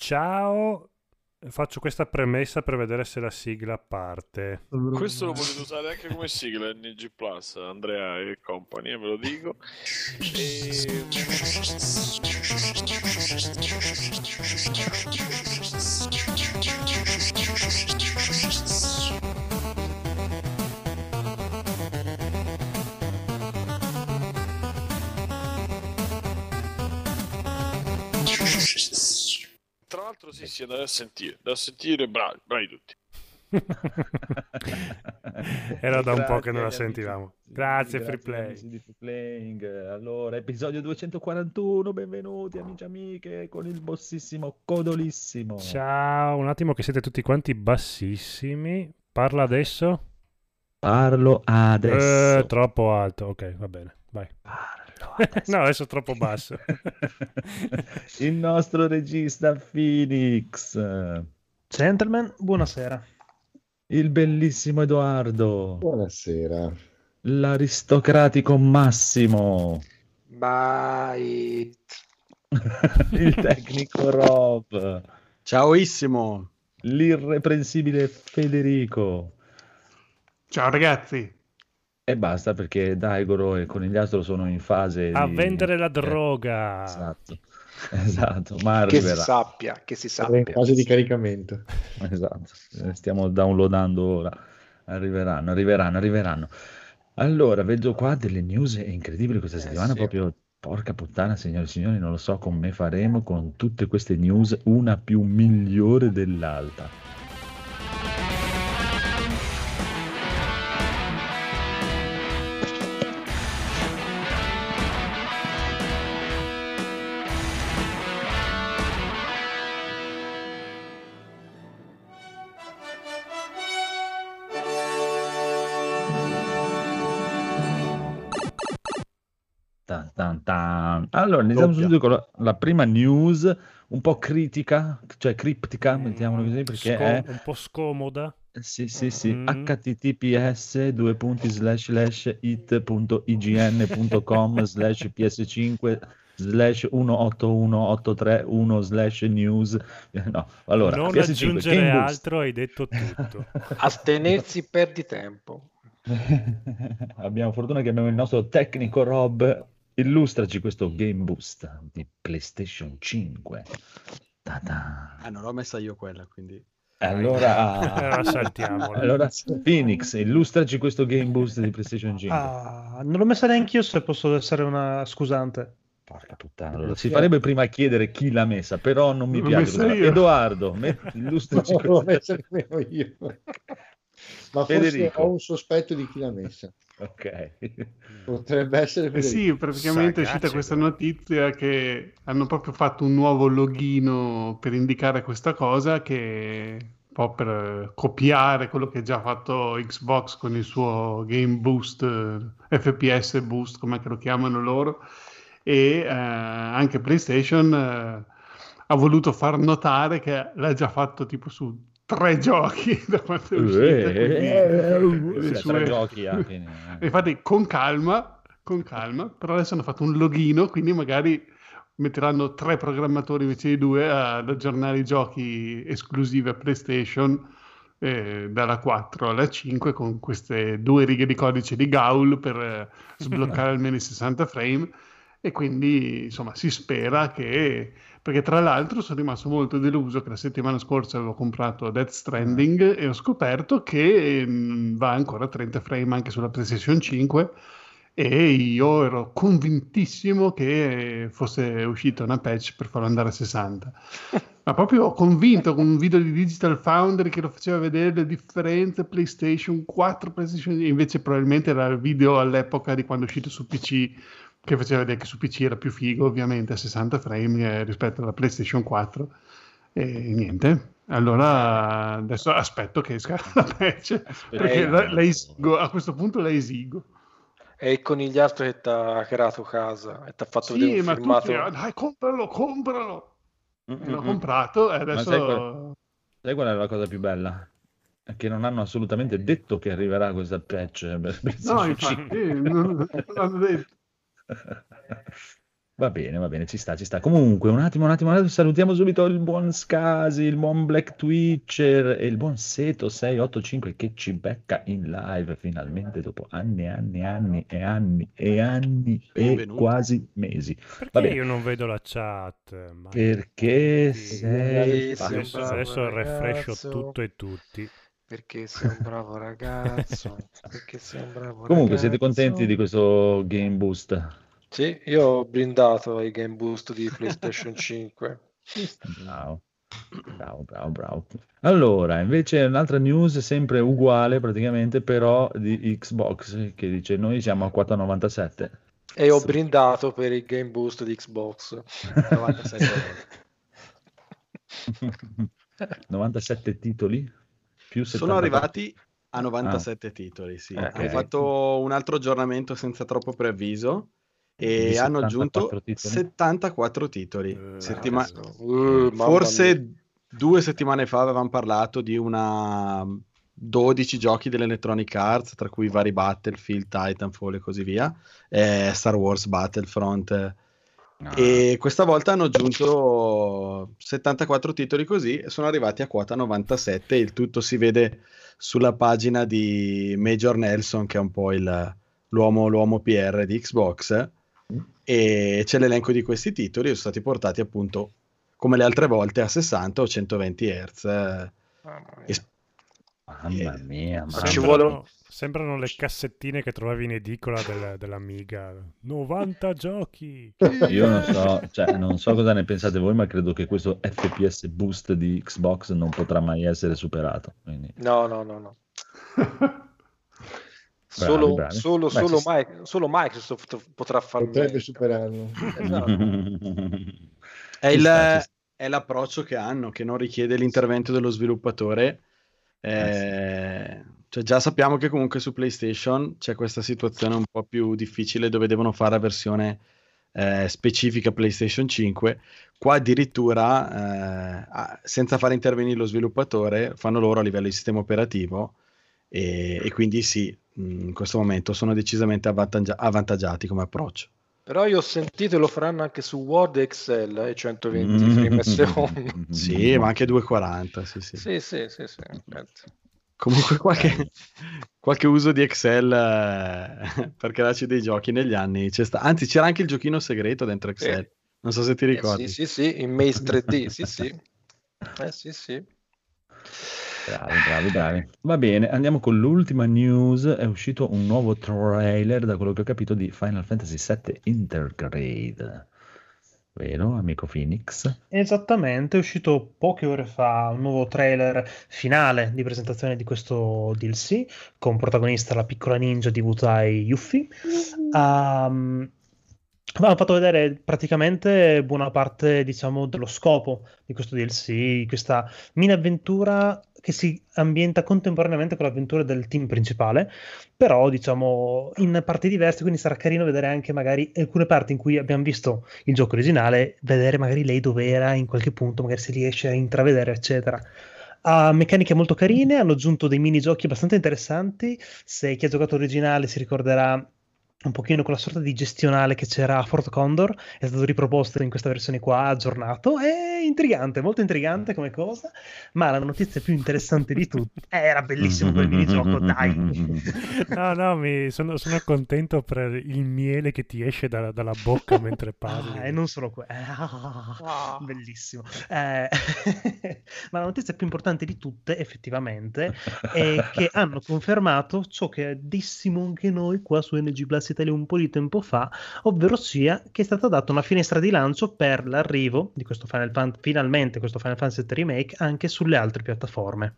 ciao. Faccio questa premessa per vedere se la sigla parte. Questo lo potete usare anche come sigla NG Plus, Andrea e compagnia, ve lo dico. E... sì, sì, andate a sentire, da sentire, bravi, bravi tutti. Era da un po' che Grazie non la sentivamo. amici- Grazie, agli Free Play. amici di Free Playing. Allora, episodio 241, benvenuti amici e amiche con il bossissimo Codolissimo. Ciao, un attimo che siete tutti quanti bassissimi. Parla adesso? Parlo adesso. Eh, troppo alto. Ok, va bene. Vai. Parlo adesso. no, adesso è troppo basso. il nostro regista Phoenix. Gentlemen, buonasera. Il bellissimo Edoardo. Buonasera. L'aristocratico Massimo. Bye. il tecnico Rob. Ciaoissimo. L'irreprensibile Federico. Ciao ragazzi. E basta perché Daigoro e Conigliastro sono in fase A di... vendere la Eh, droga. esatto, esatto, ma Che si sappia, che si Siamo in sappia. fase di caricamento. Esatto, eh, stiamo downloadando ora. Arriveranno, arriveranno, arriveranno. Allora, vedo qua delle news incredibili questa Eh, settimana, sì. proprio porca puttana, signori e signori, non lo so come faremo con tutte queste news, una più migliore dell'altra. Allora, iniziamo subito con la, la prima news, un po' critica, cioè criptica, mettiamolo così, perché Sco- è un po' scomoda. Sì, sì, sì, Mm. https due punti slash slash it.ign.com slash ps5 slash 181831 slash news no, allora non PS5 aggiungere altro, hai detto tutto. Astenersi perdi tempo. abbiamo fortuna che abbiamo il nostro tecnico Rob illustraci questo Game Boost di PlayStation 5 Ta-ta. Ah, non l'ho messa io quella, quindi... allora Allora saltiamola. allora Phoenix illustraci questo Game Boost di PlayStation 5 Ah, non l'ho messa neanche io se posso essere una scusante. Porca puttana, allora, si farebbe prima chiedere chi l'ha messa, però non mi L'ho piace. messa questa- io. Edoardo, metti, illustraci Non l'ho questa- messa nemmeno io. Ma forse Federico. ho un sospetto di chi l'ha messa. Ok. Potrebbe essere Eh Federico. sì, praticamente è uscita questa però. notizia che hanno proprio fatto un nuovo login per indicare questa cosa che un po' per eh, copiare quello che ha già fatto Xbox con il suo Game Boost, eh, FPS Boost, come lo chiamano loro, e eh, anche PlayStation eh, ha voluto far notare che l'ha già fatto tipo su tre giochi da quando è uscita. Eh, quindi le Cioè, sue- tre giochi e Infatti, con calma, con calma, però adesso hanno fatto un login, quindi magari metteranno tre programmatori invece di due ad aggiornare i giochi esclusivi a PlayStation eh, dalla 4 alla 5 con queste due righe di codice di Gaul per eh, sbloccare almeno i 60 frame e quindi insomma si spera che perché tra l'altro sono rimasto molto deluso che la settimana scorsa avevo comprato Death Stranding e ho scoperto che mm, va ancora a 30 frame anche sulla PlayStation 5 e io ero convintissimo che fosse uscita una patch per farlo andare a 60 ma proprio convinto con un video di Digital Foundry che lo faceva vedere le differenze PlayStation 4 PlayStation invece probabilmente era il video all'epoca di quando è uscito su PC che faceva vedere che su PC era più figo ovviamente a 60 frame eh, rispetto alla PlayStation 4 e niente allora adesso aspetto che esca la patch perché la, la esigo, a questo punto la esigo È il conigliastro che ti ha creato casa e ti ha fatto sì vedere un ma filmato. tutti ah, dai compralo compralo Mm, l'ho mm, comprato e adesso sai qual- Sai qual è la cosa più bella? È che non hanno assolutamente detto che arriverà questa patch per no PlayStation infatti 5. non, non l'hanno detto Va bene, va bene, ci sta, ci sta. Comunque, un attimo, un attimo, un attimo, salutiamo subito il buon Scasi, il buon Black Twitcher e il buon Seto685 che ci becca in live finalmente dopo anni e anni e anni e anni e anni e Benvenuti. quasi mesi. Perché Va bene. io non vedo la chat? Ma- Perché Sì. sei Adesso, adesso refrescio ragazzo. tutto e tutti. Perché sei un bravo ragazzo. Perché sei un bravo Comunque, siete ragazzo. contenti di questo Game Boost? Sì, io ho brindato ai Game Boost di PlayStation 5. Bravo, bravo, bravo, bravo. Allora, invece un'altra news sempre uguale praticamente, però di Xbox, che dice noi siamo a 4,97. E ho brindato per il Game Boost di Xbox. 97 euro. 97 titoli più Sono 74. arrivati a 97 titoli, sì. Ok. Hanno fatto un altro aggiornamento senza troppo preavviso e hanno 74 aggiunto titoli? 74 titoli. Eh, Settima- Cazzo. Uh, Forse due settimane fa avevamo parlato di una 12 giochi dell'Electronic Arts, tra cui vari Battlefield, Titanfall e così via, eh, Star Wars Battlefront. Ah, E questa volta hanno aggiunto 74 titoli così e sono arrivati a quota 97. Il tutto si vede sulla pagina di Major Nelson, che è un po' il- l'uomo, l'uomo PR di Xbox. E c'è l'elenco di questi titoli e sono stati portati appunto come le altre volte a 60 o 120 Hz. Mamma mia. Mamma mia, Ma mamma ci vuole- sembrano le cassettine che trovavi in edicola del- dell'Amiga. 90 giochi! Io non so, cioè, non so cosa ne pensate voi, ma credo che questo FPS boost di Xbox non potrà mai essere superato. quindi- No, no, no, no. Solo, bravi. solo, Beh, solo, sta. Mi- solo Microsoft potrà far Potrebbe meglio. superarlo. Esatto. È, il- è l'approccio che hanno, che non richiede l'intervento dello sviluppatore. Eh, Eh, cioè già sappiamo che comunque su PlayStation c'è questa situazione un po' più difficile dove devono fare la versione eh, specifica PlayStation 5. Qua addirittura, eh, senza fare intervenire lo sviluppatore, fanno loro a livello di sistema operativo e, e quindi sì, in questo momento sono decisamente avvantaggia- avvantaggiati come approccio. Però io ho sentito lo faranno anche su Word e Excel e 120 frame al secondo. Sì, ma anche 240, sì, sì. Sì, sì, sì, sì. Comunque qualche, qualche uso di Excel eh, per crearci dei giochi negli anni c'è sta- Anzi, c'era anche il giochino segreto dentro Excel. Eh. Non so se ti Eh, ricordi. sì, sì, sì, in Maze 3D, sì, sì. Eh, sì, sì. Bravi, bravi, bravi. Va bene, andiamo con l'ultima news. È uscito un nuovo trailer, da quello che ho capito, di Final Fantasy VII Intergrade. Vero, amico Phoenix? Esattamente, è uscito poche ore fa un nuovo trailer finale di presentazione di questo DLC con protagonista la piccola ninja di Wutai Yuffie. Um, hanno fatto vedere praticamente buona parte, diciamo, dello scopo di questo DLC, questa mini avventura che si ambienta contemporaneamente con l'avventura del team principale, però diciamo in parti diverse, quindi sarà carino vedere anche magari alcune parti in cui abbiamo visto il gioco originale, vedere magari lei dove era in qualche punto, magari se riesce a intravedere, eccetera. Ha meccaniche molto carine, hanno aggiunto dei minigiochi abbastanza interessanti. Se chi ha giocato originale si ricorderà un pochino quella sorta di gestionale che c'era a Fort Condor, è stato riproposto in questa versione qua, aggiornato. È intrigante, molto intrigante come cosa, ma la notizia più interessante di tutte eh, era bellissimo quel minigioco, dai. No, no, mi sono, sono contento per il miele che ti esce da- dalla bocca mentre parli. Ah, e non solo quello, bellissimo. Eh, ma la notizia più importante di tutte, effettivamente, è che hanno confermato ciò che dissimo anche noi qua su NG Plus Italia un po' di tempo fa, ovvero sia che è stata data una finestra di lancio per l'arrivo di questo Final Fan- finalmente questo Final Fantasy VII Remake anche sulle altre piattaforme.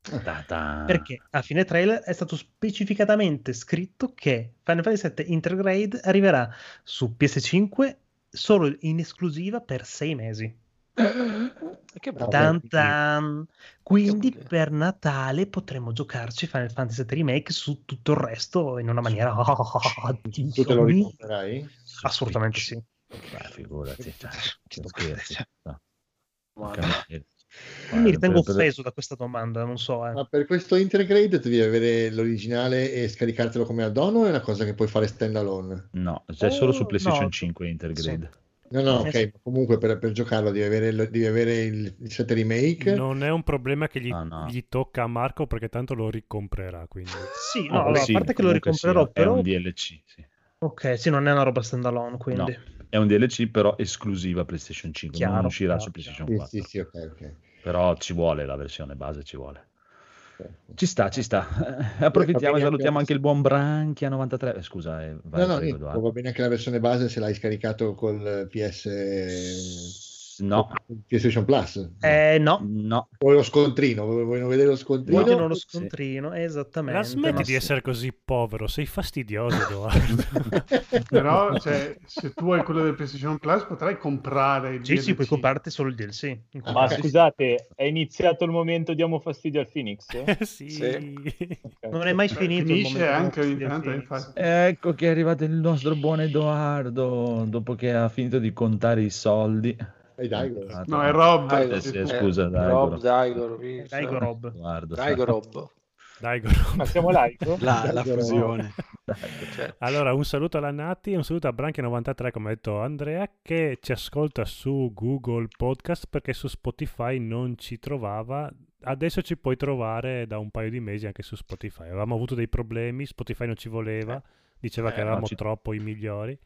Ta-ta. Perché a fine trailer è stato specificatamente scritto che Final Fantasy VII Intergrade arriverà su PS5 solo in esclusiva per sei mesi. Che bello. Tan tan. Quindi Che- per Natale potremo giocarci Final Fantasy VII Remake su tutto il resto in una maniera Tu te lo ricomprerai? assolutamente sì. Beh, figurati, cioè, che. No, Io mi ritengo per- per- offeso da questa domanda, non so. eh. Ma per questo Intergrade devi avere l'originale e scaricartelo come add-on o è una cosa che puoi fare standalone? No, c'è solo su Oh, PlayStation no. 5 Intergrade. No, no, Eh, ok, sì. ma comunque per, per giocarlo devi avere, il- devi avere il, il 7 remake. Non è un problema che gli, Ah, no. gli tocca a Marco perché tanto lo ricomprerà. Quindi. Sì, no, Ah, allora, sì, a parte che lo ricomprerò, sì, però... È un DLC, sì. Ok, sì, non è una roba standalone, quindi... No, è un DLC però esclusiva PlayStation 5, non Chiaro, uscirà chiaro, su PlayStation Sì, 4. sì, sì, ok, ok. Però ci vuole la versione base, ci vuole. Ci sta, ci sta. Approfittiamo e salutiamo anche- il buon Branchia 93. Eh, Scusa, eh, vai, No, no, prego, va bene anche la versione base se l'hai scaricato col PS... No, PlayStation Plus. Eh, no. no. Vuoi lo scontrino? Vogliono vedere lo scontrino? Vogliono lo Sì. scontrino, esattamente. La smetti di sì. essere così povero, sei fastidioso, Edoardo. Però cioè, se tu hai quello del PlayStation Plus potrai comprare il Sì, sì, DLC. puoi comprarti solo il DLC. Ah, Ma scusate, è iniziato il momento diamo fastidio al Phoenix? Eh sì. Sì. Non è mai finito. il finisce momento anche ogni tanto, infatti. Ecco che è arrivato il nostro buon Edoardo dopo che ha finito di contare i soldi. Dai, dai, No, è Rob. Eh, sì, eh, scusa, dai, Rob, Goro. Daigor, Eh, Dai, Rob. Edoardo, Dai, sai. Rob. Dai, Goro. Ma siamo live? La, la fusione. Cioè, Allora, un saluto alla Nati e un saluto a Branchi93, come ha detto Andrea, che ci ascolta su Google Podcast perché su Spotify non ci trovava. Adesso ci puoi trovare da un paio di mesi anche su Spotify. Avevamo avuto dei problemi, Spotify non ci voleva, diceva Eh, che eravamo ci- troppo i migliori.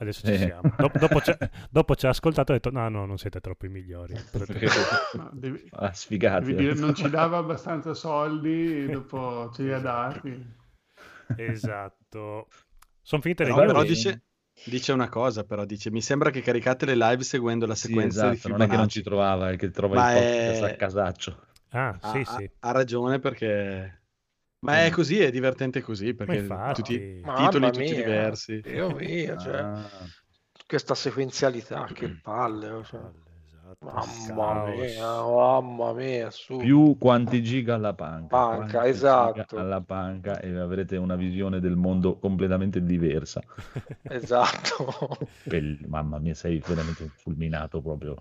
Adesso ci Eh. siamo. Dop- dopo, ci ha- dopo ci ha ascoltato e ha detto: No, no, non siete troppo i migliori. No, devi, Ah, sfigati. devi dire, non ci dava abbastanza soldi, dopo ce li ha dati. esatto. Sono finite le Però, dice, dice una cosa, però dice, mi sembra che caricate le live seguendo la Sì, sequenza di esatto, non è che non ci trovava, è che trova Ma il podcast è- a casaccio. Ah, Ha, sì, ha- sì. ha ragione perché... Ma è così, è divertente così, perché infatti. tutti Mamma titoli tutti diversi. Dio mio, cioè, Ah, questa sequenzialità, che palle. Cioè. Esatto. Mamma mia, mamma mia, su. più quanti giga alla panca. Panca, esatto. alla panca e avrete una visione del mondo completamente diversa. Esatto. Bell- mamma mia, sei veramente fulminato proprio.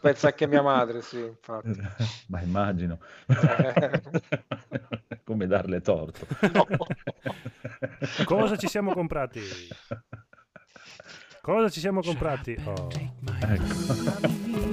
Pensa anche mia madre, sì, infatti. Ma immagino. Eh. Come darle torto. Cosa ci siamo comprati? Cosa ci siamo comprati? Oh. Ecco.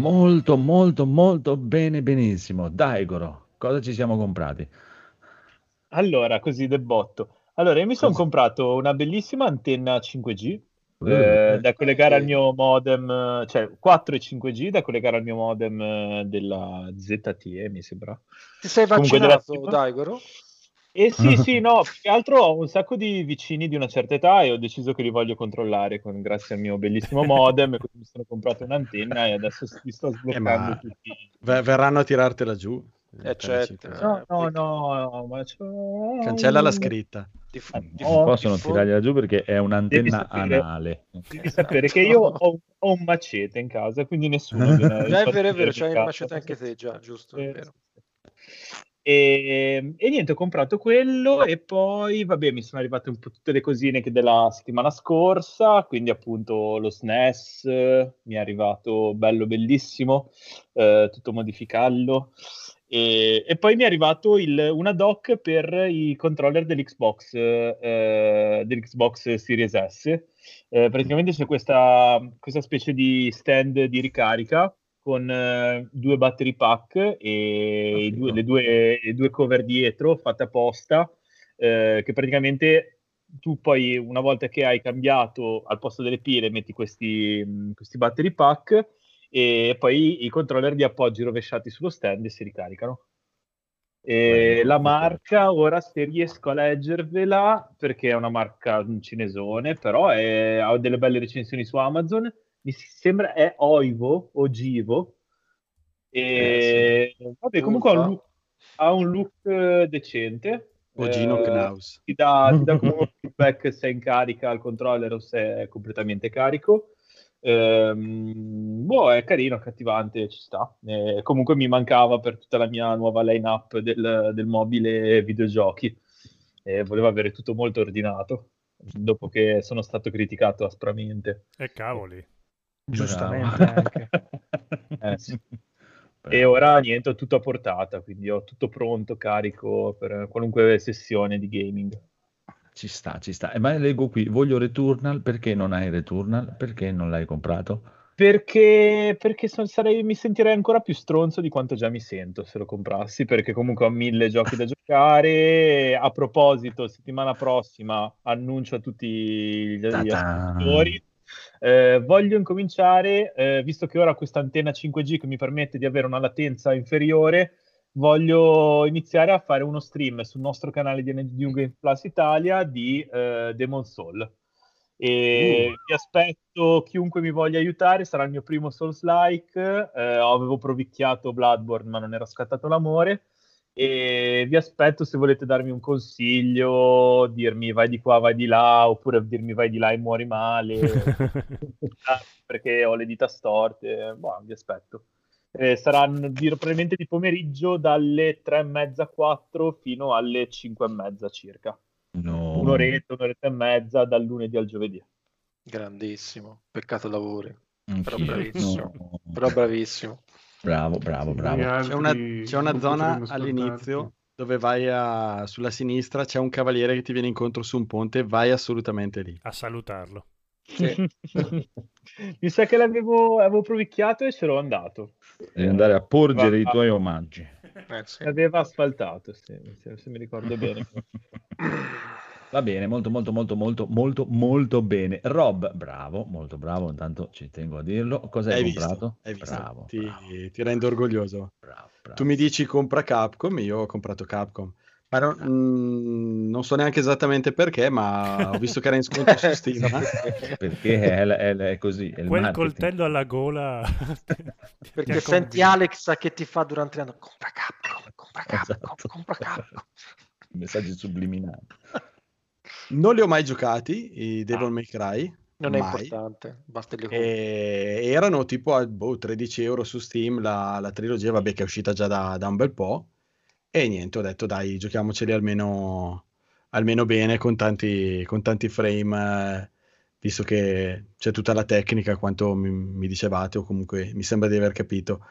Molto, molto, molto bene, benissimo. Dai, Goro, cosa ci siamo comprati? Allora, così del botto. Allora, io mi sono comprato una bellissima antenna 5G Eh, eh, da collegare al mio modem, eh, cioè 4 e 5G da collegare al mio modem eh, della ZTE, mi sembra. Ti sei vaccinato, Daigoro? E sì, sì, no, più che altro ho un sacco di vicini di una certa età e ho deciso che li voglio controllare con- grazie al mio bellissimo modem. quindi mi sono comprato un'antenna e adesso li sto sbloccando ma- tutti. Ver- verranno a tirartela giù. Eh, certo. No, no, no, ma Cancella la scritta. Di, f- Ah, di no. Possono di fo- tirargliela giù perché è un'antenna Devi sapere- anale. Devi sapere che io ho, ho un macete in casa, quindi nessuno viene- Già è vero, è vero, c'hai il macete anche te, già, giusto, è Eh, vero. E, e niente, ho comprato quello e poi, vabbè, mi sono arrivate un po' tutte le cosine che della settimana scorsa, quindi appunto lo SNES mi è arrivato bello bellissimo, eh, tutto modificarlo. E, e poi mi è arrivato il, una dock per i controller dell'Xbox, eh, dell'Xbox Series S. Eh, praticamente c'è questa, questa specie di stand di ricarica con eh, due battery pack e figo. due- le, due, le due cover dietro fatte apposta, eh, che praticamente tu poi una volta che hai cambiato al posto delle pile metti questi, questi battery pack e poi i controller di appoggi rovesciati sullo stand e si ricaricano. E la marca, ora se riesco a leggervela, perché è una marca mm, cinesone, però è- ha delle belle recensioni su Amazon, mi sembra è Oivo o Givo. E vabbè, comunque ha un look, ha un look, eh, decente. O Gino Eh, Knaus. ti dà, ti dà comunque feedback se è in carica al controller o se è completamente carico. Ehm, boh, è carino, accattivante, ci sta. Eh, comunque mi mancava per tutta la mia nuova line-up del, del mobile videogiochi. E volevo avere tutto molto ordinato, dopo che sono stato criticato aspramente. E cavoli. Giustamente anche. Eh, sì. E ora niente, ho tutto a portata, quindi ho tutto pronto, carico per qualunque sessione di gaming. Ci sta, ci sta. E ma leggo qui, voglio Returnal, perché non hai Returnal? Perché non l'hai comprato? Perché, perché son- sarei- mi sentirei ancora più stronzo di quanto già mi sento se lo comprassi, perché comunque ho mille giochi da giocare. A proposito, settimana prossima annuncio a tutti gli, ascoltatori. Eh, voglio incominciare, eh, visto che ora ho questa antenna 5G che mi permette di avere una latenza inferiore, voglio iniziare a fare uno stream sul nostro canale di New Game Plus Italia di eh, Demon Soul. E vi aspetto chiunque mi voglia aiutare, sarà il mio primo Souls-like. eh, avevo provicchiato Bloodborne, ma non era scattato l'amore. E vi aspetto se volete darmi un consiglio, dirmi vai di qua, vai di là, oppure dirmi vai di là e muori male, perché ho le dita storte. Boh, vi aspetto. Eh, saranno di- probabilmente di pomeriggio dalle tre e mezza, 4 fino alle cinque e mezza circa. No. Un'oretta, un'oretta e mezza dal lunedì al giovedì. Grandissimo, peccato lavori. Però bravissimo. No. Però bravissimo. Bravo, bravo, bravo. C'è una, c'è una zona all'inizio dove vai a- sulla sinistra, c'è un cavaliere che ti viene incontro su un ponte, vai assolutamente lì. A salutarlo. Sì. Mi sa che l'avevo avevo provicchiato e c'ero andato. Devi andare a porgere i Va- tuoi omaggi. Eh, sì. Aveva asfaltato, se, se mi ricordo bene. Va bene, molto, molto, molto, molto, molto, molto bene. Rob, bravo, molto bravo, intanto ci tengo a dirlo. Cosa hai, Hai visto? comprato? Hai visto? Bravo, ti, bravo, ti rendo orgoglioso. bravo, bravo. Tu mi dici compra Capcom, io ho comprato Capcom. Ma non, mm, non so neanche esattamente perché, ma ho visto che era in sconto su Steam. eh. Perché è, è- è così, è il Quel coltello alla gola. Perché senti. Alex che ti fa durante l'anno compra Capcom, compra Capcom, Esatto. compra Capcom. Messaggi subliminali. Non li ho mai giocati, i Devil May Cry. Non è mai. importante, basta li. E erano tipo a boh, 13 euro su Steam la, la trilogia, vabbè, che è uscita già da, da un bel po'. E niente, ho detto dai, giochiamoceli almeno, almeno bene con tanti, con tanti frame, eh, visto che c'è tutta la tecnica, quanto mi, mi dicevate, o comunque mi sembra di aver capito.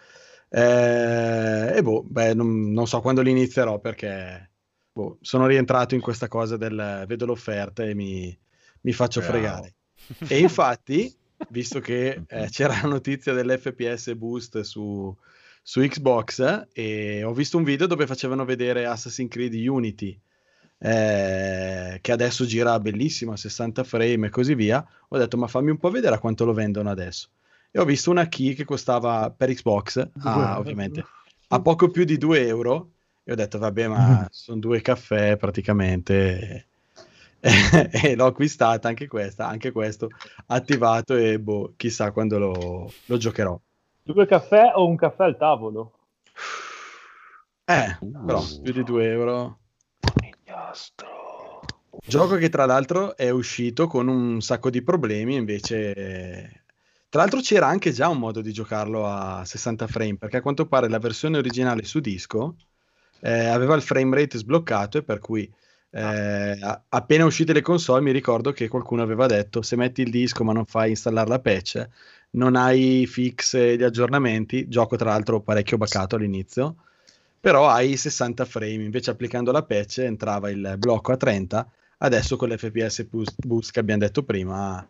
Eh, e boh, beh, non, non so quando li inizierò perché boh, sono rientrato in questa cosa del vedo l'offerta e mi, mi faccio Bravo. fregare. E infatti, visto che eh, c'era la notizia dell'FPS boost su, su Xbox, e ho visto un video dove facevano vedere Assassin's Creed Unity, eh, che adesso gira bellissimo a 60 frame e così via. Ho detto, ma fammi un po' vedere a quanto lo vendono adesso. E ho visto una key che costava per Xbox, ah, ovviamente, a poco più di 2 euro. E ho detto, vabbè, ma sono due caffè praticamente. e l'ho acquistata anche questa, anche questo attivato e boh, chissà quando lo, lo giocherò. Due caffè o un caffè al tavolo? Eh, però più di 2 euro. Gioco che tra l'altro è uscito con un sacco di problemi, invece tra l'altro c'era anche già un modo di giocarlo a 60 frame, perché a quanto pare la versione originale su disco eh, aveva il frame rate sbloccato e per cui eh, a- appena uscite le console mi ricordo che qualcuno aveva detto se metti il disco ma non fai installare la patch non hai fix e gli aggiornamenti, gioco tra l'altro parecchio bacato all'inizio, però hai 60 frame, invece applicando la patch entrava il blocco a 30, adesso con l'FPS boost che abbiamo detto prima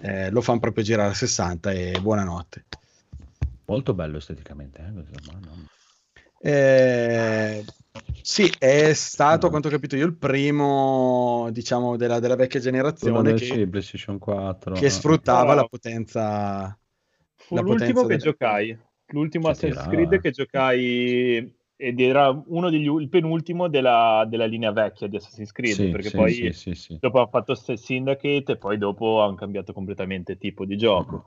eh, lo fanno proprio girare a 60 e buonanotte. Molto bello esteticamente. Eh? Eh, sì, è stato, a quanto ho capito io, il primo, diciamo, della, della vecchia generazione che, sì, PlayStation 4. che sfruttava No. la potenza. Fu la l'ultimo potenza che del- giocai. L'ultimo Assassin's. Creed che giocai ed era uno degli il penultimo della, della linea vecchia di Assassin's Creed, Sì, perché sì, poi sì, sì, sì. dopo hanno fatto Syndicate e poi dopo hanno cambiato completamente tipo di gioco.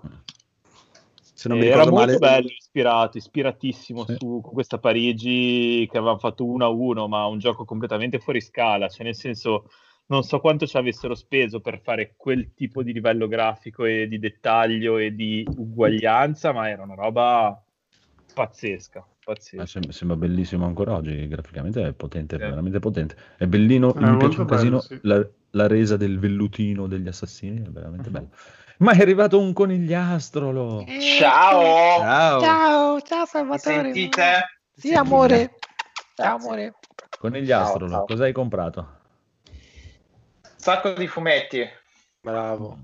Se non mi Eh, era ricordo molto male, bello, ispirato, ispiratissimo Sì. su questa Parigi che avevano fatto 1 a 1, ma un gioco completamente fuori scala, cioè nel senso non so quanto ci avessero speso per fare quel tipo di livello grafico e di dettaglio e di uguaglianza, ma era una roba pazzesca. pazzesca. Ma sembra, sembra bellissimo ancora oggi, graficamente è potente, Sì. veramente potente. È bellino, È mi molto piace un bello, casino sì. la, la resa del vellutino degli assassini, è veramente bello. Ma è arrivato un conigliastrolo! Ciao! Ciao. Ciao, ciao Salvatore. Mi sentite? Sì, amore. Ciao, amore. Conigliastrolo, Ciao, ciao. cosa hai comprato? Sacco di fumetti. Bravo.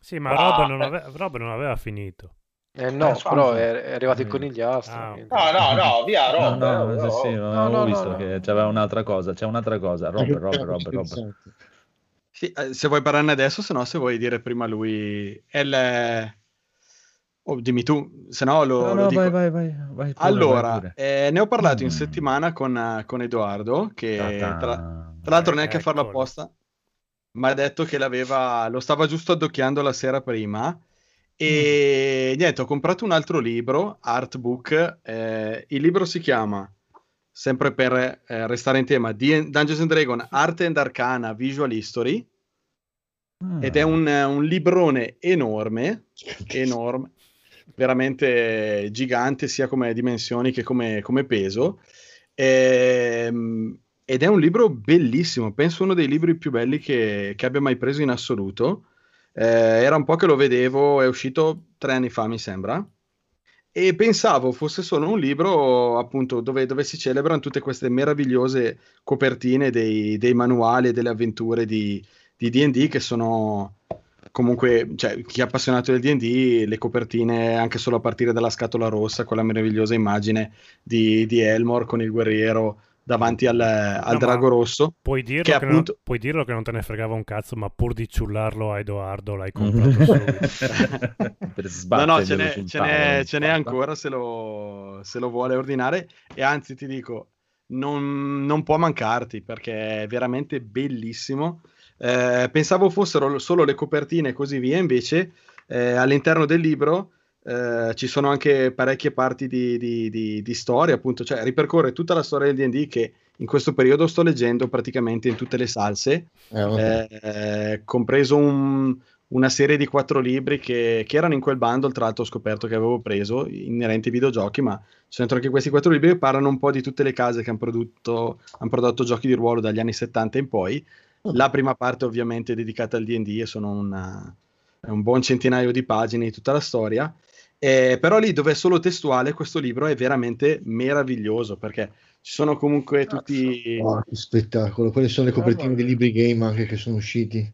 Sì, ma Ah. Rob non, ave- Rob non aveva finito. Eh no, Eh, però è, arrivato il conigliastro. Ah, No, no, no, via, No, Rob. no, eh, sì, oh, sì, oh. avevo no, visto no, che no. c'era un'altra cosa, c'è un'altra cosa. Rob, Rob, Rob, Rob. Sì, eh, se vuoi parlarne adesso, se no, se vuoi dire prima lui. È il... Oh, dimmi tu, se no lo, No, lo no, dico. vai, vai, vai, vai pure, allora, vai pure. eh, ne ho parlato in Mm. settimana con, con Edoardo, che tra, tra l'altro Eh, neanche a farlo apposta, mi ha detto che l'aveva, lo stava giusto addocchiando la sera prima. E niente, ho comprato un altro libro, Artbook. eh, il libro si chiama, sempre per eh, restare in tema, D- Dungeons and Dragons Art and Arcana Visual History. Ah. Ed è un, un librone enorme, enorme, veramente gigante sia come dimensioni che come, come peso. Ehm, ed è un libro bellissimo, penso uno dei libri più belli che, che abbia mai preso in assoluto. Eh, era un po' che lo vedevo, è uscito tre anni fa, mi sembra. E pensavo fosse solo un libro, appunto, dove, dove si celebrano tutte queste meravigliose copertine dei, dei manuali e delle avventure di, di D&D che sono comunque, cioè, chi è appassionato del D&D, le copertine anche solo a partire dalla scatola rossa, quella meravigliosa immagine di, di Elmore con il guerriero davanti al, al ma drago rosso. Puoi dirlo Che che, appunto- non, puoi dirlo che non te ne fregava un cazzo, ma pur di ciullarlo a Edoardo l'hai Mm. comprato subito. per No, no, ce n'è, ce n'è- ce n'è ancora se lo, se lo vuole ordinare e anzi ti dico, non, non può mancarti perché è veramente bellissimo. Eh, pensavo fossero solo le copertine e così via, invece eh, all'interno del libro eh, ci sono anche parecchie parti di, di- di- di storia, appunto, cioè ripercorre tutta la storia del D&D che in questo periodo sto leggendo praticamente in tutte le salse Eh, eh, compreso un- una serie di quattro libri che, che erano in quel bundle, tra l'altro ho scoperto che avevo preso, inerenti ai videogiochi, ma ci dentro anche questi quattro libri che parlano un po' di tutte le case che hanno prodotto, han prodotto giochi di ruolo dagli anni 70 in poi. La prima parte ovviamente è dedicata al D&D e sono una- un buon centinaio di pagine di tutta la storia. Eh, però lì dove è solo testuale questo libro è veramente meraviglioso perché ci sono comunque tutti... Oh, che spettacolo. Quelle sono le copertine dei libri game anche che sono usciti.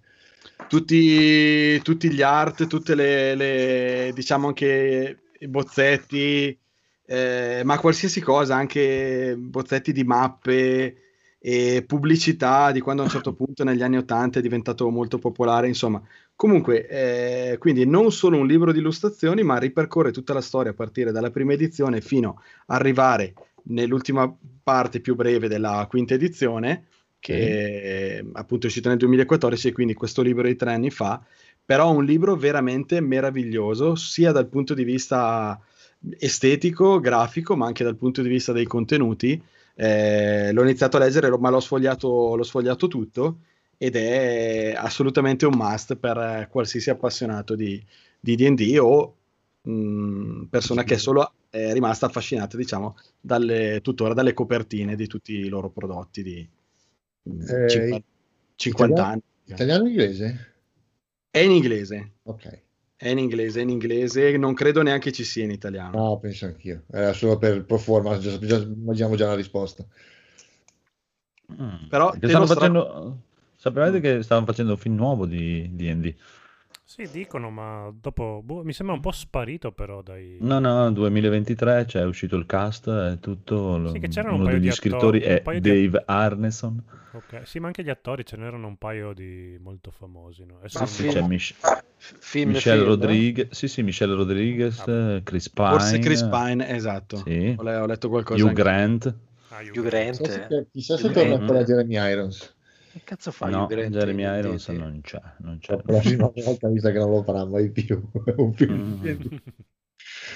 tutti, tutti gli art, tutte le, le- diciamo anche i bozzetti, eh, ma qualsiasi cosa, anche bozzetti di mappe e pubblicità di quando a un certo punto negli anni 80 è diventato molto popolare, insomma. Comunque, eh, quindi non solo un libro di illustrazioni, ma ripercorre tutta la storia a partire dalla prima edizione fino ad arrivare nell'ultima parte più breve della quinta edizione, che eh, appunto è uscito nel 2014 e quindi questo libro di tre anni fa, però un libro veramente meraviglioso, sia dal punto di vista estetico, grafico, ma anche dal punto di vista dei contenuti. Eh, l'ho iniziato a leggere, ma l'ho sfogliato, l'ho sfogliato tutto ed è assolutamente un must per qualsiasi appassionato di, di D&D o mh, persona che è solo è rimasta affascinata, diciamo, dalle, tuttora dalle copertine di tutti i loro prodotti di mh, Eh, 50, 50 italiano- anni. Italiano o inglese? È in inglese, Ok. è in inglese, è in inglese, non credo neanche ci sia in italiano. No, penso anch'io. Era solo per pro forma, già, già, immaginiamo già la risposta. Mm. Però Perché te lo stanno stra- facendo... Sapevate che stavano facendo un film nuovo di D&D? Sì, dicono, ma dopo boh, mi sembra un po' sparito però dai... No, no, 2023 c'è uscito il cast, è tutto... lo- Sì, che c'erano un uno paio degli di scrittori attori, è paio di- Dave Arneson. Ok, Sì, ma anche gli attori ce n'erano un paio di molto famosi, no? Sì, mi c'è film- Mich- F- film Michelle film, Rodriguez, sì, sì, Michelle Rodriguez, Ah. Chris Pine, Forse Chris Pine, esatto. sì, Ho, le- ho letto qualcosa Hugh anche- Grant, Ah, Hugh Hugh Grant. Grant. Chissà se, chissà se Hugh torna Grant. ancora Jeremy Irons. Che cazzo fa no, Jeremy Irons non c'è, non c'è. La prima volta mi sa che non lo farà mai più. Mm.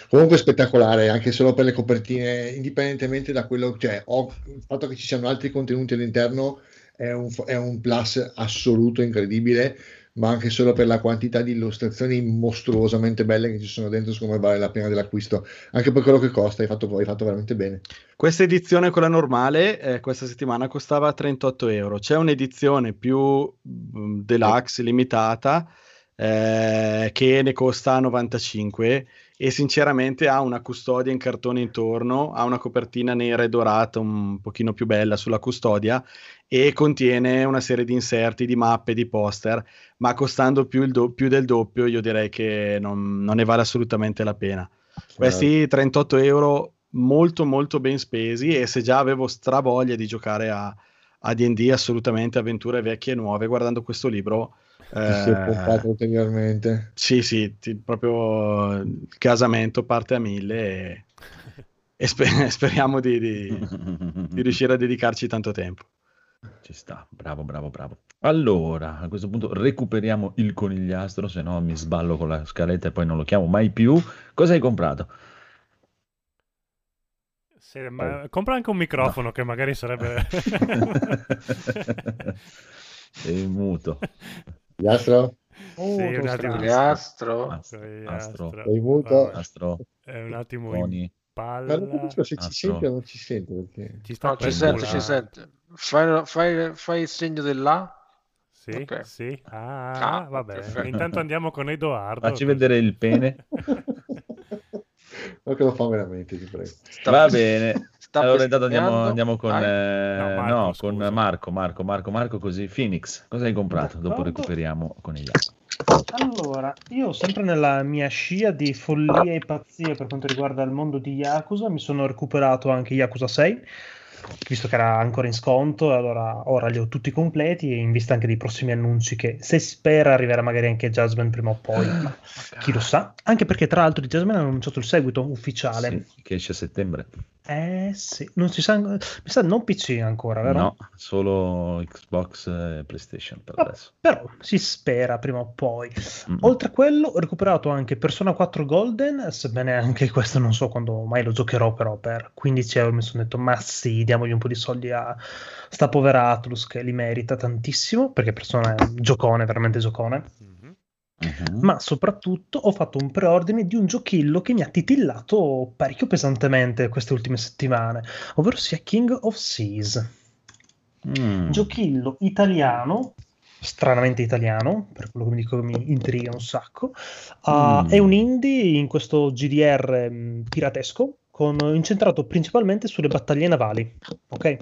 Comunque spettacolare, anche solo per le copertine, indipendentemente da quello, cioè, ho, il fatto che ci siano altri contenuti all'interno è un, è un plus assoluto incredibile, ma anche solo per la quantità di illustrazioni mostruosamente belle che ci sono dentro, secondo me vale la pena dell'acquisto, anche per quello che costa, hai fatto, hai fatto veramente bene. Questa edizione, quella normale, eh, questa settimana costava 38 euro. C'è un'edizione più mm, deluxe, limitata, eh, che ne costa 95 e sinceramente ha una custodia in cartone intorno, ha una copertina nera e dorata un pochino più bella sulla custodia e contiene una serie di inserti, di mappe, di poster, ma costando più, il do- più del doppio io direi che non, non ne vale assolutamente la pena. Questi 38 euro molto molto ben spesi e se già avevo stravoglia di giocare a, a D&D assolutamente avventure vecchie e nuove guardando questo libro Ti si è pompato eh, ulteriormente. sì, sì, ti- proprio il casamento parte a mille e, e spe- speriamo di, di- di riuscire a dedicarci tanto tempo. Ci sta, bravo, bravo, bravo. Allora, a questo punto recuperiamo il conigliastro, se no mi sballo con la scaletta e poi non lo chiamo mai più. Cosa hai comprato? Sì, ma compra anche un microfono che magari sarebbe... Sei muto. Gastro? Sì, un attimo. Conigliastro. Astro. Conigliastro. Sei muto? Astro. È un attimo in Coni. Ma non palla. capisco se ci Astro. sente o non ci sente. Perché... Ci sta No, ci sente, ci sente. Fai, fai- fai il segno dell'A. Sì, Ok. sì. Ah, Ah, vabbè. perfetto. Intanto andiamo con Edoardo. Facci vedere il pene. Ma che lo fa veramente, ti prego. Sta- Va bene. sta Allora intanto andiamo, andiamo con, eh, No, Marco, no, con Marco, Marco, Marco, Marco, così. Phoenix, cosa hai comprato? Dopo D'accordo. recuperiamo con gli altri. Allora, io sempre nella mia scia di follia e pazzie per quanto riguarda il mondo di Yakuza, mi sono recuperato anche Yakuza 6, visto che era ancora in sconto, allora ora li ho tutti completi e in vista anche dei prossimi annunci che se si spera arriverà magari anche Jasmine prima o poi, ma chi lo sa. Anche perché tra l'altro di Jasmine hanno annunciato il seguito ufficiale. Sì, che esce a settembre. Eh sì, non si sa, mi sa non PC ancora, vero? No, solo Xbox e PlayStation per Ah, adesso. Però si spera prima o poi. Mm. Oltre a quello, ho recuperato anche Persona 4 Golden, sebbene anche questo non so quando mai lo giocherò, però per 15 euro mi sono detto, ma sì, diamogli un po' di soldi a sta povera Atlus che li merita tantissimo, perché Persona è un giocone, veramente giocone. Mhm. Mhm. Ma soprattutto ho fatto un preordine di un giochillo che mi ha titillato parecchio pesantemente queste ultime settimane, ovvero sia King of Seas. Mm. Giochillo italiano, stranamente italiano, per quello che mi dico mi intriga un sacco. Uh, Mm. È un indie in questo GDR mh, piratesco, con, incentrato principalmente sulle battaglie navali. Ok?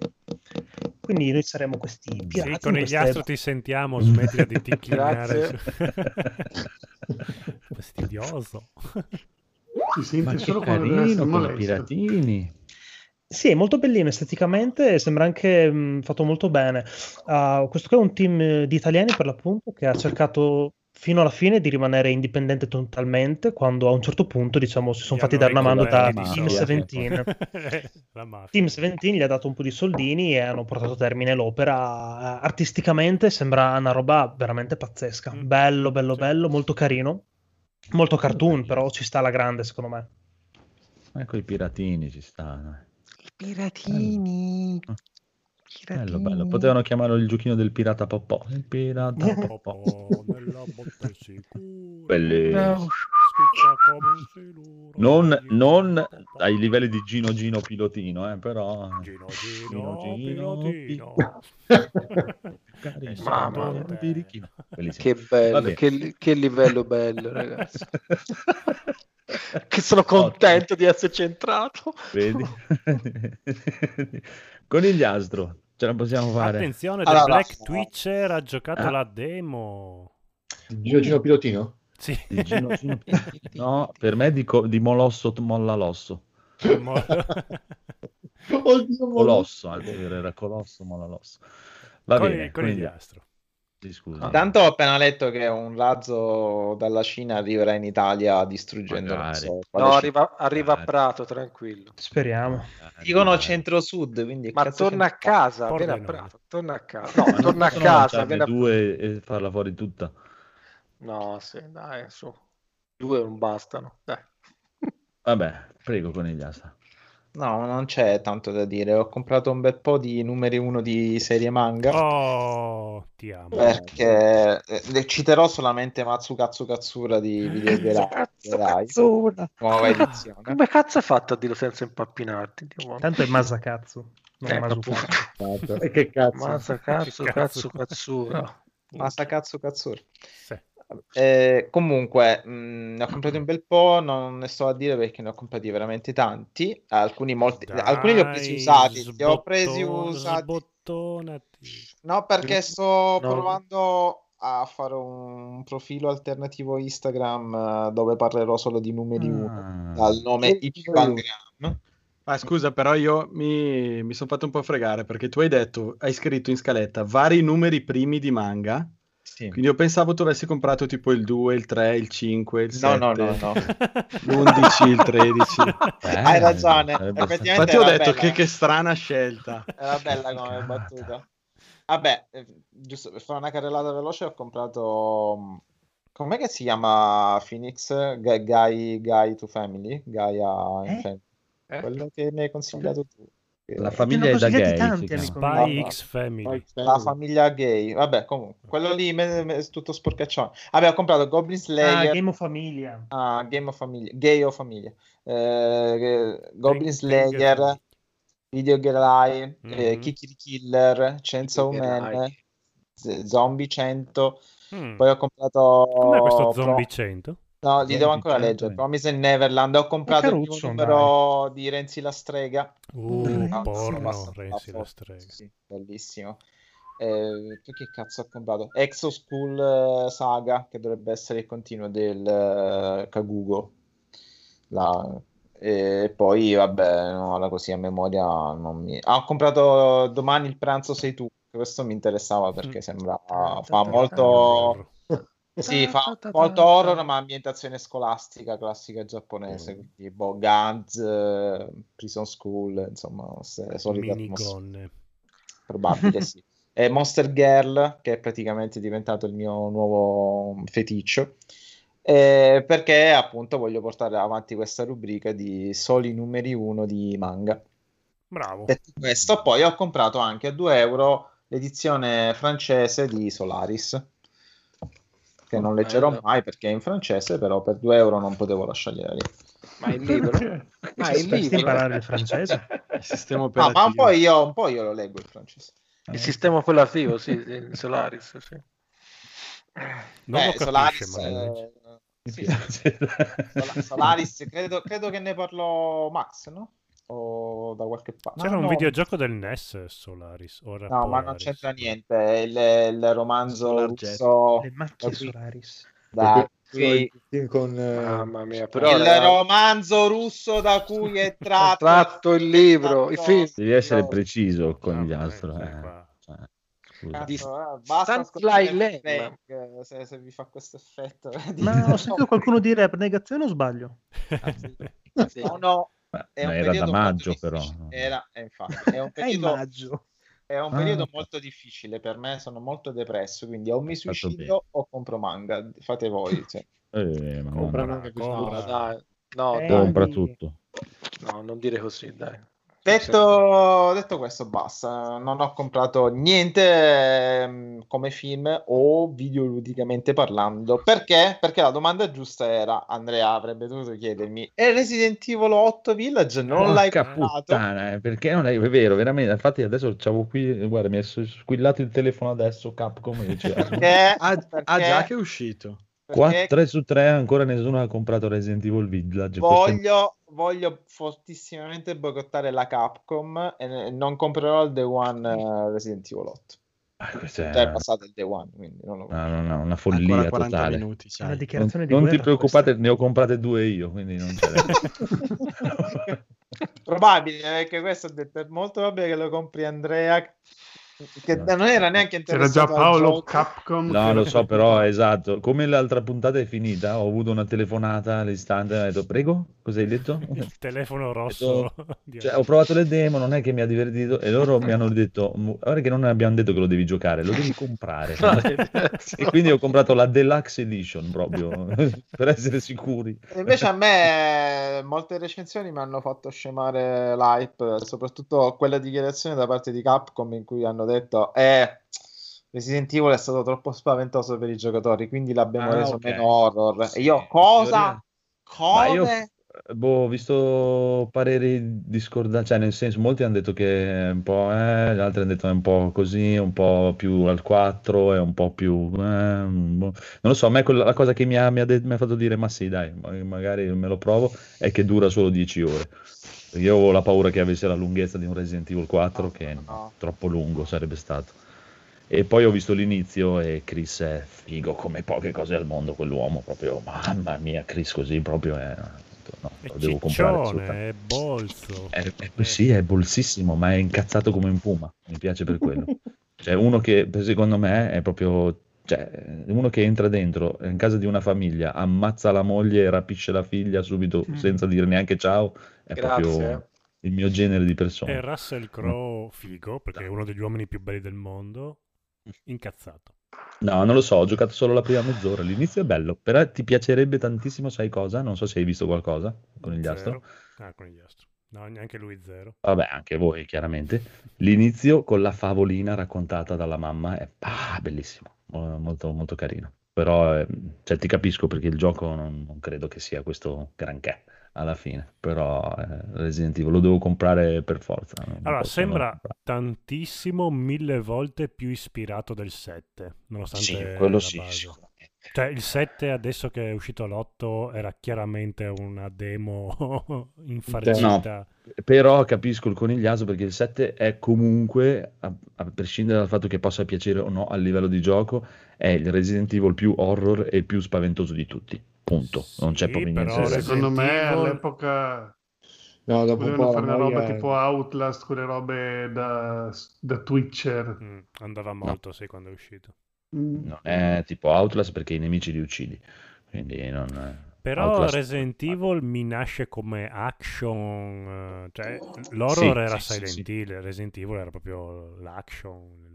Quindi noi saremo questi pirati. Sì, con gli queste- astro ti sentiamo, smettila di tinchinare. Grazie. Fastidioso. Si sente Ma che solo quando carino con i molesto. piratini. Sì, è molto bellino esteticamente, sembra anche mh, fatto molto bene. Ah, questo qui è un team eh, di italiani per l'appunto che ha cercato fino alla fine di rimanere indipendente totalmente, quando a un certo punto, diciamo, si sono fatti dare una mano da di Team soldi. 17. La mafia. Team 17 gli ha dato un po' di soldini e hanno portato a termine l'opera. Artisticamente sembra una roba veramente pazzesca. Mm. Bello, bello, Sì. bello, molto carino. Molto cartoon, però ci sta alla grande, secondo me. Ecco i piratini ci stanno. Piratini. Bello, bello. Potevano chiamarlo il giochino del pirata Popò. Il pirata Popò. Bellissimo. Non, Gino, non ai livelli di Gino Gino Pilotino, eh, però... Gino Gino, Gino, pilotino. Un mia. birichino. Bellissimo. Che bello, che, che livello bello, ragazzi. che sono contento di esserci entrato. Vedi? Conigliastro, ce la possiamo fare. Attenzione, The Allora, Black no. Twitcher ha giocato Ah. la demo. Gino Gino Pilotino? Sì. Il Gino Gino- No, per me di, co- di Molosso molla l'osso. Oddio, Colosso, era Colosso molla l'osso. Va Con- bene, conigliastro. Scusa. Tanto ho appena letto che un razzo dalla Cina arriverà in Italia distruggendo so, No, arriva, arriva a. Prato, tranquillo. Speriamo. Dicono centro-sud, quindi Ma torna a casa, a Prato, torna a casa. No, torna a casa, a... due e farla fuori tutta. No, sì, dai, su. Due non bastano, dai. Vabbè, prego, conigliastro. No, non c'è tanto da dire. Ho comprato un bel po' di numeri 1 di serie manga. Oh, ti amo. Perché eh, citerò solamente Matsukatsu Katsura di Video Gerai. Nuova edizione. Come cazzo hai fatto a dirlo senza impappinarti? Tanto è Masakatsu. Non Eh, Masukatsu. E che cazzo? Masakatsu Che cazzo. Katsu Katsura. Masakatsu Katsura. Sì. Eh, comunque, mh, ne ho comprati un bel po', non ne sto a dire perché ne ho comprati veramente tanti. Alcuni, molti, alcuni li ho presi Dai, usati. Li ho presi sbotto- usati. Sbottonati. No, perché sto No. provando a fare un profilo alternativo Instagram eh, dove parlerò solo di numeri 1 Ah. dal nome Ichibangram. Ah, scusa, però io mi, mi sono fatto un po' fregare perché tu hai detto, hai scritto in scaletta vari numeri primi di manga. Sì. Quindi io pensavo tu avessi comprato tipo il 2, il 3, il 5, il 7, No, no, no, no. l'11, il 13. Eh, Hai ragione, effettivamente Infatti ho detto che, che strana scelta. Era bella come battuta. Vabbè, eh, giusto per fare una carrellata veloce ho comprato... mh, Com'è che si chiama Phoenix? Ga- Guy, Guy to Family? Gaia Eh? Family. Eh? Quello che mi hai consigliato tu. La famiglia è da gay. tanti, Spy X Family. La famiglia gay, vabbè, comunque, quello lì me- me- è tutto sporcaccione. Vabbè, ho comprato Goblin Ah, Slayer, Game of Familia. ah, Game of Famiglia, Gay o Famiglia, eh, Goblin Bang- Slayer, Video Girl eh, Mhm. Kikiri Killer, Chainsaw Man, Gerai. Z- Zombie 100. Mm. Poi ho comprato. Com'è questo Pro- Zombie 100? No, li devo ancora 100, leggere. eh. Promise Neverland. Ho comprato il primo caruccio, numero di Renzi la strega. Uh, Renzi. porno, Basta- Renzi la strega. Sì, bellissimo. Eh, che cazzo ho comprato? Exo School eh, Saga, che dovrebbe essere il continuo del eh, Kagugo. La- E poi, vabbè, no, ora così a memoria non mi... Ah, ho comprato domani il pranzo sei tu. Questo mi interessava perché sembra fa molto... Sì, fa molto horror, ma ambientazione scolastica classica giapponese, quindi boh, Guns, eh, Prison School, insomma, se- solite atmosfere. Minigonne. Probabile, sì. E Monster Girl, che è praticamente diventato il mio nuovo feticcio, eh, perché appunto voglio portare avanti questa rubrica di soli numeri 1 di manga. Bravo. Detto questo, poi ho comprato anche a 2 euro l'edizione francese di Solaris, che non leggerò Bello. mai perché è in francese, però per 2 euro non potevo lasciargliela lì. Ma il libro? Ma il libro? imparare il francese. Il sistema operativo. ma un po' io, un po' io lo leggo il francese. Il sistema operativo, sì, il Solaris, sì. Non Beh, lo capisce, Solaris, eh, sì. Sola- Solaris, credo, credo che ne parlò Max, no? O da qualche parte. C'era no, un no, videogioco del NES Solaris. Ora No, ma non c'entra niente. È il, il romanzo russo Le macchie da Solaris. da cui- con eh, Mamma mia, però il romanzo russo da cui è tratto, tratto il libro, i film. Devi essere preciso con Ah, gli ma altri. sì, eh. Cioè, Di eh, Stanley eh, se, se vi fa questo effetto. Ma ho sentito qualcuno dire abnegazione o sbaglio? Sì. No, no, Beh, era da maggio, però. Era, eh, infatti, è un periodo maggio. È un Ah, periodo ok. molto difficile per me, sono molto depresso, quindi o mi suicido o compro manga, fate voi. cioè. Eh, compra No, Compra. dai, no, Eh, dai, compra tutto. no, non dire così, dai. Detto, detto questo, basta. Non ho comprato niente ehm, come film o videoludicamente parlando. Perché? Perché la domanda giusta era, Andrea avrebbe dovuto chiedermi, e Resident Evil 8 Village non l'hai Porca comprato? puttana, eh, perché non è, è vero, veramente. Infatti, adesso c'avevo qui, guarda, mi è squillato il telefono adesso. Capcom dice, Perché? Ah, ah, Perché? già che è uscito. Perché 3 su 3 ancora nessuno ha comprato Resident Evil Village. Questo è- Voglio, voglio fortissimamente boicottare la Capcom e non comprerò il Day One eh, Resident Evil 8. Ah, è Cioè, è passato il Day One, quindi non lo no, no, no, una follia 40 totale. minuti. Non, dichiarazione di non ti preoccupate, questa. ne ho comprate due io, quindi non c'è. Probabile, perché questo ho detto, è molto probabile che lo compri Andrea Che non era neanche C'era interessato già al Paolo. Capcom. No, che- lo so, però esatto. Come l'altra puntata è finita, ho avuto una telefonata all'istante e ho detto, prego, cosa hai detto? Il telefono Ho rosso. detto, di- cioè, ho provato le demo, non è che mi ha divertito e loro mi hanno detto, guarda che non abbiamo detto che lo devi giocare, lo devi comprare. e quindi ho comprato la Deluxe Edition proprio per essere sicuri. E Invece a me molte recensioni mi hanno fatto scemare l'hype, soprattutto quella dichiarazione da parte di Capcom in cui hanno detto eh, Resident Evil è stato troppo spaventoso per i giocatori, quindi l'abbiamo Ah, reso ok. meno horror. E io cosa? Ma io, Come? boh, ho visto pareri discordanti, cioè nel senso, molti hanno detto che è un po', eh, gli altri hanno detto è un po' così, un po' più al 4, è un po' più, eh, boh. non lo so, a me quella, la cosa che mi ha, mi ha de- mi ha fatto dire, ma sì, dai, ma- magari me lo provo, è che dura solo 10 ore. Io avevo la paura che avesse la lunghezza di un Resident Evil 4, che no. troppo lungo sarebbe stato. E poi ho visto l'inizio e Chris è figo come poche cose al mondo, quell'uomo, proprio, mamma mia, Chris così proprio è... No, È lo devo comprare è bolso. È- è- sì, è bolsissimo, ma è incazzato come un puma, mi piace per quello. Cioè, uno che secondo me è proprio, cioè, uno che entra dentro in casa di una famiglia, ammazza la moglie e rapisce la figlia subito Mm. senza dire neanche ciao, è Grazie. proprio il mio genere di E persona. Russell Crowe, figo, perché è uno degli uomini più belli del mondo, incazzato. No, non lo so, ho giocato solo la prima mezz'ora, l'inizio è bello, però ti piacerebbe tantissimo, sai cosa? Non so se hai visto qualcosa con il Zero. diastro. Ah, con il diastro. No, neanche lui zero. Vabbè, anche voi, chiaramente. L'inizio con la favolina raccontata dalla mamma è ah, bellissimo, mo- molto, molto carino. Però, eh, cioè, ti capisco perché il gioco non, non credo che sia questo granché alla fine. Però, eh, Resident Evil lo devo comprare per forza. Allora, sembra tantissimo, mille volte più ispirato del 7, nonostante Sì, quello sì, base. sicuramente. Cioè, il 7 adesso che è uscito all'8 era chiaramente una demo infarcita. Però capisco il conigliaso perché il 7 è comunque, a, a prescindere dal fatto che possa piacere o no a livello di gioco, è il Resident Evil più horror e più spaventoso di tutti. Punto. Non c'è Sì, proprio però niente dire. Secondo me all'epoca No, dopo un volevano po' fare una roba tipo Outlast, quelle robe da, da Twitcher. Mm, andava molto, sì, quando è uscito. Mm. Non è tipo Outlast perché i nemici li uccidi. Quindi non è... Però Outlast- Resident Evil mi nasce come action, eh, cioè l'horror Sì, era sì, sì, Silent Hill, Resident Evil era proprio l'action.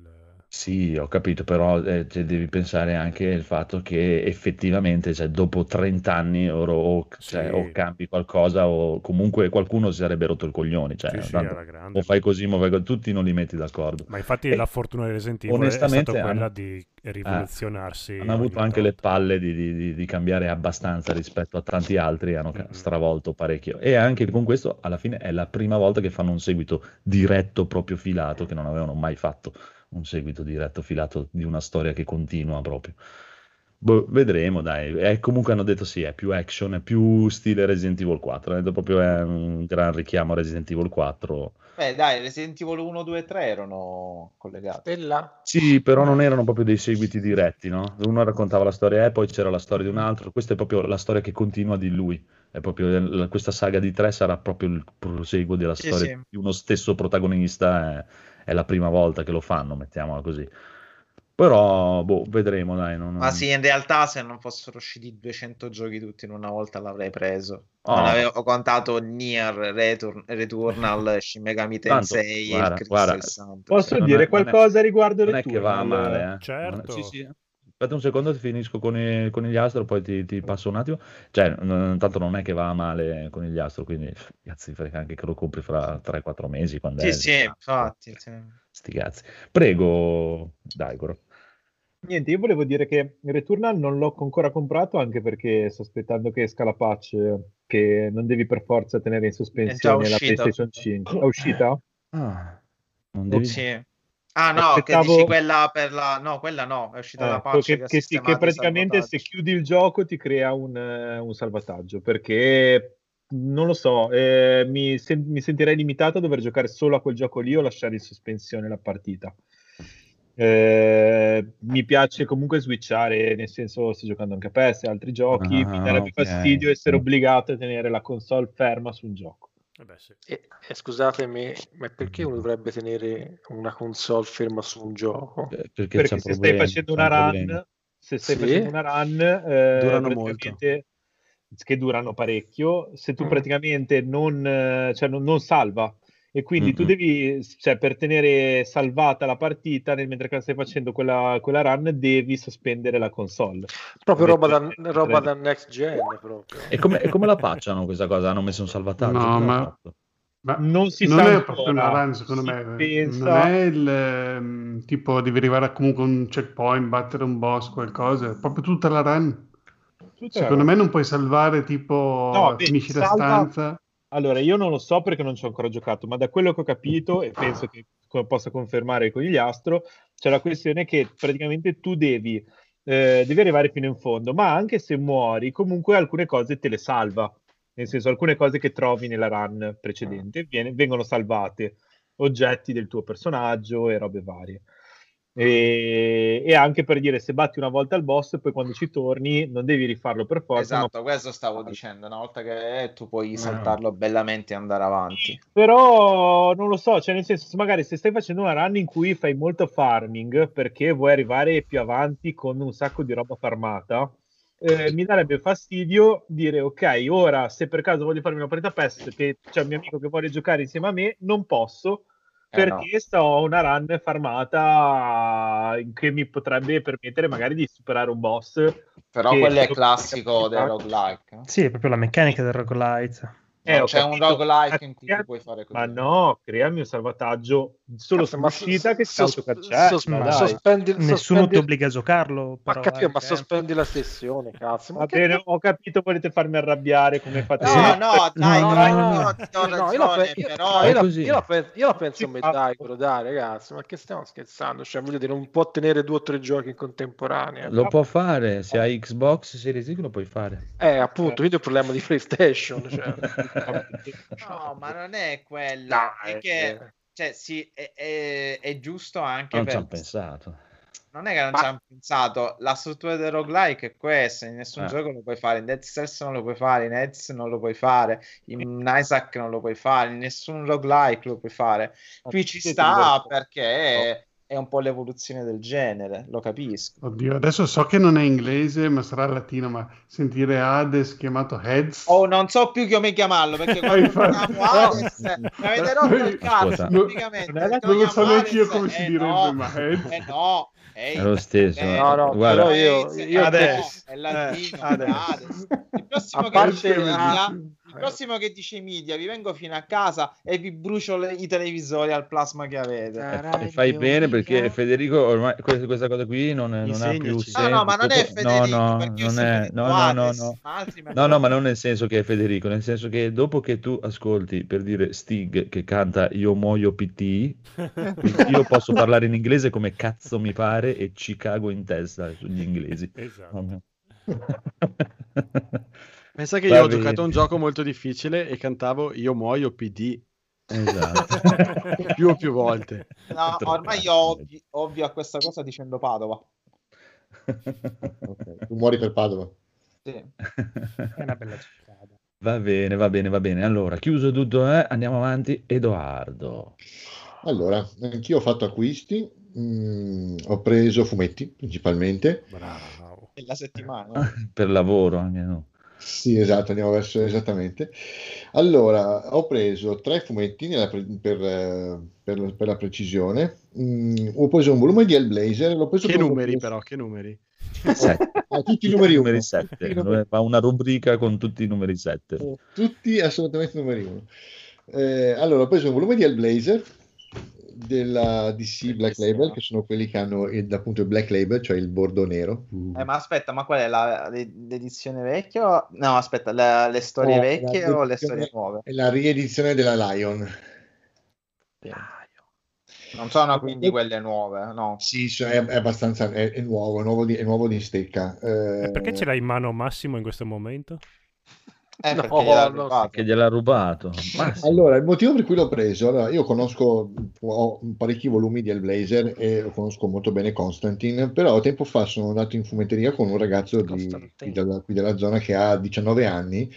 Sì, ho capito, però eh, cioè, devi pensare anche al fatto che effettivamente cioè, dopo 30 anni o, o- cioè, Sì. o cambi qualcosa o comunque qualcuno si sarebbe rotto il coglione. Cioè, Sì, sì, tanto grande. o fai così, o fai così, tutti non li metti d'accordo. Ma infatti E la fortuna di Resident Evil è stata quella hanno- di rivoluzionarsi. hanno avuto anche le tot. palle di, di- di- cambiare abbastanza rispetto a tanti altri, hanno Mhm. stravolto parecchio. E anche con questo, alla fine, è la prima volta che fanno un seguito diretto, proprio filato, che non avevano mai fatto un seguito diretto filato di una storia che continua proprio. Boh, vedremo, dai. E comunque hanno detto sì, è più action, è più stile Resident Evil 4. Hanno detto proprio è un gran richiamo a Resident Evil 4. Beh, dai, Resident Evil 1, 2 e 3 erano collegati. Bella. Sì, però non erano proprio dei seguiti diretti, no? Uno raccontava la storia e poi c'era la storia di un altro. Questa è proprio la storia che continua di lui. È proprio questa saga di tre sarà proprio il proseguo della Sì, storia sì. di uno stesso protagonista. È, è la prima volta che lo fanno, mettiamola così. Però, boh, vedremo, dai. non- Ma sì, in realtà se non fossero usciti 200 giochi tutti in una volta l'avrei preso. Non Oh. avevo contato Nier, Return, Returnal, Shin Megami Tanto, Tensei e il guarda, guarda, del Santo. Posso non dire è- non è- qualcosa riguardo Non le è che va male, eh. Certo. Sì, sì. Aspetta un secondo, ti finisco con il conigliastro, poi ti, ti passo un attimo. Cioè, n- tanto non è che va male con il conigliastro, quindi cazzi, frega anche che lo compri fra 3-4 mesi. Quando Sì, è- sì, infatti. sì. Sti cazzi. Prego, Daigoro. Niente, io volevo dire che Returnal non l'ho ancora comprato anche perché sto aspettando che esca la patch che non devi per forza tenere in sospensione la. PlayStation 5. È uscita? Ah, non devi... Sì. Ah no, che Aspettavo- dici quella per la... No, quella no, è uscita la Ecco, patch che, che, che sì, che praticamente se chiudi il gioco ti crea un, eh, un salvataggio perché non lo so, eh, mi, sen- mi sentirei limitato a dover giocare solo a quel gioco lì o lasciare in sospensione la partita. Eh, mi piace comunque switchare, nel senso sto giocando anche a PES e altri giochi, Ah, mi darebbe ok, fastidio essere obbligato a tenere la console ferma su un gioco. Eh beh, sì. E, e scusatemi, ma perché uno dovrebbe tenere una console ferma su un gioco? Eh, Perché, Perché se problemi, stai facendo una problemi. run, se stai Sì? facendo una run, eh, Durano praticamente- che durano parecchio, se tu Mm. praticamente non, eh, cioè non, non salva e quindi tu Mm-mm. devi, cioè per tenere salvata la partita nel, mentre stai facendo quella, quella run, devi sospendere la console. Proprio roba da, roba da next gen proprio. E come, e come la facciano questa cosa? Hanno messo un salvataggio? No, ma-? Ma Non si non sa è ancora, proprio una run, secondo si me. pensa- Non è il ehm, tipo devi arrivare a comunque un checkpoint, battere un boss, qualcosa. È proprio tutta la run. Tutta la Secondo run. me non puoi salvare tipo No, beh, finisci la salva- stanza. Allora, io non lo so perché non ci ho ancora giocato, ma da quello che ho capito, e penso che possa confermare con gli Astro, c'è la questione che praticamente tu devi, eh, devi arrivare fino in fondo, ma anche se muori, comunque alcune cose te le salva. Nel senso, alcune cose che trovi nella run precedente viene- vengono salvate, oggetti del tuo personaggio e robe varie. E, e anche per dire, se batti una volta il boss, poi quando ci torni non devi rifarlo per forza, ma Esatto, questo stavo dicendo. Una volta che eh, tu puoi saltarlo bellamente e andare avanti. Però non lo so, cioè nel senso, se magari se stai facendo una run in cui fai molto farming perché vuoi arrivare più avanti con un sacco di roba farmata, eh, mi darebbe fastidio dire ok, ora se per caso voglio farmi una partita PES che c'è un mio amico che vuole giocare insieme a me, non posso Eh, no. perché sto a una run farmata che mi potrebbe permettere magari di superare un boss. Però quello è classico del roguelike. Eh, Sì, è proprio la meccanica del roguelite. Non c'è un roguelike in cui tu puoi fare così. Ma no, creami un salvataggio solo Cazzo, ma sull'uscita che si sos- dai. sospendi- Nessuno sospendi- ti obbliga a giocarlo. Ma però, capito, eh, ma che- sospendi la sessione, cazzo. Ma Va bene, ho capito, volete farmi arrabbiare come fate. No, no, dai, No, dai, no, io no, no, io la ragione, pe- io- però... no, io la- io la pen- io la penso a ma- Medaico, dai ragazzi, ma che stiamo scherzando? Cioè, voglio dire, non può tenere due o tre giochi in contemporanea. Lo può fare, se hai Xbox Series X lo puoi fare. Eh, appunto, quindi è un problema di PlayStation. Cioè. No, ma non è quello. No, è è che, cioè, sì, è, è- è giusto anche Non ci per... hanno pensato. Non è che non Ma- ci hanno pensato, la struttura del roguelike è questa, in nessun Eh. gioco lo puoi fare, in Dead Cells non lo puoi fare, in Hades non lo puoi fare, in Isaac non lo puoi fare, in nessun roguelike lo puoi fare. Qui ci sta perché è, un po' l'evoluzione del genere, lo capisco. Oddio, adesso so che non è inglese, ma sarà latino, ma sentire Hades chiamato Heads... Oh, non so più come chiamarlo perché quando chiamo Hades mi avete rotto il cazzo praticamente. Non Non lo so neanche io come si eh direbbe, no, ma Heads... eh no, ehi, È lo stesso. eh, No, no, Guarda, però io- Hades, io eh, adesso- no, è latino, eh, adesso. Hades. Il prossimo, A che parte- ah, il prossimo che dice media, vi vengo fino a casa e vi brucio le- i televisori al plasma che avete. E e fai bene perché Federico ormai que- questa cosa qui non, non ha più senso. No, no, ma non è Federico, no, no, non è, no, no, no, no. altri No, no, ma non nel senso che è Federico, nel senso che dopo che tu ascolti per dire Stig che canta Io muoio PT, io posso parlare in inglese come cazzo mi pare e ci cago in testa sugli inglesi. Esatto. Pensa che Va io ho giocato a un gioco molto difficile e cantavo Io muoio PD Esatto. più o più volte. No, ormai io ovvi- ovvio a questa cosa dicendo Padova. Ok, Tu muori per Padova. Sì. È una bella città. Va bene, va bene, va bene. Allora, chiuso tutto, eh, andiamo avanti. Edoardo. Allora, anch'io ho fatto acquisti, mm, ho preso fumetti principalmente. Bravo. È la settimana. per lavoro anche no. Sì, esatto, andiamo verso esattamente. Allora, ho preso tre fumetti nella pre- per, eh, per- per la precisione. Mm, ho preso un volume di Hellblazer, l'ho preso Che per numeri motivo- però, che numeri? Sette. Ah, tutti i numeri uno. 7. Tutti i numeri- Fa una rubrica con tutti i numeri 7. tutti assolutamente numeri uno. Eh, allora, ho preso un volume di Hellblazer della DC Black Label, che sono quelli che hanno il- appunto il Black Label, cioè il bordo nero. Eh, ma aspetta, ma qual è la, l'ed- l'edizione vecchia? o- No, aspetta, la- le storie No, vecchie o le storie nuove? È la riedizione della Lion. Non sono quindi quelle nuove, no. Sì, so- è, è abbastanza è, è nuovo, è nuovo di, è nuovo di stecca. Eh, Perché ce l'hai in mano Massimo in questo momento? Eh, No, perché gliel'ha no. Che gliel'ha rubato. Ma sì. Allora, il motivo per cui l'ho preso, allora, io conosco, ho parecchi volumi di Hellblazer e conosco molto bene Constantine, però tempo fa sono andato in fumetteria con un ragazzo di, qui, della, qui della zona che ha 19 anni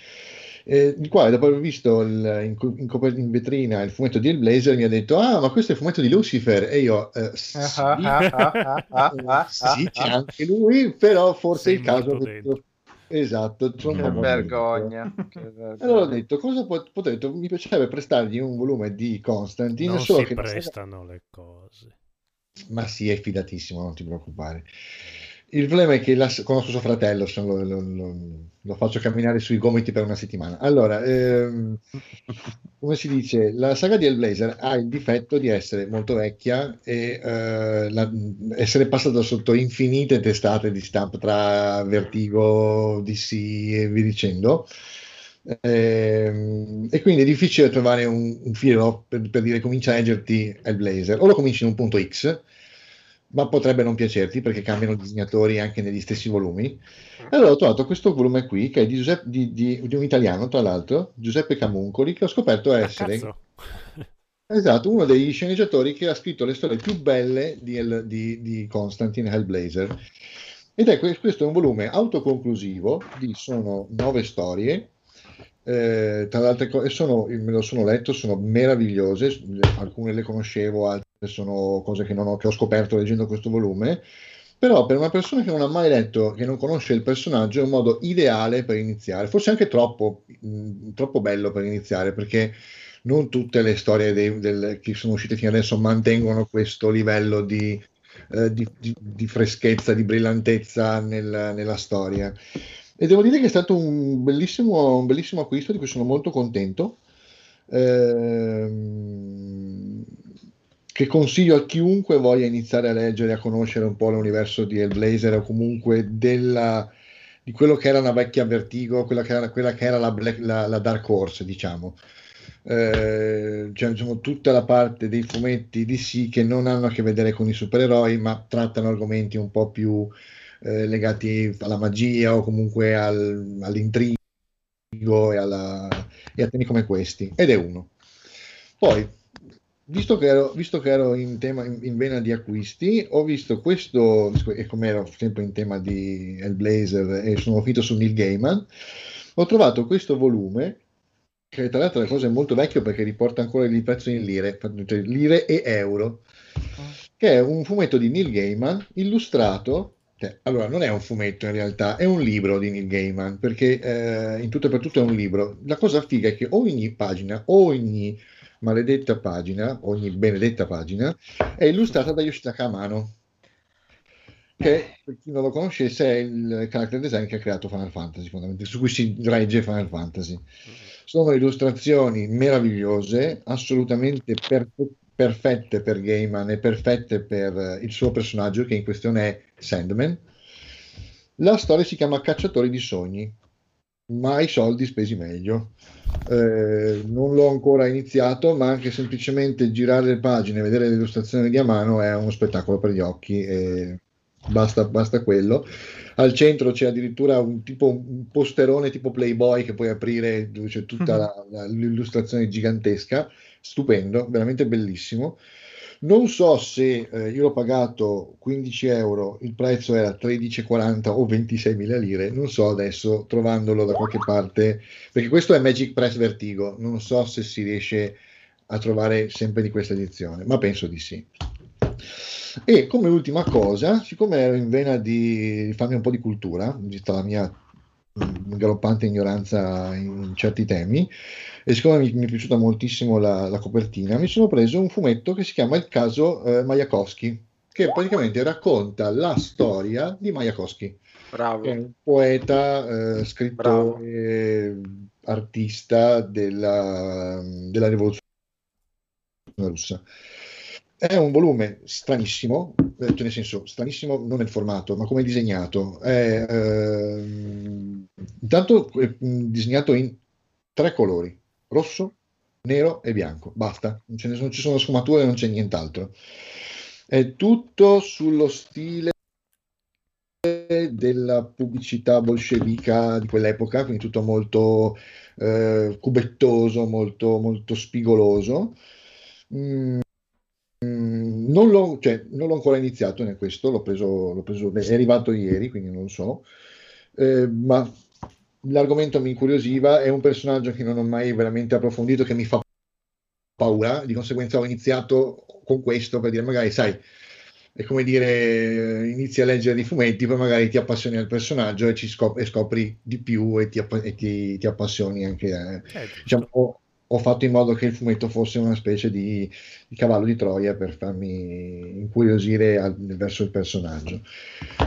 eh, il quale dopo aver visto il- in, in in vetrina il fumetto di Hellblazer mi ha detto ah ma questo è il fumetto di Lucifer e io eh, sì, eh, sì, c'è anche lui però forse è il caso che- esatto sono Che vergogna. che allora ho vergogna. detto, cosa pot- potrei- mi piacerebbe prestargli un volume di Constantine, Non solo si che prestano le cose. Ma sì, è fidatissimo, non ti preoccupare. Il problema è che la- conosco suo fratello, lo, lo- lo- lo faccio camminare sui gomiti per una settimana. Allora, ehm, come si dice, la saga di Hellblazer ha il difetto di essere molto vecchia e eh, la- essere passata sotto infinite testate di stampa tra Vertigo, DC e via dicendo. Ehm, e quindi è difficile trovare un, un filo per, per dire comincia a leggerti Hellblazer o lo cominci in un punto X ma potrebbe non piacerti perché cambiano disegnatori anche negli stessi volumi. Allora ho trovato questo volume qui, che è di, Giuseppe- di- di- di un italiano, tra l'altro, Giuseppe Camuncoli, che ho scoperto essere esatto, uno degli sceneggiatori che ha scritto le storie più belle di, Constantine Hellblazer. Ed è que- questo è un volume autoconclusivo di sono nove storie. Eh, tra le altre cose, sono, me lo sono letto, sono meravigliose, alcune le conoscevo, altre sono cose che, ho, che ho scoperto leggendo questo volume. Però per una persona che non ha mai letto, che non conosce il personaggio, è un modo ideale per iniziare, forse anche troppo, mh, troppo bello per iniziare, perché non tutte le storie dei- del- che sono uscite fino adesso mantengono questo livello di, eh, di- di- di freschezza, di brillantezza nel- nella storia. E devo dire che è stato un bellissimo, un bellissimo acquisto di cui sono molto contento. Ehm, che consiglio a chiunque voglia iniziare a leggere, a conoscere un po' l'universo di Hellblazer o comunque della, di quello che era una vecchia Vertigo, quella che era, quella che era la, Black- la- la Dark Horse, diciamo. Eh, cioè, diciamo, tutta la parte dei fumetti DC che non hanno a che vedere con i supereroi, ma trattano argomenti un po' più eh, legati alla magia o comunque al- all'intrigo e, alla- e a temi come questi. Ed è uno. Poi, visto che ero, visto che ero in, tema, in, in vena di acquisti, ho visto questo, e come ero sempre in tema di Hellblazer e sono finito su Neil Gaiman, ho trovato questo volume che tra l'altro è una cosa molto vecchio perché riporta ancora il prezzo in lire, cioè lire e euro, che è un fumetto di Neil Gaiman illustrato. Allora, non è un fumetto in realtà, è un libro di Neil Gaiman, perché eh, in tutto e per tutto è un libro. La cosa figa è che ogni pagina, ogni maledetta pagina, ogni benedetta pagina, è illustrata da Yoshitaka Amano, che per chi non lo conoscesse è il character design che ha creato Final Fantasy, fondamentalmente, su cui si regge Final Fantasy. Sono illustrazioni meravigliose, assolutamente per- perfette per Gaiman e perfette per eh, il suo personaggio, che in questione è Sandman. La storia si chiama Cacciatori di sogni, ma i soldi spesi meglio. Eh, non l'ho ancora iniziato, ma anche semplicemente girare le pagine e vedere le illustrazioni di a mano è uno spettacolo per gli occhi. E basta, basta quello. Al centro c'è addirittura un tipo un posterone tipo Playboy che puoi aprire, dove c'è tutta la- la- l'illustrazione gigantesca, stupendo, veramente bellissimo. Non so se eh, io l'ho pagato 15 euro, il prezzo era 13,40 o 26 mila lire, non so adesso trovandolo da qualche parte, perché questo è Magic Press Vertigo, non so se si riesce a trovare sempre di questa edizione, ma penso di sì. E come ultima cosa, siccome ero in vena di farmi un po' di cultura, vista la mia mm, galoppante ignoranza in certi temi, e siccome mi, mi è piaciuta moltissimo la, la copertina, mi sono preso un fumetto che si chiama Il caso eh, Majakowski, che praticamente racconta la storia di Majakowski, Bravo. è un poeta, eh, scrittore, artista della, della rivoluzione russa. È un volume stranissimo, eh, cioè nel senso stranissimo non nel formato, ma come è disegnato. È ehm, intanto è disegnato in tre colori, rosso, nero e bianco, basta, non, ne non ci sono sfumature, non c'è nient'altro. È tutto sullo stile della pubblicità bolscevica di quell'epoca, quindi tutto molto eh, cubettoso, molto, molto spigoloso. Mm, mm, non l'ho, cioè, non l'ho ancora iniziato né questo, l'ho preso, l'ho preso, è arrivato ieri, quindi non so, Eh, ma l'argomento mi incuriosiva, è un personaggio che non ho mai veramente approfondito, che mi fa paura, di conseguenza ho iniziato con questo per dire magari, sai, è come dire, inizi a leggere i fumetti, poi magari ti appassioni al personaggio e, ci scop- e scopri di più e ti, app- e ti, ti appassioni anche. Eh, Eh, diciamo, ho, fatto in modo che il fumetto fosse una specie di, di cavallo di Troia per farmi incuriosire al- verso il personaggio.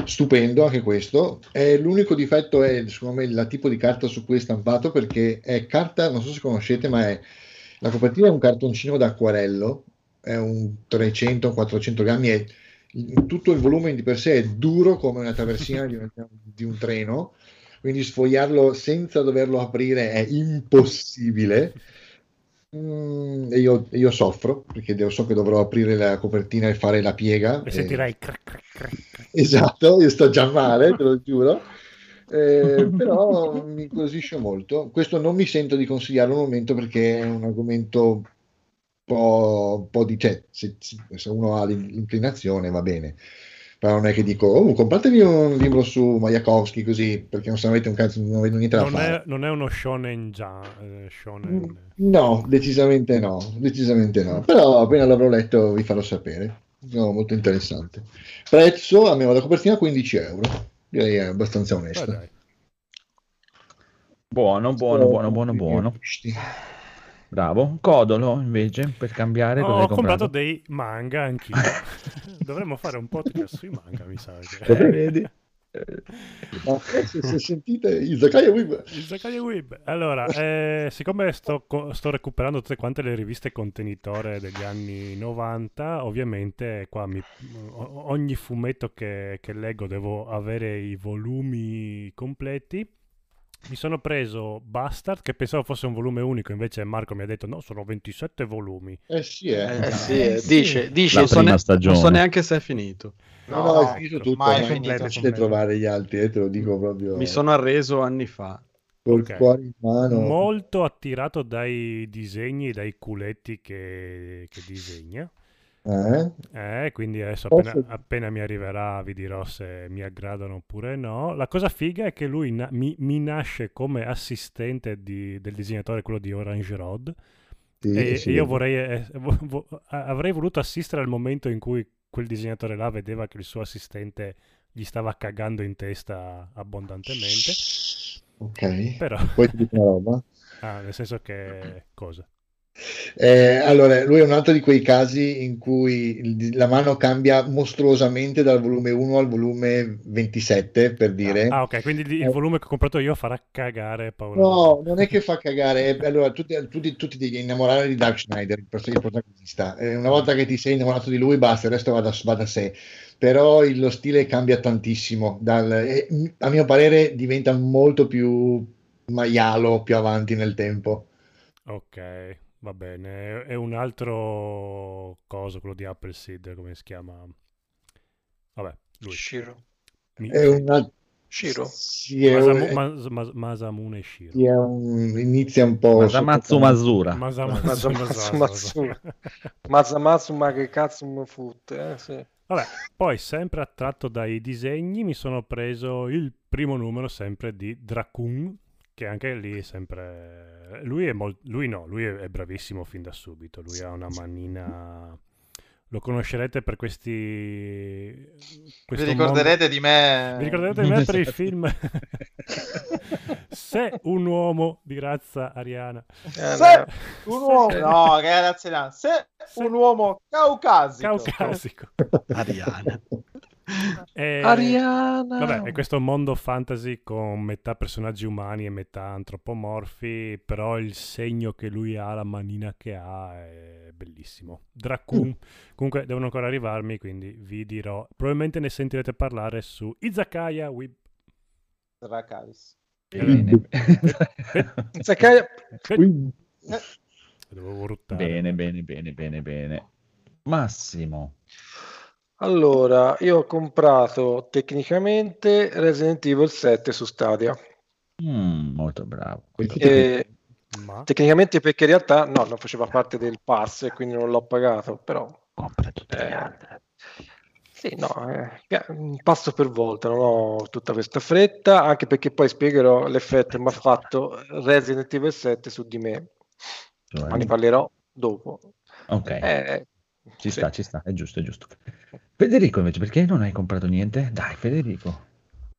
Stupendo anche questo. Eh, l'unico difetto è, secondo me, il tipo di carta su cui è stampato, perché è carta, non so se conoscete, ma è la copertina è un cartoncino d'acquarello, è un 300-400 grammi, il- tutto il volume di per sé è duro come una traversina di un, di un treno, quindi sfogliarlo senza doverlo aprire è impossibile. Mm, e io, io soffro perché devo- so che dovrò aprire la copertina e fare la piega. E e- sentirai crac, crac, crac. Esatto, io sto già male, te lo giuro. Eh, però mi incuriosisce molto. Questo non mi sento di consigliarlo al momento perché è un argomento un po', un po' di... Cioè, se, se uno ha l'in- l'inclinazione va bene. Però non è che dico, oh, compratevi un libro su Mayakovsky così, perché non avete un cazzo, non avete niente da Non fare. è, non è uno shonen già, eh, shonen... No, decisamente no, decisamente no. Però appena l'avrò letto vi farò sapere. No, molto interessante. Prezzo, almeno la copertina 15 euro. Direi è abbastanza onesto. dai. Buono, buono, buono, buono, buono. Bravo. Codolo, invece, per cambiare. cosa Ho comprato comprato? dei manga anch'io. Dovremmo fare un podcast sui manga, mi sa. che- vedi? Ma se, se sentite Izakaya Web, Izakaya Web. Allora, eh, siccome sto, sto recuperando tutte quante le riviste contenitore degli anni 90, ovviamente qua mi- ogni fumetto che, che leggo devo avere i volumi completi. Mi sono preso Bastard, che pensavo fosse un volume unico, invece Marco mi ha detto no, sono 27 volumi. eh sì, eh. Eh sì, eh, dice, dice La so prima ne- stagione. Non so neanche se è finito. No, no, No, è finito tutto, mai ormai è finito. difficile trovare gli altri, eh, te lo dico proprio Mi sono arreso anni fa. col Ok. cuore in mano. Molto attirato dai disegni, dai culetti che, che disegna. Eh? Eh, quindi adesso Posso- appena, appena mi arriverà vi dirò se mi aggradano oppure no. La cosa figa è che lui na- mi, mi nasce come assistente di- del disegnatore, quello di Orange Road. Sì, e sì. io vorrei, eh, vo- avrei voluto assistere al momento in cui quel disegnatore là vedeva che il suo assistente gli stava cagando in testa abbondantemente. Ok. Però, Poi ti dico una roba. ah, nel senso che cosa? Eh, allora, lui è un altro di quei casi in cui la mano cambia mostruosamente dal volume 1 al volume 27, per dire. Ah, ok, quindi il, Eh. volume che ho comprato io farà cagare paura. No, non è che fa cagare. Allora, tu, tu tu ti devi innamorare di Dark Schneider, il protagonista. Eh, una volta che ti sei innamorato di lui, basta, il resto va da, va da sé. Però il- lo stile cambia tantissimo. Dal, e, m- a mio parere diventa molto più maialo più avanti nel tempo. Ok, va bene. È un altro coso, quello di Appleseed, come si chiama? Vabbè, lui. Shiro. Mi- È una... Shiro. Sì, è Masamu- un- Mas- Mas- Masamune Shiro. sì, è un- inizia un po'... Masamatsu Masura. Masamatsu Masamatsu Masasu. Matsura. Mazamatsu ma che cazzo mi fotte, eh, sì. Vabbè, poi sempre attratto dai disegni mi sono preso il primo numero sempre di Dracun, che anche lì è sempre... Lui è molto... Lui no, lui è, bravissimo fin da subito, lui ha una manina... Lo conoscerete per questi... Vi ricorderete di me. mondo- Vi ricorderete di me per il film Se un uomo di razza ariana. Eh, Se un uomo, no, che ragazzi, no. se un uomo caucasico, Caucasico. Ariana. E- Ariana. Vabbè, è questo mondo fantasy con metà personaggi umani e metà antropomorfi, però il segno che lui ha, la manina che ha, è bellissimo. Dracun. Comunque devono ancora arrivarmi, quindi vi dirò. Probabilmente ne sentirete parlare su Izakaya Web. Dracaris. Bene. Sakai- Dovevo ruttare. bene, bene, bene, bene, bene. Massimo. Allora, io ho comprato tecnicamente Resident Evil 7 su Stadia. Mm, molto bravo. E Ma tecnicamente perché in realtà no, non faceva parte del pass e quindi non l'ho pagato, però Compra tutte le Eh. altre. Sì, no, eh, un passo per volta, non ho tutta questa fretta, anche perché poi spiegherò l'effetto che mi ha fatto Resident Evil 7 su di me, Cioè, ma ne parlerò dopo. Ok, Eh, ci sì. sta, ci sta, è giusto, è giusto. Federico invece, perché non hai comprato niente? Dai, Federico.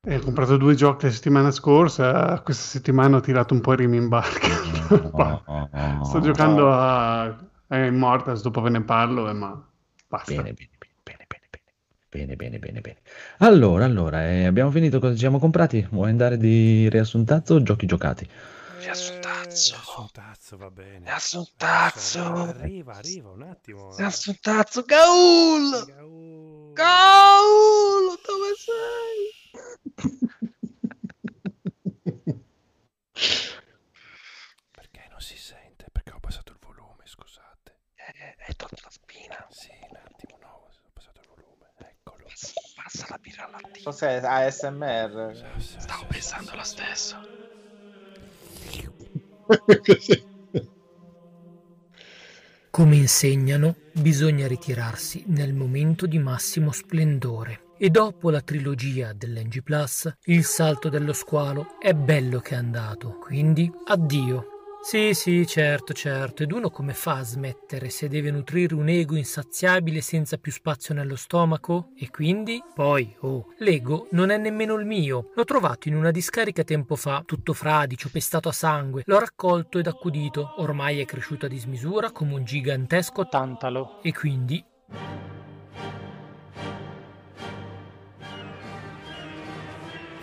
Eh, ho comprato due giochi la settimana scorsa, questa settimana ho tirato un po' i remi in barca. Oh, oh, oh, Sto oh. giocando a, a Immortals, dopo ve ne parlo, eh, ma basta. Bene, bene, bene, bene, bene, bene, bene, bene, bene. Allora, allora, eh, abbiamo finito cosa ci siamo comprati? Vuoi andare di riassuntazzo o giochi giocati? Riassuntazzo. Riassuntazzo, va bene. Riassuntazzo. Arriva, arriva, un attimo. Riassuntazzo, Gaul! Gaul. Gaul, dove sei? Perché non si sente? Perché ho passato il volume, scusate. Eh, hai tolto la spina. Sì, un attimo, no, ho passato il volume. Eccolo. Passa la birra al lattino. Cos'è ASMR? Stavo pensando lo stesso. Come insegnano, bisogna ritirarsi nel momento di massimo splendore. E dopo la trilogia dell'NG Plus, il salto dello squalo è bello che è andato, quindi addio. Sì, sì, certo, certo. Ed uno come fa a smettere se deve nutrire un ego insaziabile senza più spazio nello stomaco? E quindi? Poi, oh, l'ego non è nemmeno il mio. L'ho trovato in una discarica tempo fa, tutto fradicio, pestato a sangue. L'ho raccolto ed accudito. Ormai è cresciuto a dismisura come un gigantesco tantalo. E quindi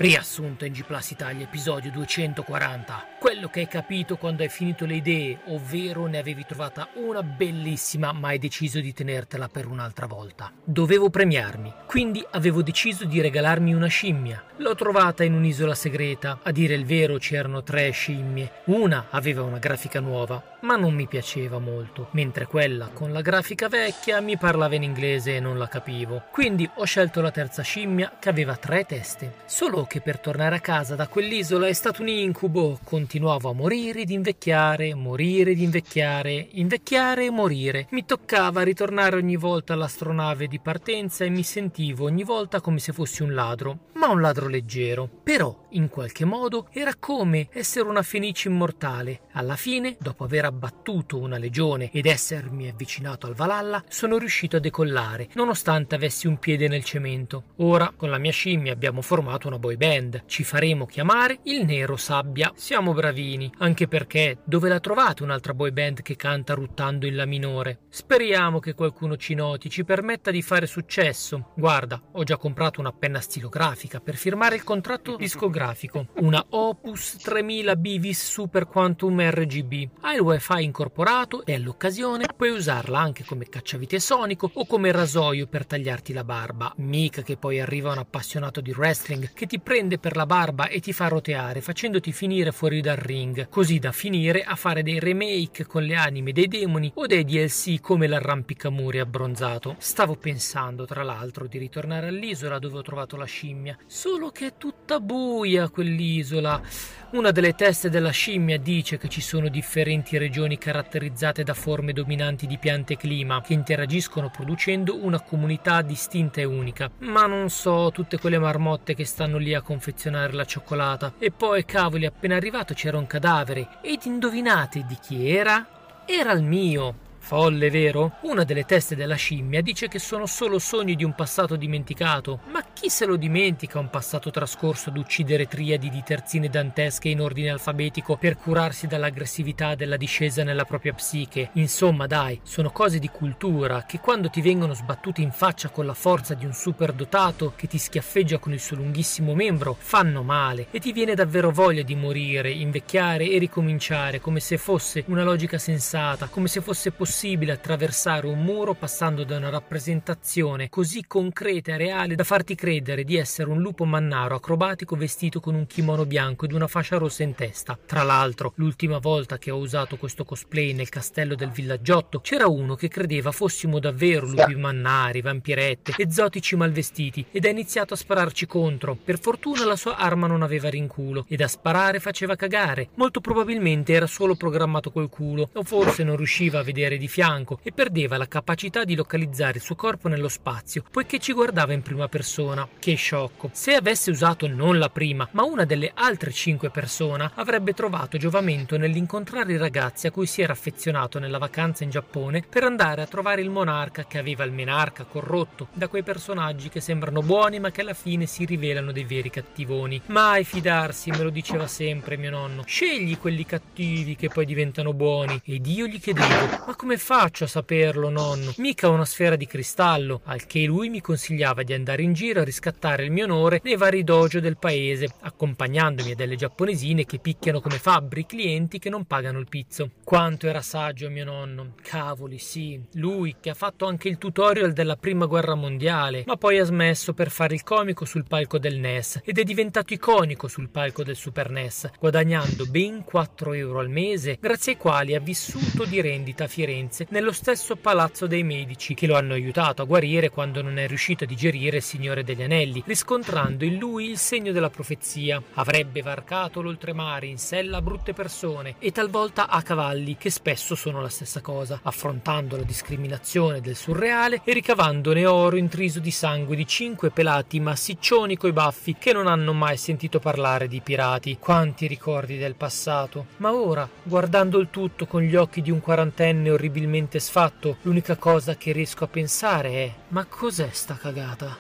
Riassunto in G Plus Italia, episodio 240. Quello che hai capito quando hai finito le idee, ovvero ne avevi trovata una bellissima, ma hai deciso di tenertela per un'altra volta. Dovevo premiarmi, quindi avevo deciso di regalarmi una scimmia. L'ho trovata in un'isola segreta. A dire il vero c'erano tre scimmie. Una aveva una grafica nuova, ma non mi piaceva molto, mentre quella con la grafica vecchia mi parlava in inglese e non la capivo. Quindi ho scelto la terza scimmia che aveva tre teste. Solo che per tornare a casa da quell'isola è stato un incubo. Continuavo a morire ed invecchiare, morire ed invecchiare, invecchiare e morire. Mi toccava ritornare ogni volta all'astronave di partenza e mi sentivo ogni volta come se fossi un ladro, ma un ladro leggero. Però, in qualche modo, era come essere una fenice immortale. Alla fine, dopo aver abbattuto una legione ed essermi avvicinato al Valhalla, sono riuscito a decollare, nonostante avessi un piede nel cemento. Ora, con la mia scimmia abbiamo formato una boy band. Ci faremo chiamare il Nero Sabbia. Siamo bravini, anche perché dove la trovate un'altra boy band che canta ruttando in la minore? Speriamo che qualcuno ci noti, ci permetta di fare successo. Guarda, ho già comprato una penna stilografica per firmare il contratto discografico. Una Opus 3000 Bivis Super Quantum RGB. Ha il wifi incorporato e all'occasione puoi usarla anche come cacciavite sonico o come rasoio per tagliarti la barba. Mica che poi arriva un appassionato di wrestling che ti prende per la barba e ti fa roteare facendoti finire fuori dal ring, così da finire a fare dei remake con le anime dei demoni o dei DLC come l'arrampicamuri abbronzato. Stavo pensando, tra l'altro, di ritornare all'isola dove ho trovato la scimmia, solo che è tutta buia quell'isola. Una delle teste della scimmia dice che ci sono differenti regioni caratterizzate da forme dominanti di piante e clima che interagiscono producendo una comunità distinta e unica. Ma non so, tutte quelle marmotte che stanno lì a confezionare la cioccolata. E poi, cavoli, appena arrivato c'era un cadavere. Ed indovinate di chi era? Era il mio. Folle, vero? Una delle teste della scimmia dice che sono solo sogni di un passato dimenticato. Ma chi se lo dimentica un passato trascorso ad uccidere triadi di terzine dantesche in ordine alfabetico per curarsi dall'aggressività della discesa nella propria psiche? Insomma, dai, sono cose di cultura che quando ti vengono sbattute in faccia con la forza di un superdotato che ti schiaffeggia con il suo lunghissimo membro, fanno male e ti viene davvero voglia di morire, invecchiare e ricominciare come se fosse una logica sensata, come se fosse possibile possibile attraversare un muro passando da una rappresentazione così concreta e reale da farti credere di essere un lupo mannaro acrobatico vestito con un kimono bianco ed una fascia rossa in testa. Tra l'altro, l'ultima volta che ho usato questo cosplay nel castello del villaggiotto, c'era uno che credeva fossimo davvero lupi mannari, vampirette, esotici malvestiti ed ha iniziato a spararci contro. Per fortuna la sua arma non aveva rinculo ed a sparare faceva cagare. Molto probabilmente era solo programmato col culo o forse non riusciva a vedere di fianco e perdeva la capacità di localizzare il suo corpo nello spazio, poiché ci guardava in prima persona. Che sciocco! Se avesse usato non la prima, ma una delle altre cinque persone, avrebbe trovato giovamento nell'incontrare i ragazzi a cui si era affezionato nella vacanza in Giappone per andare a trovare il monarca che aveva il menarca corrotto da quei personaggi che sembrano buoni ma che alla fine si rivelano dei veri cattivoni. Mai fidarsi, me lo diceva sempre mio nonno. Scegli quelli cattivi che poi diventano buoni. Ed io gli chiedevo: Ma come faccio a saperlo, nonno? Mica una sfera di cristallo. Al che lui mi consigliava di andare in giro a riscattare il mio onore nei vari dojo del paese, accompagnandomi a delle giapponesine che picchiano come fabbri clienti che non pagano il pizzo. Quanto era saggio mio nonno. Cavoli, sì. Lui che ha fatto anche il tutorial della prima guerra mondiale, ma poi ha smesso per fare il comico sul palco del NES ed è diventato iconico sul palco del Super NES, guadagnando ben 4 euro al mese, grazie ai quali ha vissuto di rendita a Firenze nello stesso Palazzo dei Medici, che lo hanno aiutato a guarire quando non è riuscito a digerire il Signore degli Anelli, riscontrando in lui il segno della profezia. Avrebbe varcato l'oltremare in sella a brutte persone e talvolta a cavalli, che spesso sono la stessa cosa, affrontando la discriminazione del surreale e ricavandone oro intriso di sangue di cinque pelati massiccioni coi baffi che non hanno mai sentito parlare di pirati. Quanti ricordi del passato. Ma ora, guardando il tutto con gli occhi di un quarantenne orribilmente sfatto, l'unica cosa che riesco a pensare è: ma cos'è sta cagata?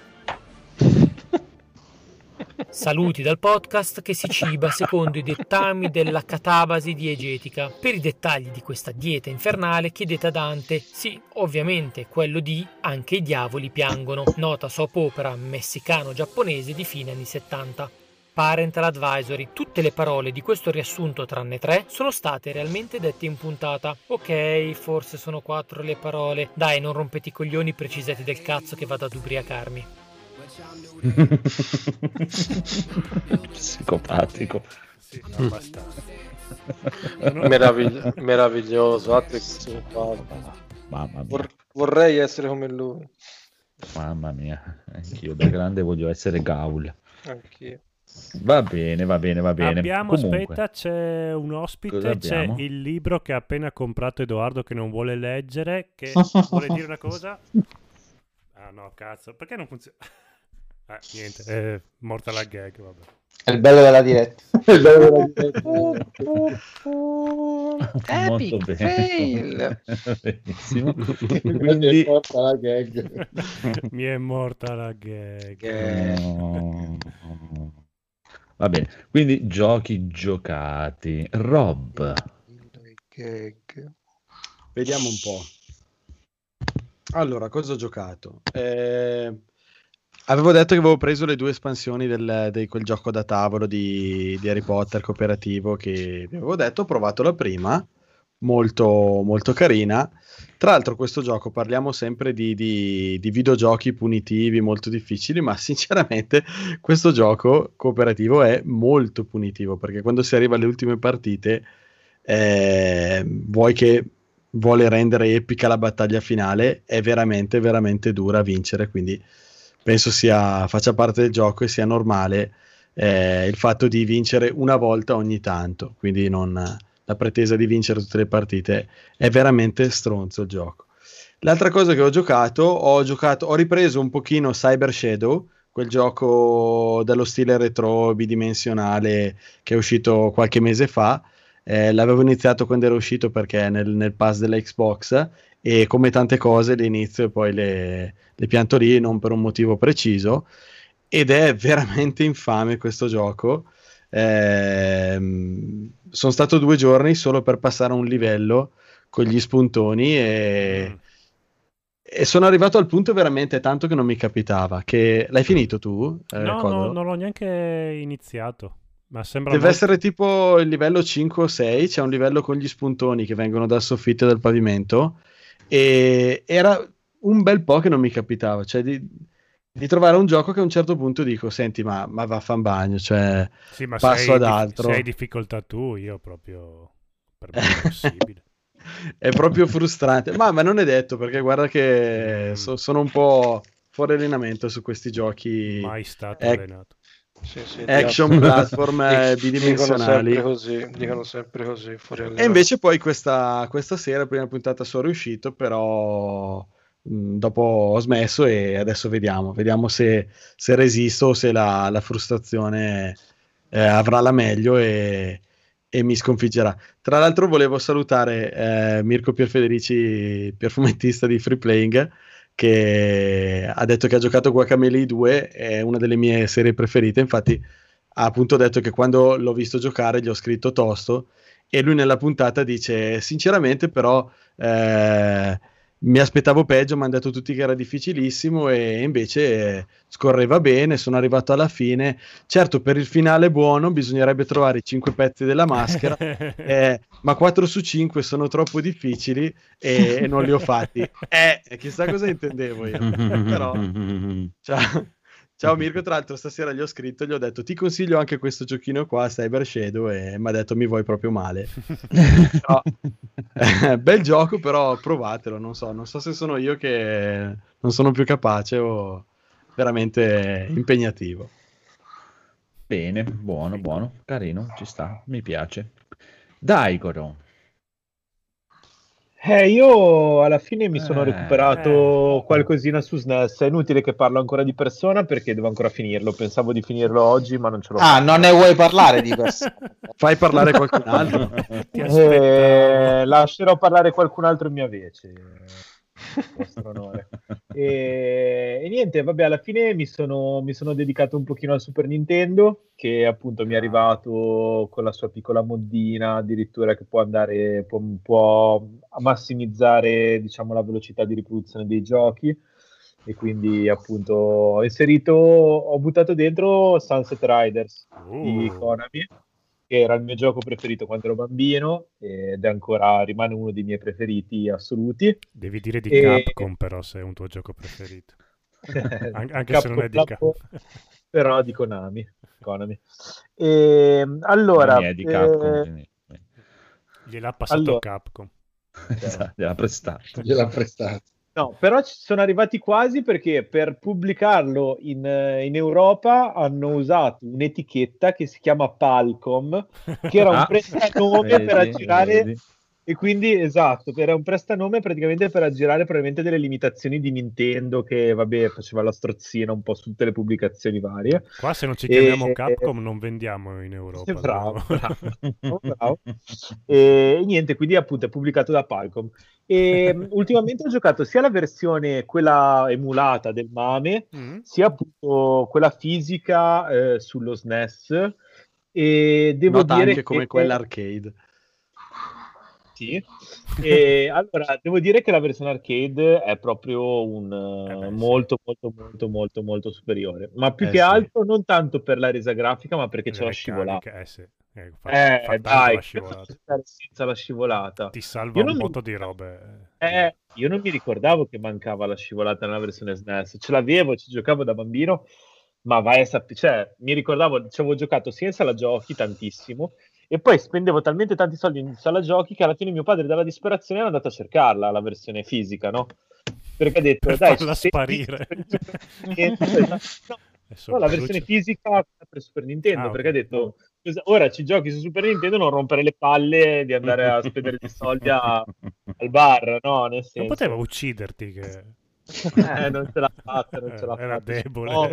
Saluti dal podcast che si ciba secondo i dettami della catabasi diegetica. Per i dettagli di questa dieta infernale chiedete a Dante, sì, ovviamente quello di Anche i diavoli piangono, nota soap opera messicano-giapponese di fine anni 70. Parental Advisory. Tutte le parole di questo riassunto, tranne tre, sono state realmente dette in puntata. Ok, forse sono quattro le parole. Dai, non rompete i coglioni precisati del cazzo che vado ad ubriacarmi. Psicopatico. Sì, no. Meravigli- meraviglioso, guarda. Mamma mia, Vor- vorrei essere come lui, mamma mia. Anch'io da grande voglio essere Gaul. anch'io. Va bene, va bene, va bene. Abbiamo, Comunque, aspetta, c'è un ospite, c'è il libro che ha appena comprato Edoardo che non vuole leggere, che vuole dire una cosa? Ah no, cazzo, perché non funziona? Eh, niente, è morta la gag, vabbè. È il bello della diretta. Il bello della diretta. molto Epic bene. fail. Quindi Quindi... porta la gag. Mi è morta la gag. No. Va bene, quindi giochi giocati. Rob. Vediamo un po'. Allora, cosa ho giocato? Eh, avevo detto che avevo preso le due espansioni del, di quel gioco da tavolo di, di Harry Potter cooperativo che vi avevo detto, ho provato la prima, molto, molto carina. Tra l'altro questo gioco parliamo sempre di, di- di videogiochi punitivi molto difficili, ma sinceramente questo gioco cooperativo è molto punitivo perché quando si arriva alle ultime partite eh, vuoi che vuole rendere epica la battaglia finale, è veramente, veramente dura vincere, quindi penso sia, faccia parte del gioco e sia normale eh, il fatto di vincere una volta ogni tanto, quindi non la pretesa di vincere tutte le partite, è veramente stronzo il gioco. L'altra cosa che ho giocato, ho giocato, ho ripreso un pochino Cyber Shadow, quel gioco dallo stile retro bidimensionale che è uscito qualche mese fa. Eh, l'avevo iniziato quando era uscito perché nel, nel pass della Xbox e come tante cose le inizio e poi le, le pianto lì non per un motivo preciso ed è veramente infame questo gioco. Ehm, sono stato due giorni solo per passare a un livello con gli spuntoni e, Mm. e sono arrivato al punto veramente tanto che non mi capitava. Che... L'hai finito tu? eh, No, no, non l'ho neanche iniziato. Ma sembra Deve molto- essere tipo il livello 5 o 6, c'è un livello con gli spuntoni che vengono dal soffitto e dal pavimento e era un bel po' che non mi capitava, cioè di, di trovare un gioco che a un certo punto dico, senti ma, ma va a fan bagno, cioè Sì, ma passo ad altro. Se hai difficoltà tu, io proprio... Per me è impossibile. è proprio frustrante, ma, ma non è detto perché guarda che Mm. so- sono un po' fuori allenamento su questi giochi. Mai stato Eh, allenato. Sì, sì, action platform bidimensionali. Dicono sempre così, dicono sempre così fuori alle E invece poi questa, questa sera, prima puntata, sono riuscito, però dopo ho smesso e adesso vediamo, vediamo se, se resisto se la, la frustrazione eh, avrà la meglio e, e mi sconfiggerà. Tra l'altro volevo salutare eh, Mirko Pierfederici, perfumettista di Free Playing, che ha detto che ha giocato Guacamele 2, è una delle mie serie preferite, infatti ha appunto detto che quando l'ho visto giocare gli ho scritto tosto e lui nella puntata dice sinceramente però eh, mi aspettavo peggio, mi hanno detto tutti che era difficilissimo e invece scorreva bene, sono arrivato alla fine. Certo, per il finale buono bisognerebbe trovare i 5 pezzi della maschera, eh, ma 4 su 5 sono troppo difficili e, e non li ho fatti. Eh, chissà cosa intendevo io. però, ciao. Ciao Mirko, tra l'altro stasera gli ho scritto, gli ho detto ti consiglio anche questo giochino qua, Cyber Shadow, e mi ha detto mi vuoi proprio male. Però, eh, bel gioco, però provatelo, non so, non so se sono io che non sono più capace o veramente impegnativo. Bene, buono, buono, carino, ci sta, mi piace. Dai, Goro. Eh, io alla fine mi sono Eh, recuperato qualcosina su SNES. È inutile che parlo ancora di persona perché devo ancora finirlo. Pensavo di finirlo oggi, ma non ce l'ho Ah, non ne vuoi parlare di persona? Fai parlare qualcun altro. Ti Eh, lascerò parlare qualcun altro in mia vece. Vostro onore. E, e niente, vabbè, alla fine mi sono, mi sono dedicato un pochino al Super Nintendo, che appunto mi è arrivato con la sua piccola moddina, addirittura che può andare, può, può massimizzare, diciamo, la velocità di riproduzione dei giochi. E quindi appunto ho inserito, ho buttato dentro Sunset Riders di Uh. Konami, che era il mio gioco preferito quando ero bambino ed è ancora, rimane uno dei miei preferiti assoluti. Devi dire di E- Capcom però se è un tuo gioco preferito. An- anche se non è di Capcom, Capcom. però di Konami. Konami. E, allora, Non è di Capcom, eh, quindi- Gliel'ha passato Allora. Capcom. Esatto, gliel'ha prestato. Gliel'ha prestato. No, però ci sono arrivati quasi perché per pubblicarlo in, eh, in Europa hanno usato un'etichetta che si chiama Palcom, che era un Ah, prestanome per aggirare. E quindi esatto, era un prestanome praticamente per aggirare probabilmente delle limitazioni di Nintendo che vabbè faceva la strozzina un po' su tutte le pubblicazioni varie. Qua se non ci E- chiamiamo Capcom non vendiamo in Europa. Bravo, bravo, bravo. E, niente, quindi appunto è pubblicato da Palcom. E mh, ultimamente ho giocato sia la versione, quella emulata del Mame, Mm. sia appunto quella fisica eh, sullo SNES. E devo Nota dire anche come che- quella arcade. Sì. E allora devo dire che la versione arcade è proprio un eh, molto, molto, molto, molto, molto superiore. Ma più Eh che sì. altro non tanto per la resa grafica, ma perché c'è la scivolata. Eh sì, eh, fa, Eh, fa dai, la scivolata. senza la scivolata. Ti salva Io un non mi- botto di robe. Eh, io non mi ricordavo che mancava la scivolata nella versione SNES. Ce l'avevo, ci giocavo da bambino, ma vai a sapere, cioè, mi ricordavo, ci avevo giocato sia in sala giochi tantissimo, e poi spendevo talmente tanti soldi in sala giochi che alla fine mio padre dalla disperazione è andato a cercarla, la versione fisica, no? Perché ha detto, Per dai, farla sparire. no, Adesso no, la versione fisica per Super Nintendo, Ah, perché ha ok. detto "Scusa, ora ci giochi su Super Nintendo, non rompere le palle di andare a spendere dei soldi a- al bar, no? Nel Non senso, poteva ucciderti che... eh, non ce l'ha fatta, non ce l'ha Era fatta. debole. No,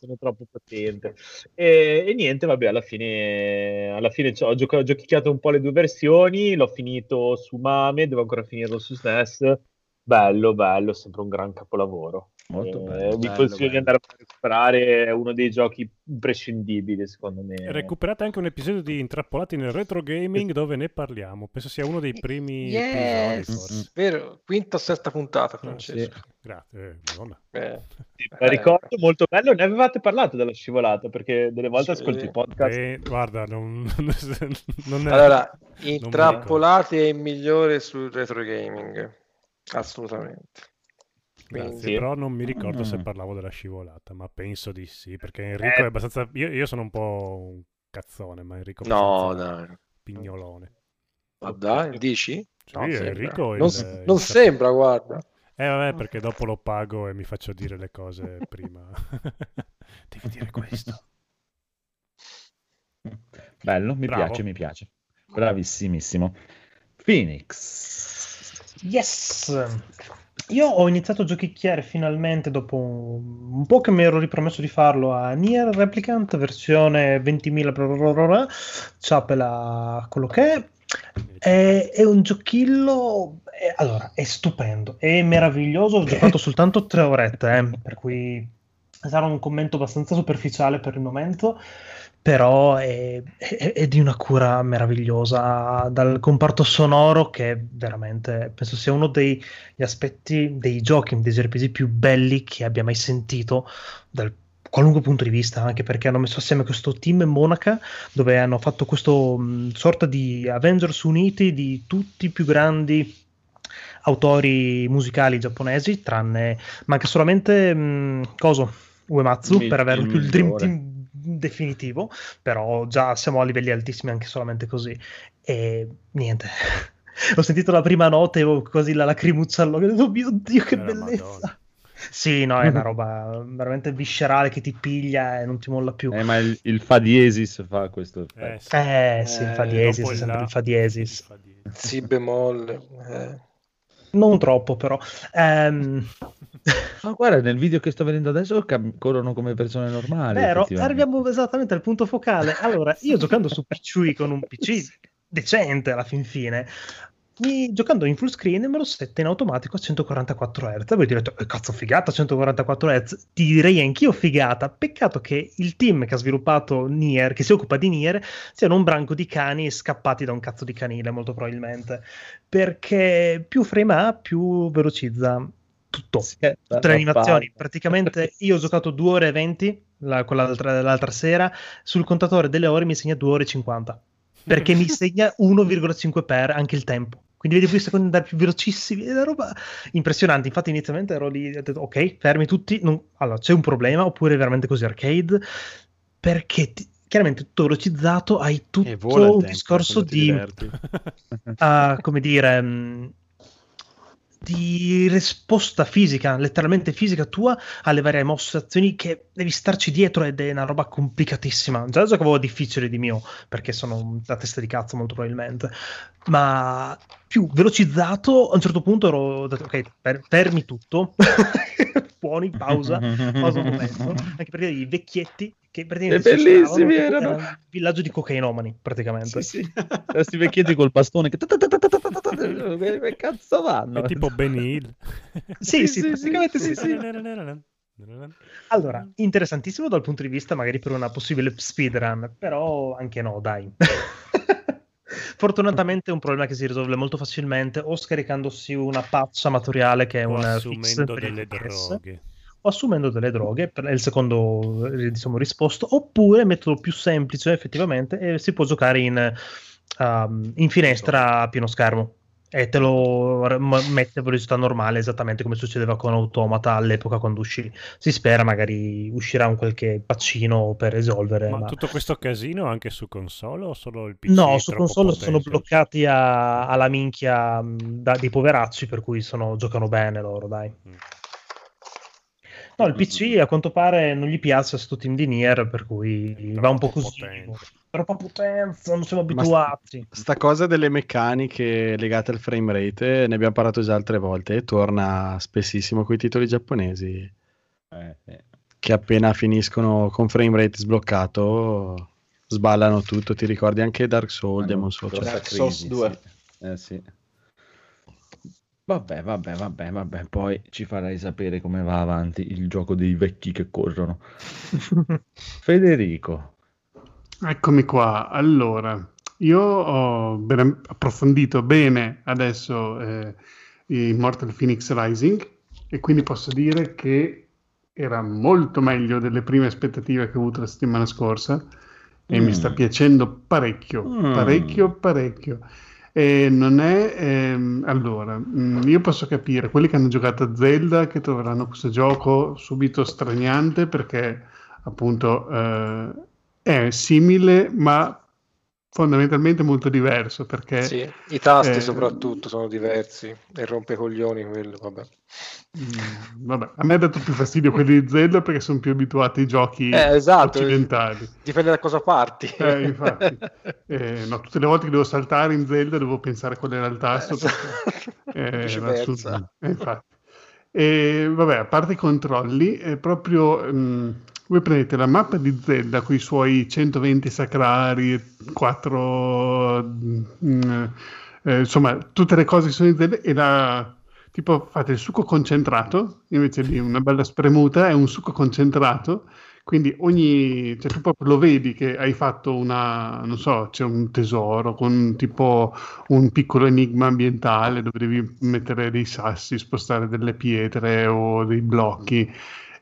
sono troppo potente. E, e niente, vabbè, alla fine, alla fine ho, gioca- ho giochicchiato un po' le due versioni, l'ho finito su Mame, devo ancora finirlo su SNES. Bello, bello, sempre un gran capolavoro. Molto Eh, bello. vi bello, consiglio di bello. andare a recuperare, è uno dei giochi imprescindibili, secondo me. Recuperate anche un episodio di Intrappolati nel retro gaming dove ne parliamo. Penso sia uno dei primi Yes, episodi, forse. vero, quinta o sesta puntata, Ah, Francesco. Grazie, eh, madonna. Eh, Sì, eh, ricordo molto bello, ne avevate parlato della scivolata, perché delle volte Sì. ascolto i podcast. Eh, guarda, non, non è... Allora, Intrappolati è il migliore sul retro gaming, assolutamente. Grazie, però non mi ricordo se Mm. parlavo della scivolata, ma penso di sì, perché Enrico Eh. è abbastanza... Io, io sono un po' un cazzone, ma Enrico è no, abbastanza dai, pignolone. ma dai, dici? Sì, No, sembra. Enrico... non, il- il non sap- sembra, guarda. Eh vabbè, perché dopo lo pago e mi faccio dire le cose prima. Devi dire questo. Bello, mi Bravo. piace, mi piace. Bravissimissimo. Phoenix. Yes! Io ho iniziato a giochicchiare finalmente dopo un, po' che mi ero ripromesso di farlo a Nier Replicant versione 20.000 bla bla bla bla bla. Ciapela quello che è. È, è un giochillo, è- allora, è stupendo, è meraviglioso. Ho giocato soltanto tre orette, eh, per cui sarà un commento abbastanza superficiale per il momento, però è, è- è di una cura meravigliosa dal comparto sonoro che veramente penso sia uno degli aspetti dei giochi, dei JRPG più belli che abbia mai sentito dal qualunque punto di vista, anche perché hanno messo assieme questo team Monaca dove hanno fatto questo mh, sorta di Avengers uniti di tutti i più grandi autori musicali giapponesi, tranne manca solamente mh, coso Uematsu Il- per avere il più il dream team definitivo, però già siamo a livelli altissimi anche solamente così. E niente. Ho sentito la prima nota e ho quasi la lacrimuccia all'occhio. Ho detto, Oh mio Dio, che Eh, bellezza! Madonna. Sì, no, è una roba veramente viscerale che ti piglia e non ti molla più. Eh, ma il, il fa diesis fa questo Eh, effetto. sì. Eh sì, il fa Eh, diesis, sempre il fa diesis. fa diesis. Si bemolle. eh. Non troppo, però. Ehm, Ma guarda, nel video che sto vedendo adesso cam- corrono come persone normali. Vero, arriviamo esattamente al punto focale. Allora, io giocando su PC con un PC decente alla fin fine, mi, giocando in full screen me lo sette in automatico a 144 Hz. Voi direte, "Eh, cazzo, figata 144 Hz. Ti direi anch'io figata. Peccato che il team che ha sviluppato Nier, che si occupa di Nier, siano un branco di cani scappati da un cazzo di canile, molto probabilmente. Perché più frame ha, più velocizza tutto Sì, eh, tutte le animazioni. papà. Praticamente io ho giocato 2 ore e 20 la, l'altra, l'altra sera. Sul contatore delle ore mi segna 2 ore e 50 perché mi segna 1,5 per anche il tempo. Quindi vedi quei secondi andare più velocissimi. È una roba impressionante. Infatti, inizialmente ero lì, ho detto, ok, fermi tutti. non- Allora, c'è un problema, oppure è veramente così arcade? Perché ti- chiaramente tutto velocizzato, hai tutto E un tempo discorso di a, come dire, mh, di risposta fisica, letteralmente fisica tua alle varie mosse, azioni che devi starci dietro ed è una roba complicatissima. Già giocavo difficile di mio, perché sono la testa di cazzo molto probabilmente, ma più velocizzato, a un certo punto ero detto, ok, fer- fermi tutto, buoni, pausa, pausa un momento, anche perché i vecchietti che praticamente bellissimi, erano. era un villaggio di cocainomani praticamente. Sì, sì. Questi vecchietti col bastone che... Che cazzo vanno? È tipo Ben Hill. Sì, sì, praticamente sì, sì. sì. Allora, interessantissimo dal punto di vista magari per una possibile speedrun, però anche no, dai. Fortunatamente è un problema che si risolve molto facilmente o scaricandosi una patch amatoriale che è O un assumendo delle DPS, droghe. o assumendo delle droghe, per è il secondo eh, diciamo, risposto, oppure metodo più semplice effettivamente e si può giocare in, um, in finestra a pieno schermo e te lo mette a velocità normale esattamente come succedeva con Automata all'epoca quando uscì. Si spera magari uscirà un qualche paccino per risolvere. Ma ma- tutto questo casino anche su console o solo il PC? No, è su console sono potente? bloccati a- alla minchia da- dei poveracci, per cui sono- giocano bene loro, dai. Mm. No, il PC a quanto pare non gli piace a sto team di Nier, per cui va un po' così. potente. Troppa potenza, non siamo abituati. Sta cosa delle meccaniche legate al frame rate, ne abbiamo parlato già altre volte, e torna spessissimo con i titoli giapponesi, Eh, eh. che appena finiscono con frame rate sbloccato sballano tutto. Ti ricordi anche Dark Souls, Hanno Demon Souls? grossa Dark Souls crisi, 2. sì. Eh sì. Vabbè, vabbè, vabbè, vabbè, poi ci farai sapere come va avanti il gioco dei vecchi che corrono. Federico, Eccomi qua. Allora, io ho ben- approfondito bene adesso eh, Immortal Phoenix Rising e quindi posso dire che era molto meglio delle prime aspettative che ho avuto la settimana scorsa e Mm. mi sta piacendo parecchio, Mm. parecchio, parecchio. E non è ehm, allora, mm, io posso capire quelli che hanno giocato a Zelda che troveranno questo gioco subito straniante perché appunto eh, è simile ma fondamentalmente molto diverso perché Sì, i tasti eh, soprattutto sono diversi e rompecoglioni quello, vabbè. mm, vabbè, a me ha dato più fastidio quelli di Zelda perché sono più abituati ai giochi Eh, esatto, occidentali. dipende da cosa parti. Eh. Eh, no, tutte le volte che devo saltare in Zelda devo pensare qual era il tasto. perché, eh, Viceversa. assurdo. Eh, infatti. E vabbè, a parte i controlli, è proprio mh, voi prendete la mappa di Zelda con i suoi 120 sacrari, 4 mh, eh, insomma, tutte le cose che sono in Zelda e la tipo fate il succo concentrato invece di una bella spremuta, è un succo concentrato. Quindi ogni, cioè tu proprio lo vedi che hai fatto una, non so, c'è un tesoro con tipo un piccolo enigma ambientale dove devi mettere dei sassi, spostare delle pietre o dei blocchi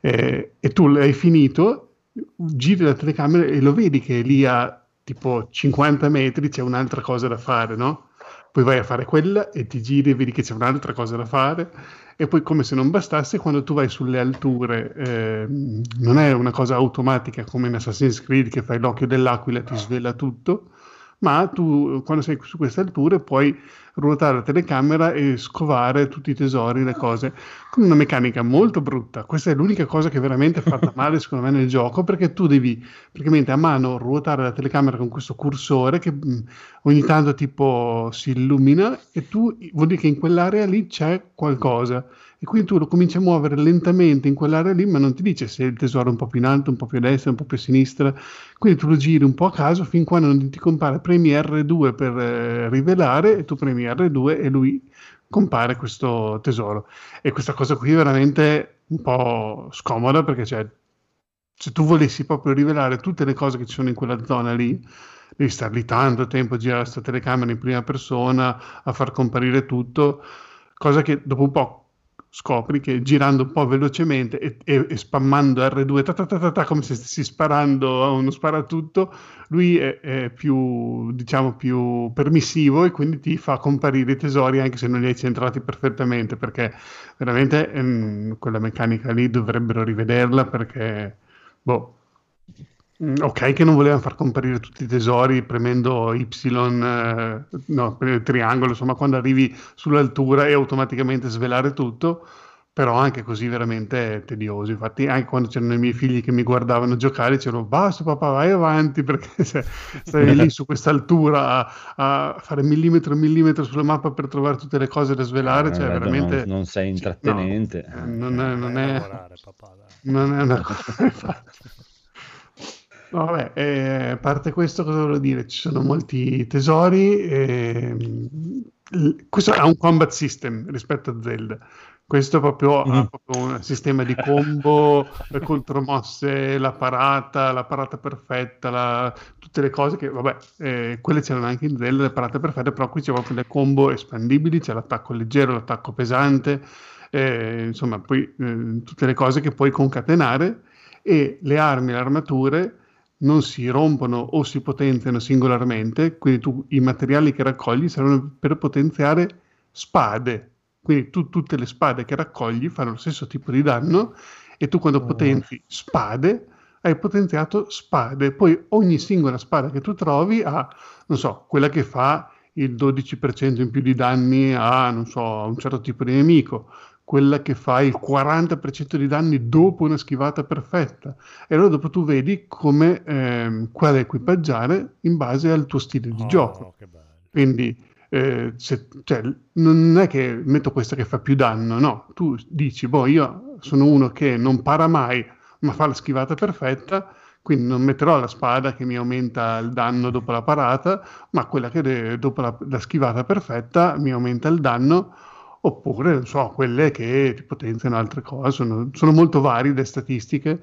eh, e tu l'hai finito, giri la telecamera e lo vedi che lì a tipo 50 metri c'è un'altra cosa da fare, no? Poi vai a fare quella e ti giri e vedi che c'è un'altra cosa da fare e poi come se non bastasse quando tu vai sulle alture eh, non è una cosa automatica come in Assassin's Creed che fai l'occhio dell'aquila e ti svela tutto ma tu quando sei su queste alture puoi ruotare la telecamera e scovare tutti i tesori, le cose, con una meccanica molto brutta. Questa è l'unica cosa che veramente è fatta male secondo me nel gioco, perché tu devi praticamente a mano ruotare la telecamera con questo cursore che mh, ogni tanto tipo si illumina e tu vuol dire che in quell'area lì c'è qualcosa e quindi tu lo cominci a muovere lentamente in quell'area lì, ma non ti dice se il tesoro è un po' più in alto, un po' più a destra, un po' più a sinistra. Quindi tu lo giri un po' a caso fin quando non ti compare, premi R2 per eh, rivelare e tu premi R2 e lui compare questo tesoro. E questa cosa qui è veramente un po' scomoda perché cioè, se tu volessi proprio rivelare tutte le cose che ci sono in quella zona lì, devi star lì tanto tempo a girare questa telecamera in prima persona, a far comparire tutto, cosa che dopo un po' scopri che girando un po' velocemente e, e, e spammando R2 ta ta ta come se stessi sparando a uno sparatutto, lui è, è più, diciamo, più permissivo e quindi ti fa comparire i tesori anche se non li hai centrati perfettamente, perché veramente ehm, quella meccanica lì dovrebbero rivederla perché, boh, Ok, che non volevano far comparire tutti i tesori premendo Y, eh, no, premendo triangolo, insomma, quando arrivi sull'altura e automaticamente svelare tutto, però anche così veramente è tedioso. Infatti, anche quando c'erano i miei figli che mi guardavano giocare, dicevano basta papà, vai avanti, perché se stai lì su questa altura a, a fare millimetro e millimetro sulla mappa per trovare tutte le cose da svelare, Eh, cioè vedo, veramente... non, non sei intrattenente. No, non è, non è- lavorare, papà, dai. non è una cosa. No, vabbè, eh, a parte questo, cosa volevo dire? Ci sono molti tesori. ehm, l- questo ha un combat system rispetto a Zelda. Questo proprio ha proprio un sistema di combo, le contromosse, la parata, la parata perfetta, la- tutte le cose che, vabbè, eh, quelle c'erano anche in Zelda, le parate perfette, però qui c'è proprio le combo espandibili, c'è l'attacco leggero, l'attacco pesante, eh, insomma, poi eh, tutte le cose che puoi concatenare e le armi e le armature non si rompono o si potenziano singolarmente, quindi tu i materiali che raccogli servono per potenziare spade. Quindi tu tutte le spade che raccogli fanno lo stesso tipo di danno e tu quando potenzi spade hai potenziato spade. Poi ogni singola spada che tu trovi ha, non so, quella che fa il 12% in più di danni a, non so, a un certo tipo di nemico, quella che fa il 40% di danni dopo una schivata perfetta. E allora dopo tu vedi come ehm, quale equipaggiare in base al tuo stile di Oh, gioco. Quindi eh, se- cioè, non è che metto questa che fa più danno, no, tu dici, boh, io sono uno che non para mai, ma fa la schivata perfetta, quindi non metterò la spada che mi aumenta il danno dopo la parata, ma quella che de- dopo la, la schivata perfetta mi aumenta il danno, oppure, non so, quelle che potenziano altre cose, sono, sono molto varie le statistiche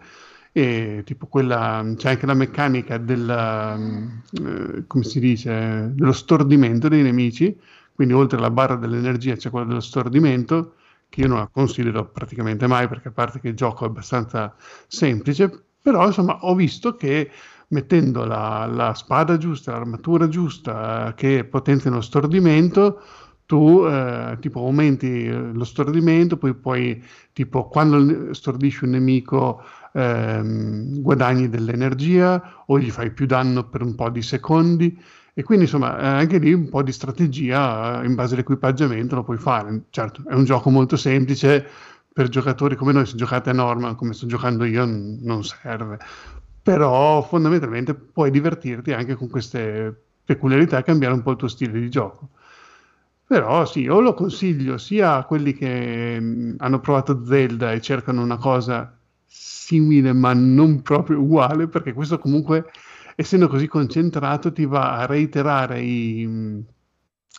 e tipo quella, c'è anche la meccanica del, eh, come si dice, dello stordimento dei nemici, quindi oltre alla barra dell'energia c'è quella dello stordimento, che io non la considero praticamente mai perché a parte che il gioco è abbastanza semplice, però insomma ho visto che mettendo la, la spada giusta, l'armatura giusta, eh, che potenzia lo stordimento, tu eh, tipo aumenti eh, lo stordimento, poi poi tipo quando stordisci un nemico ehm, guadagni dell'energia o gli fai più danno per un po' di secondi e quindi insomma eh, anche lì un po' di strategia eh, in base all'equipaggiamento lo puoi fare. Certo, è un gioco molto semplice per giocatori come noi, se giocate a norma come sto giocando io n- non serve, però fondamentalmente puoi divertirti anche con queste peculiarità e cambiare un po' il tuo stile di gioco. Però sì, io lo consiglio sia a quelli che mh, hanno provato Zelda e cercano una cosa simile ma non proprio uguale, perché questo comunque, essendo così concentrato, ti va a reiterare i, mh,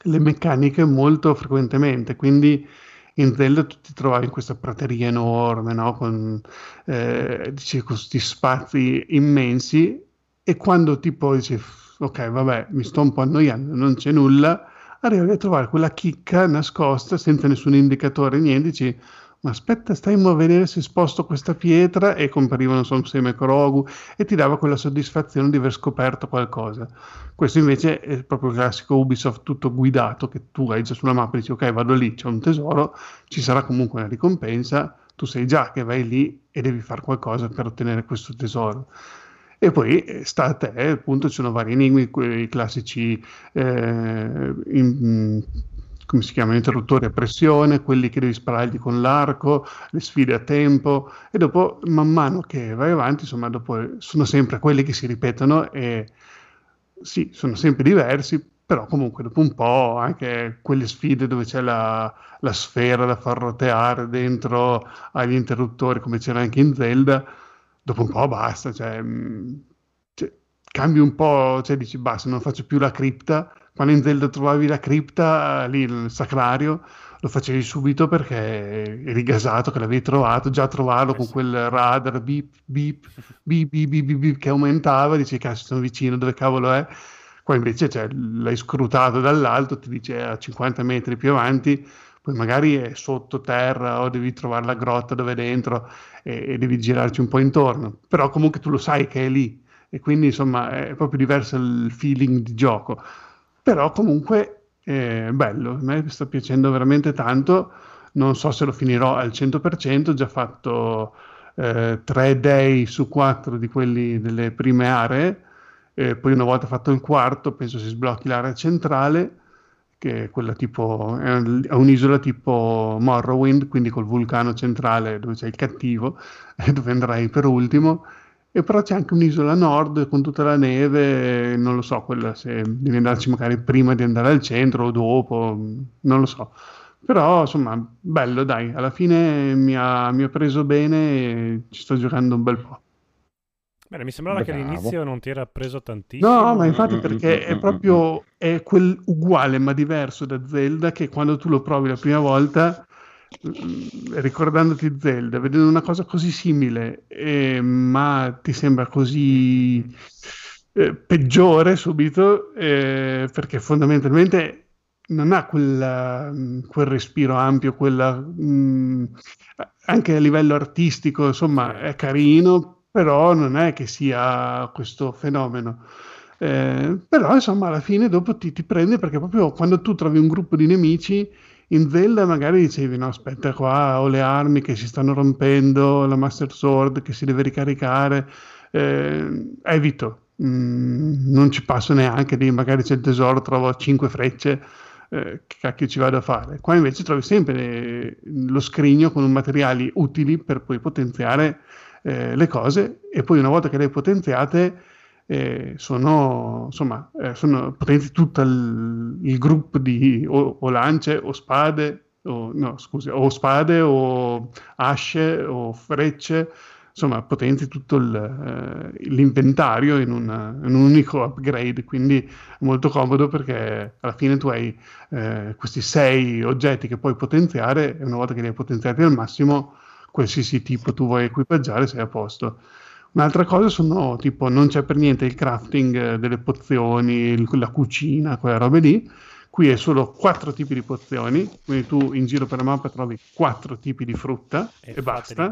le meccaniche molto frequentemente. Quindi in Zelda tu ti trovavi in questa prateria enorme, no? con eh, questi spazi immensi, e quando tipo dici, ok, vabbè, mi sto un po' annoiando, non c'è nulla arrivi a trovare quella chicca nascosta senza nessun indicatore, niente, dici ma aspetta, stai a vedere se sposto questa pietra e comparivano so, un seme Krogu e ti dava quella soddisfazione di aver scoperto qualcosa. Questo invece è proprio il classico Ubisoft tutto guidato, che tu hai già sulla mappa e dici ok vado lì, c'è un tesoro, ci sarà comunque una ricompensa, tu sai già che vai lì e devi fare qualcosa per ottenere questo tesoro. E poi eh, sta a te, appunto, ci sono vari enigmi, i classici, eh, in, come si chiamano, interruttori a pressione, quelli che devi sparargli con l'arco, le sfide a tempo, e dopo, man mano che vai avanti, insomma, dopo sono sempre quelli che si ripetono e sì, sono sempre diversi, però comunque dopo un po' anche quelle sfide dove c'è la, la sfera da far roteare dentro agli interruttori, come c'era anche in Zelda, dopo un po' basta, cioè, cioè, cambi un po', cioè dici basta, non faccio più la cripta, quando in Zelda trovavi la cripta, lì il sacrario, lo facevi subito perché eri gasato che l'avevi trovato, già trovarlo con quel radar beep, beep, beep, beep, beep, beep, beep che aumentava, dici cazzo sono vicino, dove cavolo è? Qua invece cioè, l'hai scrutato dall'alto, ti dice a 50 metri più avanti, poi magari è sottoterra o devi trovare la grotta dove è dentro e, e, devi girarci un po' intorno, però comunque tu lo sai che è lì e quindi insomma è proprio diverso il feeling di gioco, però comunque è bello, a me sta piacendo veramente tanto, non so se lo finirò al 100%, ho già fatto eh, 3 day su 4 di quelli delle prime aree, e poi una volta fatto il quarto penso si sblocchi l'area centrale che è quella tipo, è, un'isola tipo Morrowind, quindi col vulcano centrale dove c'è il cattivo, e dove andrai per ultimo, e però c'è anche un'isola nord con tutta la neve, non lo so, quella se devi andarci magari prima di andare al centro o dopo, non lo so. Però insomma, bello dai, alla fine mi ha, mi ha preso bene e ci sto giocando un bel po'. Bene, mi sembrava Bravo. che all'inizio non ti era preso tantissimo. No, ma infatti perché è proprio è quel uguale ma diverso da Zelda che quando tu lo provi la prima volta, mm, ricordandoti Zelda, vedendo una cosa così simile, eh, ma ti sembra così eh, peggiore subito, eh, perché fondamentalmente non ha quella, mm, quel respiro ampio, quella, mh, mm, anche a livello artistico, insomma, è carino, però non è che sia questo fenomeno. Eh, però insomma alla fine dopo ti, ti, prende perché proprio quando tu trovi un gruppo di nemici in Zelda magari dicevi no aspetta qua ho le armi che si stanno rompendo la Master Sword che si deve ricaricare. Eh, evito. Mm, non ci passo neanche lì magari c'è il tesoro trovo 5 frecce eh, che cacchio ci vado a fare? Qua invece trovi sempre lo scrigno con materiali utili per poi potenziare eh, le cose e poi una volta che le hai potenziate eh, sono, insomma, eh, sono potenzi tutto il, il gruppo di o, o, lance o spade o, no, scusi, o spade o asce o frecce insomma potenzi tutto il, eh, l'inventario in, una, in, un unico upgrade, quindi molto comodo perché alla fine tu hai eh, questi sei oggetti che puoi potenziare e una volta che li hai potenziati al massimo qualsiasi tipo tu vuoi equipaggiare sei a posto. Un'altra cosa sono tipo non c'è per niente il crafting eh, delle pozioni, la cucina, quelle robe lì. Qui è solo quattro tipi di pozioni, quindi tu in giro per la mappa trovi quattro tipi di frutta e, e basta.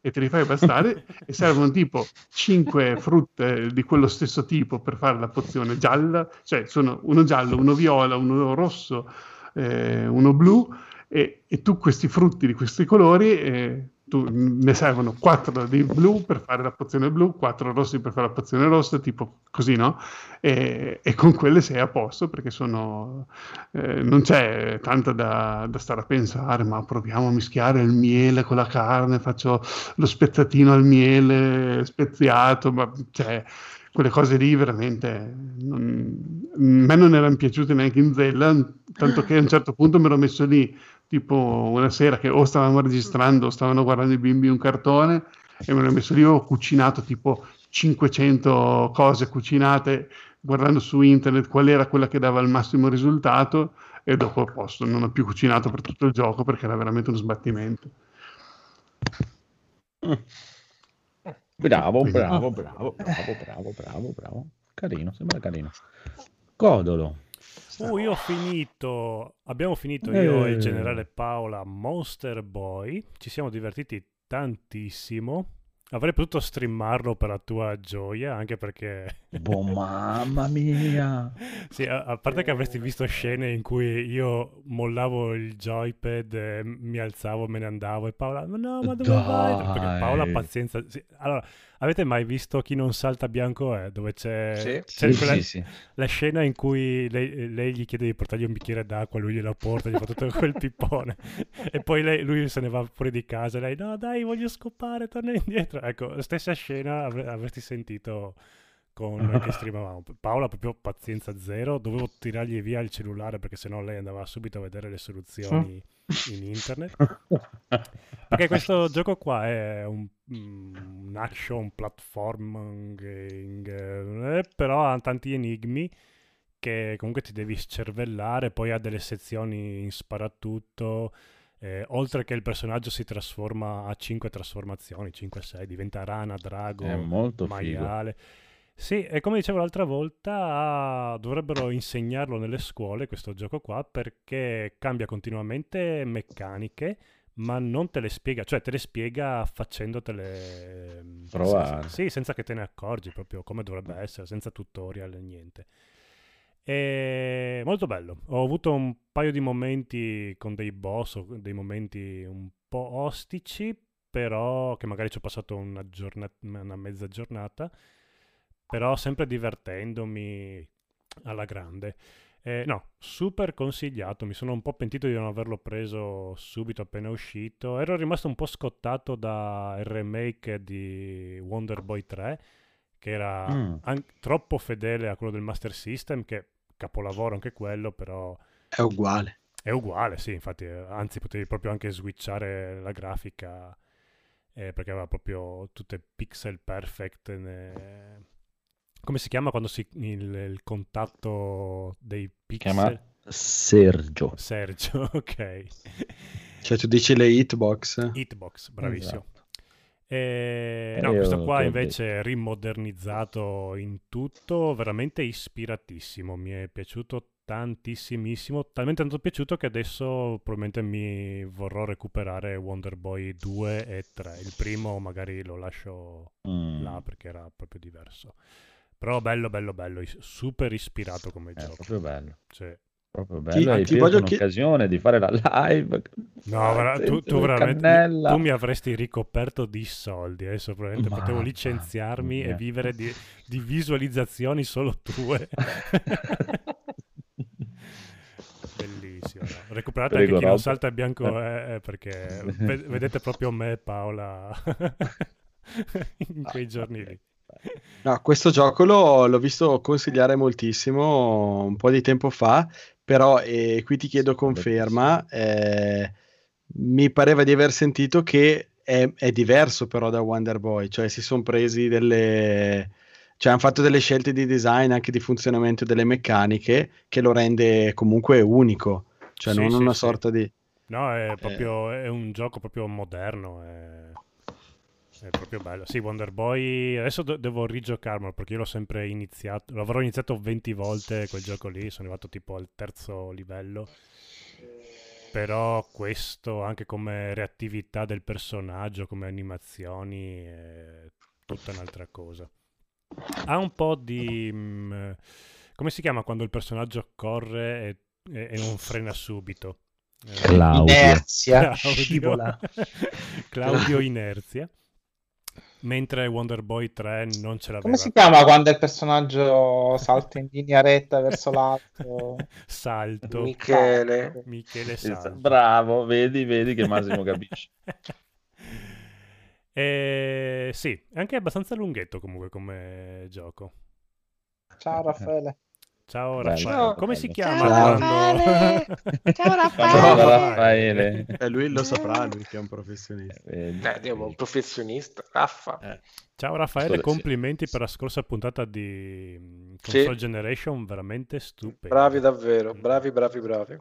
E te li fai bastare e servono tipo cinque frutte di quello stesso tipo per fare la pozione gialla, cioè sono uno giallo, uno viola, uno rosso, eh, uno blu, e, e tu questi frutti di questi colori eh, tu, ne servono 4 di blu per fare la pozione blu, 4 rossi per fare la pozione rossa, tipo così, no? E, e con quelle sei a posto perché sono, eh, non c'è tanto da, da, stare a pensare, ma proviamo a mischiare il miele con la carne, faccio lo spezzatino al miele speziato, ma cioè quelle cose lì veramente non, a me non erano piaciute neanche in Zella, tanto che a un certo punto me l'ho messo lì tipo una sera che o stavamo registrando o stavano guardando i bimbi un cartone e me l'ho messo lì, ho cucinato tipo 500 cose cucinate guardando su internet qual era quella che dava il massimo risultato e dopo a posto, non ho più cucinato per tutto il gioco perché era veramente uno sbattimento. Bravo, bravo, bravo, bravo, bravo, bravo, bravo. Carino, sembra carino. Codolo. Uh, io ho finito, abbiamo finito io e il Eh. generale Paola Monster Boy, ci siamo divertiti tantissimo. Avrei potuto streamarlo per la tua gioia, anche perché... Boh, mamma mia. Sì, a, a parte che avresti visto scene in cui io mollavo il joypad, e mi alzavo, me ne andavo e Paola, "Ma no, ma dove vai? Perché Paola ha Dai. pazienza. Sì, Allora, avete mai visto Chi non salta bianco è? Dove c'è, Sì. c'è Sì, quella- sì, sì. la scena in cui lei, lei gli chiede di portargli un bicchiere d'acqua, lui gliela porta, gli fa tutto quel pippone e poi lei- lui se ne va fuori di casa e lei no dai voglio scopare, torna indietro. Ecco, stessa scena avre- avresti sentito con che streamavamo. Paola proprio pazienza zero, dovevo tirargli via il cellulare perché sennò lei andava subito a vedere le soluzioni in internet. Perché questo gioco qua è un, un action platforming, eh, però ha tanti enigmi che comunque ti devi scervellare, poi ha delle sezioni in sparatutto, eh, oltre che il personaggio si trasforma a 5 trasformazioni, 5-6, diventa rana, drago, molto figo. maiale. Sì, e come dicevo l'altra volta, dovrebbero insegnarlo nelle scuole questo gioco qua perché cambia continuamente meccaniche, ma non te le spiega, cioè te le spiega facendotele ehm, Provare. Sì, senza che te ne accorgi, proprio come dovrebbe essere, senza tutorial e niente. E molto bello. Ho avuto un paio di momenti con dei boss, dei momenti un po' ostici, però che magari ci ho passato una, giornata, una mezza giornata, però sempre divertendomi alla grande. Eh, no, super consigliato. Mi sono un po' pentito di non averlo preso subito appena uscito. Ero rimasto un po' scottato dal remake di Wonder Boy 3, che era Mm. an- troppo fedele a quello del Master System, che capolavoro anche quello, però È uguale. è uguale, sì, infatti, eh, anzi potevi proprio anche switchare la grafica eh, perché aveva proprio tutte pixel perfect. ne- Come si chiama quando si il, il contatto dei pixel? Chiama Sergio. Sergio, ok. Cioè tu dici le hitbox? Hitbox, bravissimo. Esatto. E, Eh, no, io questo qua invece è rimodernizzato in tutto, veramente ispiratissimo, mi è piaciuto tantissimissimo, talmente tanto piaciuto che adesso probabilmente mi vorrò recuperare Wonder Boy 2 e 3. Il primo magari lo lascio Mm. là perché era proprio diverso. Però bello, bello, bello, super ispirato come È gioco. proprio bello. Sì. Proprio Ti- bello. Hai ti preso voglio un'occasione di fare la live. No, vera- tu, tu veramente cannella. tu mi avresti ricoperto di soldi. Adesso probabilmente potevo Mamma licenziarmi e mia. vivere di, di visualizzazioni solo tue. Bellissimo. no? Recuperate Prego, anche chi non salta bianco è, è perché ve- vedete proprio me e Paola in quei giorni lì. No, questo gioco l'ho, l'ho visto consigliare moltissimo un po' di tempo fa, però e qui ti chiedo conferma, eh, mi pareva di aver sentito che è, è diverso però da Wonder Boy, cioè si sono presi delle... cioè hanno fatto delle scelte di design anche di funzionamento delle meccaniche che lo rende comunque unico, cioè Sì, non sì, una sì. sorta di... No, è proprio è un gioco proprio moderno. È, è proprio bello. Sì, Wonder Boy. Adesso do- devo rigiocarmelo perché io l'ho sempre iniziato. L'avrò iniziato 20 volte quel gioco lì. Sono arrivato tipo al terzo livello. Però questo, anche come reattività del personaggio, come animazioni, è tutta un'altra cosa. Ha un po' di. mm, come si chiama quando il personaggio corre e e, e non frena subito. Eh, Claudio. Inerzia. Scivola. Claudio Inerzia. Mentre Wonder Boy 3 non ce l'aveva. Come si chiama quando il personaggio salta in linea retta verso l'alto? Salto. Michele. Michele Salto. Bravo, vedi, vedi che Massimo capisce. Eh, sì, è anche abbastanza lunghetto comunque come gioco. Ciao Raffaele. Ciao. Raffaele. Ciao. Come si chiama? Ciao. quando- Ciao Ciao Raffaele. Eh, lui lo saprà, lui che è un professionista. Eh, ma un professionista, Raffa. Eh. Ciao Raffaele, sì. complimenti per la scorsa puntata di mm, Sì. Console Generation, veramente stupendo. Bravi davvero, bravi, bravi, bravi.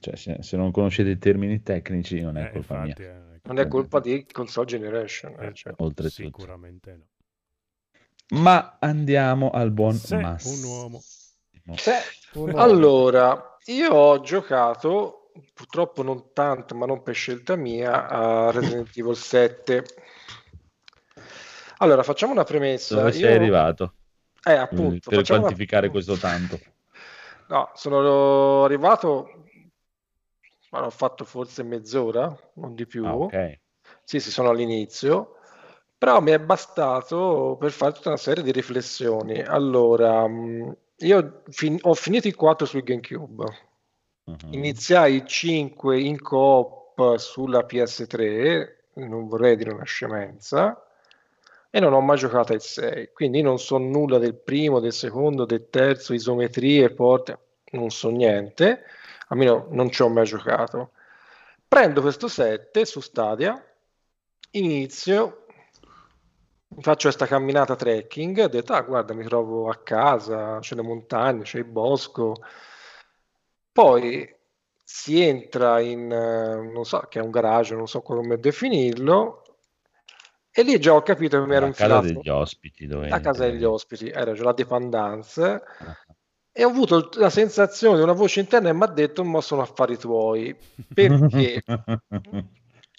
Cioè, se, se non conoscete i termini tecnici non è Eh, colpa infatti, mia. eh, Non è colpa di console generation. eh, eh, cioè. Oltretutto. Sicuramente no. Ma andiamo al buon Se Massimo. un uomo. Allora, io ho giocato, purtroppo non tanto, ma non per scelta mia, a Resident Evil 7. Allora, facciamo una premessa. Dove Io- sei arrivato? Eh, appunto, per facciamo una- quantificare questo tanto. No, sono arrivato, ma l'ho fatto forse mezz'ora, non di più. Ah, ok. Sì, sì, sono all'inizio, però mi è bastato per fare tutta una serie di riflessioni. Allora, mh, io fin- ho finito i 4 sul GameCube, Mhm. iniziai il 5 in coop sulla PS3, non vorrei dire una scemenza, e non ho mai giocato al 6, quindi non so nulla del primo, del secondo, del terzo, isometrie, porte, non so niente, almeno non ci ho mai giocato. Prendo questo 7 su Stadia, inizio, faccio questa camminata trekking, ho detto, ah guarda, mi trovo a casa, c'è le montagne, c'è il bosco, poi si entra in, eh, non so, che è un garage, non so come definirlo, e lì già ho capito che mi ero La casa infilato. degli ospiti dove la casa degli ospiti, hai ragione, la dépendance, e ho avuto la sensazione di una voce interna che mi ha detto, ma sono affari tuoi, perché?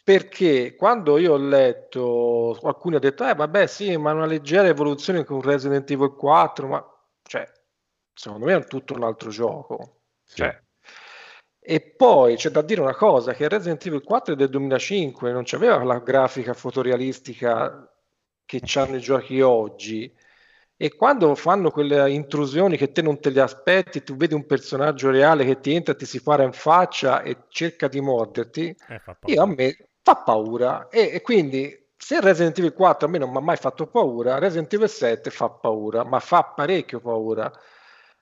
Perché quando io ho letto, qualcuno ha detto, eh vabbè sì, ma una leggera evoluzione con Resident Evil 4, ma cioè, secondo me è tutto un altro gioco. Cioè, e poi c'è da dire una cosa, che Resident Evil 4 è del 2005, non c'aveva la grafica fotorealistica che hanno i giochi oggi. E quando fanno quelle intrusioni che te non te le aspetti, tu vedi un personaggio reale che ti entra, ti si para in faccia e cerca di morderti, Eh, io a me fa paura. E, e quindi se Resident Evil 4 a me non mi ha mai fatto paura, Resident Evil 7 fa paura, ma fa parecchio paura.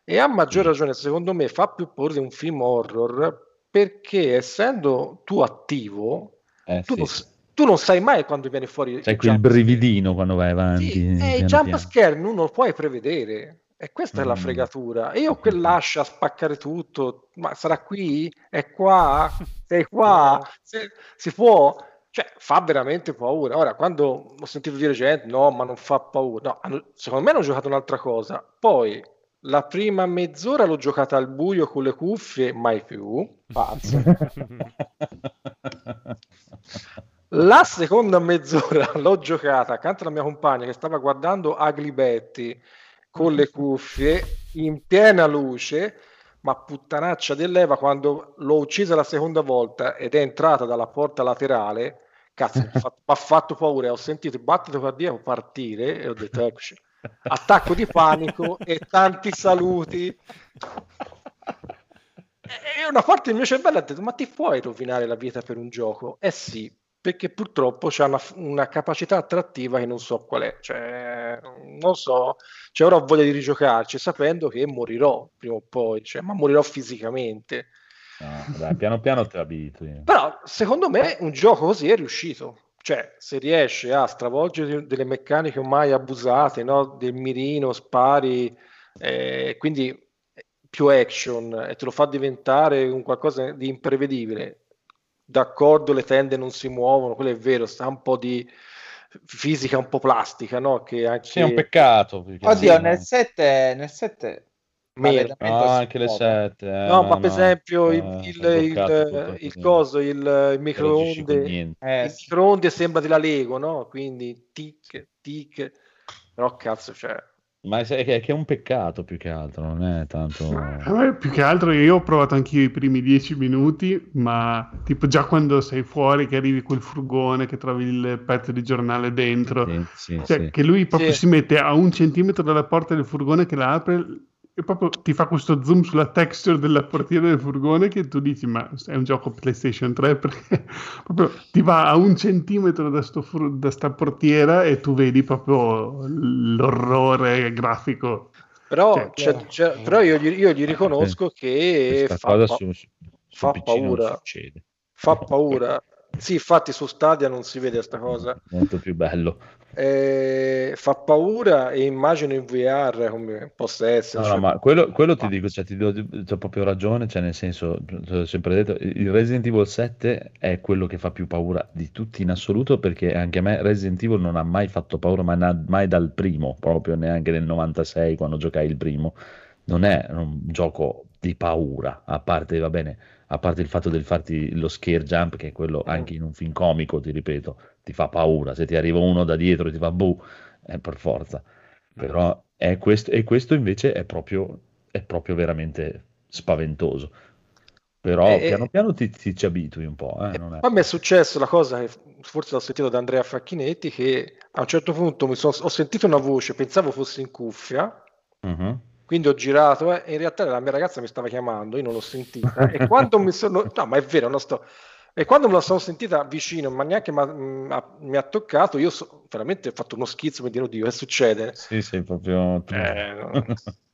E a maggior ragione, secondo me, fa più paura di un film horror perché essendo tu attivo, Eh, tu, sì, non, tu non sai mai quando viene fuori il quel brividino quando vai avanti. sì, e il piano jump scare non lo puoi prevedere. E questa è la Mm. fregatura. E io quell'ascia a spaccare tutto, ma sarà qui? È qua? Sei qua? Se- si può? Cioè, fa veramente paura. Ora, quando ho sentito dire gente, no, ma non fa paura. No, hanno- secondo me hanno giocato un'altra cosa. Poi, la prima mezz'ora l'ho giocata al buio con le cuffie, mai più. Pazzo. La seconda mezz'ora l'ho giocata accanto alla mia compagna che stava guardando Ugly Betty con le cuffie in piena luce, ma puttanaccia dell'Eva quando l'ho uccisa la seconda volta ed è entrata dalla porta laterale, cazzo, mi ha fatto, paura, ho sentito il battito cardiaco partire e ho detto eccoci, attacco di panico e tanti saluti. E una parte del mio cervello ha detto: Ma ti puoi rovinare la vita per un gioco? Eh sì, perché purtroppo c'è una, una capacità attrattiva che non so qual è. Cioè, non so, cioè ora ho voglia di rigiocarci sapendo che morirò prima o poi, cioè, ma morirò fisicamente. No, dai, piano piano ti abitui. Però secondo me un gioco così è riuscito. Cioè, se riesce a stravolgere delle meccaniche ormai abusate, no? del mirino, spari, eh, quindi più action e te lo fa diventare un qualcosa di imprevedibile. D'accordo, le tende non si muovono, quello è vero, sta un po' di fisica un po' plastica, no? Che anche... Sì, è un peccato. Oddio, nel 7, nel 7 Meno. No, anche le 7. No, ma per esempio il, eh, il, il- il coso, il, il microonde. Eh, il microonde sembra della Lego, no? Quindi tic, tic, però cazzo, cioè, Ma è, che è un peccato più che altro, non è tanto... Me, più che altro io ho provato anch'io i primi dieci minuti, ma tipo già quando sei fuori, che arrivi quel furgone, che trovi il pezzo di giornale dentro, Sì, sì, cioè, sì. che lui proprio Sì. si mette a un centimetro dalla porta del furgone che la apre e proprio ti fa questo zoom sulla texture della portiera del furgone che tu dici ma è un gioco PlayStation 3 perché proprio ti va a un centimetro da, sto fur- da sta portiera e tu vedi proprio l'orrore grafico. Però, Cioè, c'è- c'è- però io, gli, io gli riconosco che fa, cosa pa- su, su fa paura. fa paura. Sì, infatti su Stadia non si vede questa cosa. Molto più bello. Eh, fa paura e immagino in VR come possa essere. No, cioè- no, ma quello, quello ti dico, cioè, ti do, c'ho proprio ragione, cioè nel senso, l'ho sempre detto, il Resident Evil 7 è quello che fa più paura di tutti in assoluto perché anche a me Resident Evil non ha mai fatto paura, ma na- mai dal primo, proprio neanche nel 96 quando giocai il primo. Non è un gioco di paura, a parte, va bene, a parte il fatto del farti lo scare jump, che è quello anche in un film comico, ti ripeto, ti fa paura. Se ti arriva uno da dietro e ti fa buh, è per forza. Però è questo, e questo invece è proprio, è proprio veramente spaventoso. Però E- piano piano ti, ti ci abitui un po', eh, è- Poi mi è successo la cosa che forse l'ho sentito da Andrea Facchinetti che a un certo punto sono- ho sentito una voce, pensavo fosse in cuffia, Mhm. quindi ho girato eh, e in realtà la mia ragazza mi stava chiamando, io non l'ho sentita e quando mi sono... No, ma è vero, non sto... E quando me la sono sentita vicino, ma neanche ma- mh, ha- mi ha toccato, io so- veramente ho fatto uno schizzo per dire, oddio, che succede? Sì, sì, proprio... Eh, no.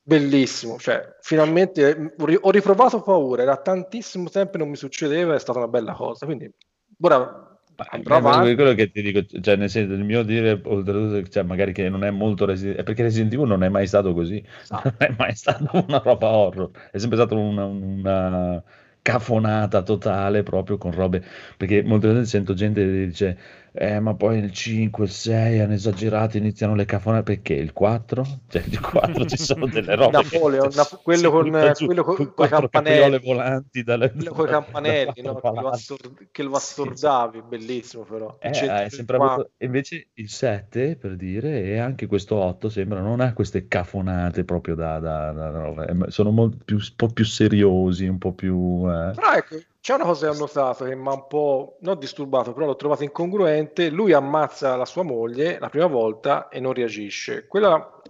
Bellissimo, cioè, finalmente eh, ho ri- ho riprovato paura, era tantissimo tempo non mi succedeva, è stata una bella cosa, quindi ora andrò ma avanti. quello che ti dico, cioè nel senso, il mio dire, oltretutto, cioè, magari che non è molto Resident è perché Resident Evil non è mai stato così, non è mai stato una roba horror, è sempre stata una, una cafonata totale proprio con robe, perché molte volte sento gente che dice, eh, ma poi il 5, il 6 hanno esagerato, iniziano le cafonate, perché il 4? Cioè il 4 ci sono delle robe che- Napoleon, Nap- quello con, giù quello con, con quattro campanelli, volanti dalle, quello coi campanelli, da no? che, lo assor- che lo assordavi, bellissimo però. Eh, Il è sempre 150. avuto- Invece il 7, per dire, e anche questo 8 sembra non ha queste cafonate proprio da, da- da- da- eh, sono molto più, un po' più seriosi, un po' più... eh. Però ecco, c'è una cosa che ho notato che mi ha un po' non disturbato, però l'ho trovato incongruente. Lui ammazza la sua moglie la prima volta e non reagisce. Quella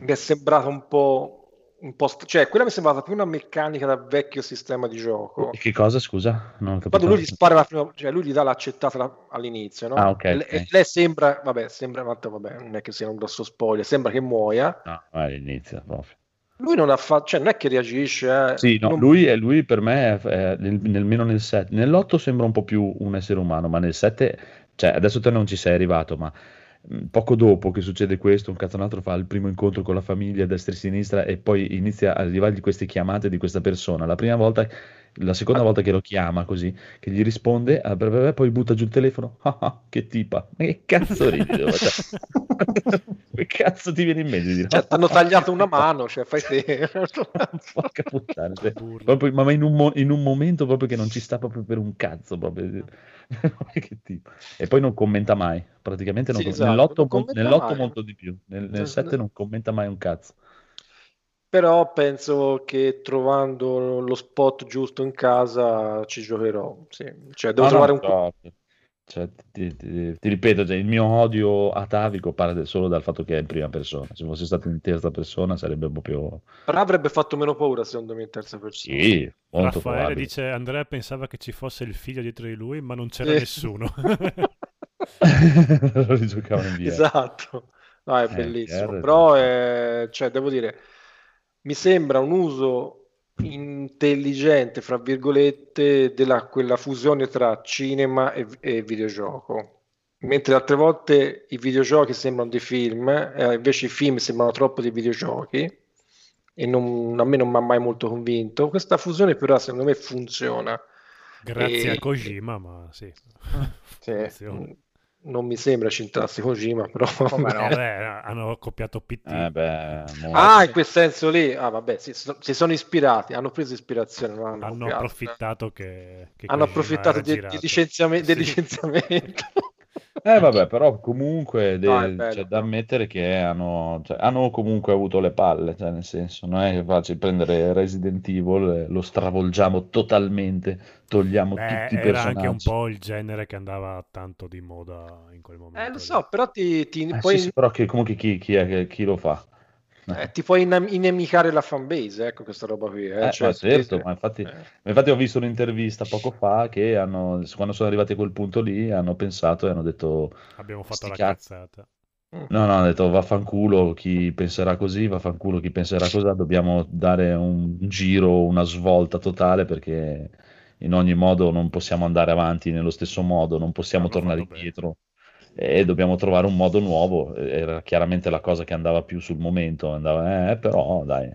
mi è sembrata un po', un po' cioè quella mi è sembrata più una meccanica da vecchio sistema di gioco. Che cosa, scusa? Non. Quando lui gli spara la prima, cioè lui gli dà l'accettata la- all'inizio, no? Ah, ok, E le- ok. e lei sembra, vabbè, sembra, vabbè, non è che sia un grosso spoiler, sembra che muoia. No, all'inizio proprio. Lui non ha fatto, cioè non è che reagisce, eh. Sì, no, Non- lui, è- lui per me, è, è nel, nemmeno nel 7, nell'8 sembra un po' più un essere umano, ma nel 7, cioè adesso te non ci sei arrivato, ma mh, poco dopo che succede questo, un cazzo un altro fa il primo incontro con la famiglia destra e sinistra e poi inizia a arrivargli queste chiamate di questa persona. La prima volta, la seconda volta che lo chiama così, che gli risponde, ah, beh, beh, poi butta giù il telefono, ah, ah, che tipa, ma che cazzo ridi? Cioè, che cazzo ti viene in mente dire? Cioè, ti hanno tagliato una mano, cioè fai te. Porca puttana, cioè, proprio- ma in un, mo- in un momento proprio che non ci sta proprio per un cazzo proprio. Che tipo. e poi non commenta mai praticamente non Sì, com- esatto, nell'otto, non mo- commenta nell'otto mai. molto di più nel, nel Eh, 7 non commenta mai un cazzo Però penso che trovando lo spot giusto in casa ci giocherò. Sì. Cioè, devo No, no, trovare un... so, cioè, ti, ti- ti ripeto cioè, il mio odio atavico parte solo dal fatto che è in prima persona se fosse stato in terza persona sarebbe proprio Però avrebbe fatto meno paura secondo me in terza persona. sì molto Raffaele probabile dice Andrea pensava che ci fosse il figlio dietro di lui, ma non c'era Sì. nessuno. lo rigiocavano in via Esatto. No, è Eh, bellissimo. chiaro, Però, eh, cioè, devo dire, mi sembra un uso intelligente, fra virgolette, della quella fusione tra cinema e, e videogioco. Mentre altre volte i videogiochi sembrano dei film, eh, invece i film sembrano troppo dei videogiochi e non- a me non mi ha mai molto convinto. Questa fusione però secondo me funziona. Grazie E- a Kojima, ma sì. Sì, Funziona. Non mi sembra cintassi Kojima, però... Come no? Eh beh, hanno copiato PT. eh beh. Ah, in quel senso lì, ah, vabbè, si, si sono ispirati, hanno preso ispirazione, hanno, hanno approfittato che, che hanno Kojima approfittato licenziame- del Sì. licenziamento. Eh vabbè, però comunque de- No, bello, c'è da ammettere che hanno, cioè, hanno comunque avuto le palle, cioè, nel senso, non è che facile prendere Resident Evil e lo stravolgiamo totalmente, togliamo Beh, tutti i era anche un personaggi. po' il genere che andava tanto di moda in quel momento. Eh, lo lì. so, però ti, ti, Eh, puoi, sì, sì, però che- comunque chi, chi è che- chi lo fa? Eh, ti puoi inimicare la fanbase, ecco questa roba qui. Eh, Eh, cioè, ma certo, sì, ma infatti, eh. ma infatti ho visto un'intervista poco fa che hanno, quando sono arrivati a quel punto lì hanno pensato e hanno detto Abbiamo fatto la cazzata. No, no, hanno detto vaffanculo chi penserà così, vaffanculo chi penserà così, dobbiamo dare un giro, una svolta totale perché in ogni modo non possiamo andare avanti nello stesso modo, non possiamo Hanno tornare fatto bene. E dobbiamo trovare un modo nuovo. Era chiaramente la cosa che andava più sul momento, andava, eh, però dai,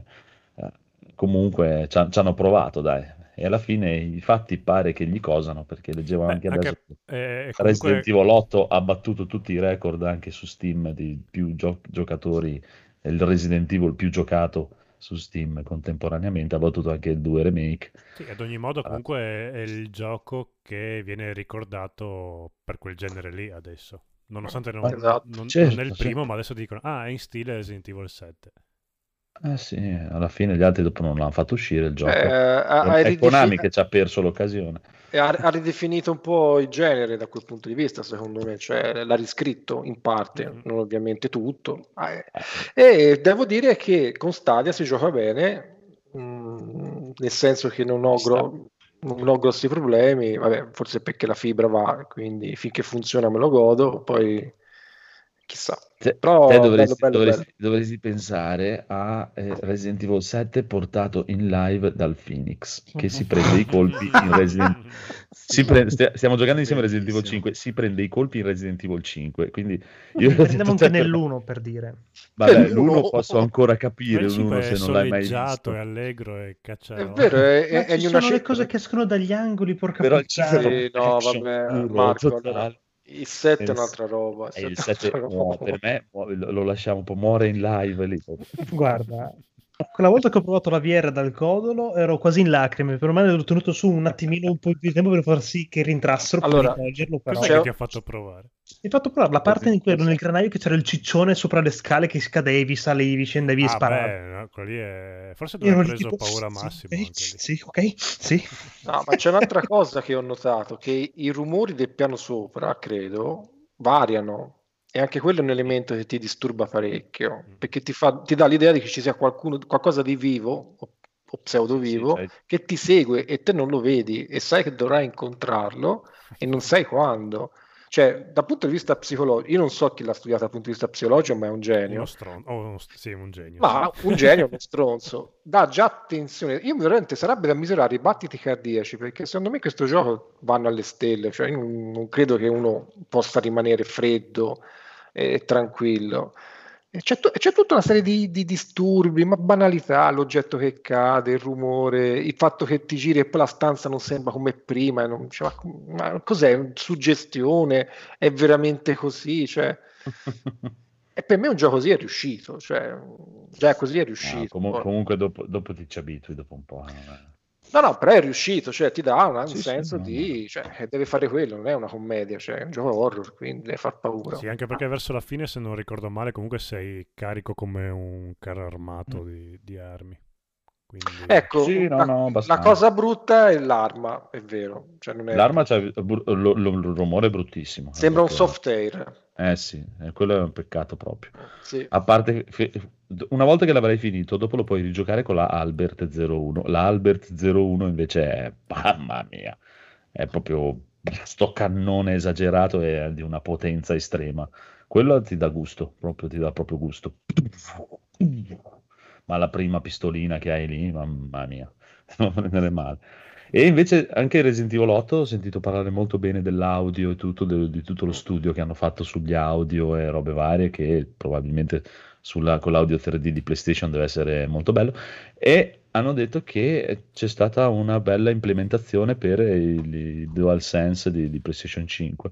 eh, comunque ci han- ci hanno provato, dai. E alla fine i fatti pare che gli cosano perché leggevo Beh, anche anche, adesso che eh, Resident comunque, Evil 8 ha battuto tutti i record anche su Steam di più gio- giocatori, è il Resident Evil più giocato su Steam contemporaneamente, ha battuto anche il 2 Remake. sì, ad ogni modo Ah, comunque è il gioco che viene ricordato per quel genere lì adesso. Nonostante non, Esatto. non- non certo, è il certo. primo, ma adesso dicono, ah, è in stile Resident Evil 7. Eh sì, alla fine gli altri dopo non l'hanno fatto uscire il gioco. Eh, ha, È ridefini- Konami che ci ha perso l'occasione. ha- ha ridefinito un po' il genere da quel punto di vista, secondo me, cioè l'ha riscritto in parte, Mm. non ovviamente tutto. Eh, E devo dire che con Stadia si gioca bene, mm, nel senso che non ho, gro- non ho grossi problemi, vabbè, forse perché la fibra va, quindi finché funziona me lo godo, poi chissà. Te, Però te bello, dovresti, bello, dovresti- bello. dovresti pensare a eh, Resident Evil 7 portato in live dal Phoenix, che si prende i colpi in Resident si pre- stia- stiamo giocando insieme a Resident Evil 5, si prende i colpi in Resident Evil 5, quindi io Prendiamo anche nell'uno per dire. Vabbè, Nell'uno. l'uno posso ancora capire, Il 5 l'uno è se non l'hai mai visto. è allegro e caccia... È vero, è, è, Ma è una sono le scelta- cose che escono dagli angoli, porca Però il puttana. 5 Sì, no, vabbè, Marco, allora, il 7 è un'altra roba. Il sette 7 è un'altra muo- roba. per me lo lasciamo un po' muore in live lì. Guarda, quella volta che ho provato la VR dal codolo ero quasi in lacrime, per me l'ho tenuto su un attimino un po' di tempo per far sì che rientrassero per Allora, rivolgerlo, però... C'è- che ti ha fatto provare? Mi hai fatto provare la parte in cui ero nel granaio che c'era il ciccione sopra le scale che scadevi, salivi, scendevi e Ah, sparavi. beh, no, quello lì è... Forse dove ha lì preso tipo, paura sì, anche lì. sì, ok, sì. No, ma c'è un'altra cosa che ho notato, che i rumori del piano sopra, credo, variano. E anche quello è un elemento che ti disturba parecchio, perché ti, fa, ti dà l'idea di che ci sia qualcuno, qualcosa di vivo, o, o pseudo vivo, Sì, che ti segue e te non lo vedi e sai che dovrai incontrarlo e non sai quando. Cioè, dal punto di vista psicologico, io non so chi l'ha studiato dal punto di vista psicologico, ma è un genio. Uno stronzo, oh, sì, un genio. Ma un genio, uno stronzo, dà già attenzione. Io veramente sarebbe da misurare i battiti cardiaci perché secondo me questo gioco vanno alle stelle. Cioè, io non credo che uno possa rimanere freddo e tranquillo. C'è, tu- c'è tutta una serie di, di disturbi, ma banalità, l'oggetto che cade, il rumore, il fatto che ti giri e poi la stanza non sembra come prima. non- cioè, ma, ma cos'è? Suggestione? È veramente così? Cioè, e per me un gioco così è riuscito, cioè, già così è No, riuscito. comu- Poi- comunque dopo, dopo ti ci abitui dopo un po'. eh, No, no, però è riuscito, cioè ti dà un Sì, sì, senso no, di, cioè, che deve fare quello, non è una commedia, cioè è un gioco horror, quindi deve far paura. Sì, anche perché verso la fine, se non ricordo male, comunque sei carico come un carro Mm. armato di, di armi. Quindi... Ecco, Sì, no, la, no, la cosa brutta è l'arma, è vero, cioè non è- L'arma c'ha il bru- lo- lo- il rumore è bruttissimo. è sembra un soft air. Eh sì, eh, quello è un peccato proprio. Sì. A parte che una volta che l'avrai finito, dopo lo puoi rigiocare con la Albert 01. La Albert 01 invece è, mamma mia, è proprio sto cannone esagerato e è di una potenza estrema. Quello ti dà gusto, proprio ti dà proprio gusto. Ma la prima pistolina che hai lì, mamma mia, non prendere male. E invece anche Resident Evil 8 ho sentito parlare molto bene dell'audio e tutto, de- di tutto lo studio che hanno fatto sugli audio e robe varie, che probabilmente sulla- con l'audio 3D di PlayStation deve essere molto bello. E hanno detto che c'è stata una bella implementazione per il, il DualSense di, di PlayStation 5.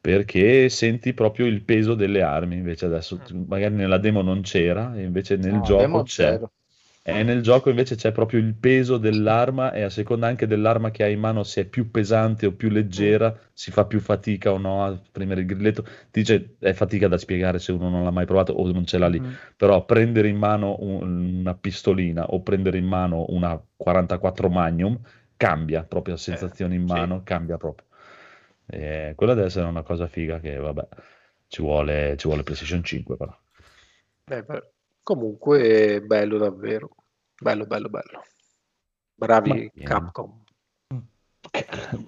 Perché senti proprio il peso delle armi, invece adesso tu- magari nella demo non c'era, invece nel No, gioco c'è. zero. E nel gioco invece c'è proprio il peso dell'arma e a seconda anche dell'arma che hai in mano, se è più pesante o più leggera, si fa più fatica o no a premere il grilletto. Dice è fatica da spiegare se uno non l'ha mai provato o non ce l'ha lì, Mm. però prendere in mano un- una pistolina o prendere in mano una 44 Magnum cambia proprio la sensazione in mano, cambia proprio. E quella deve essere una cosa figa che vabbè, ci vuole, ci vuole PlayStation 5 però. Eh, beh, comunque bello davvero. Bello, bello, bello. Bravi Capcom.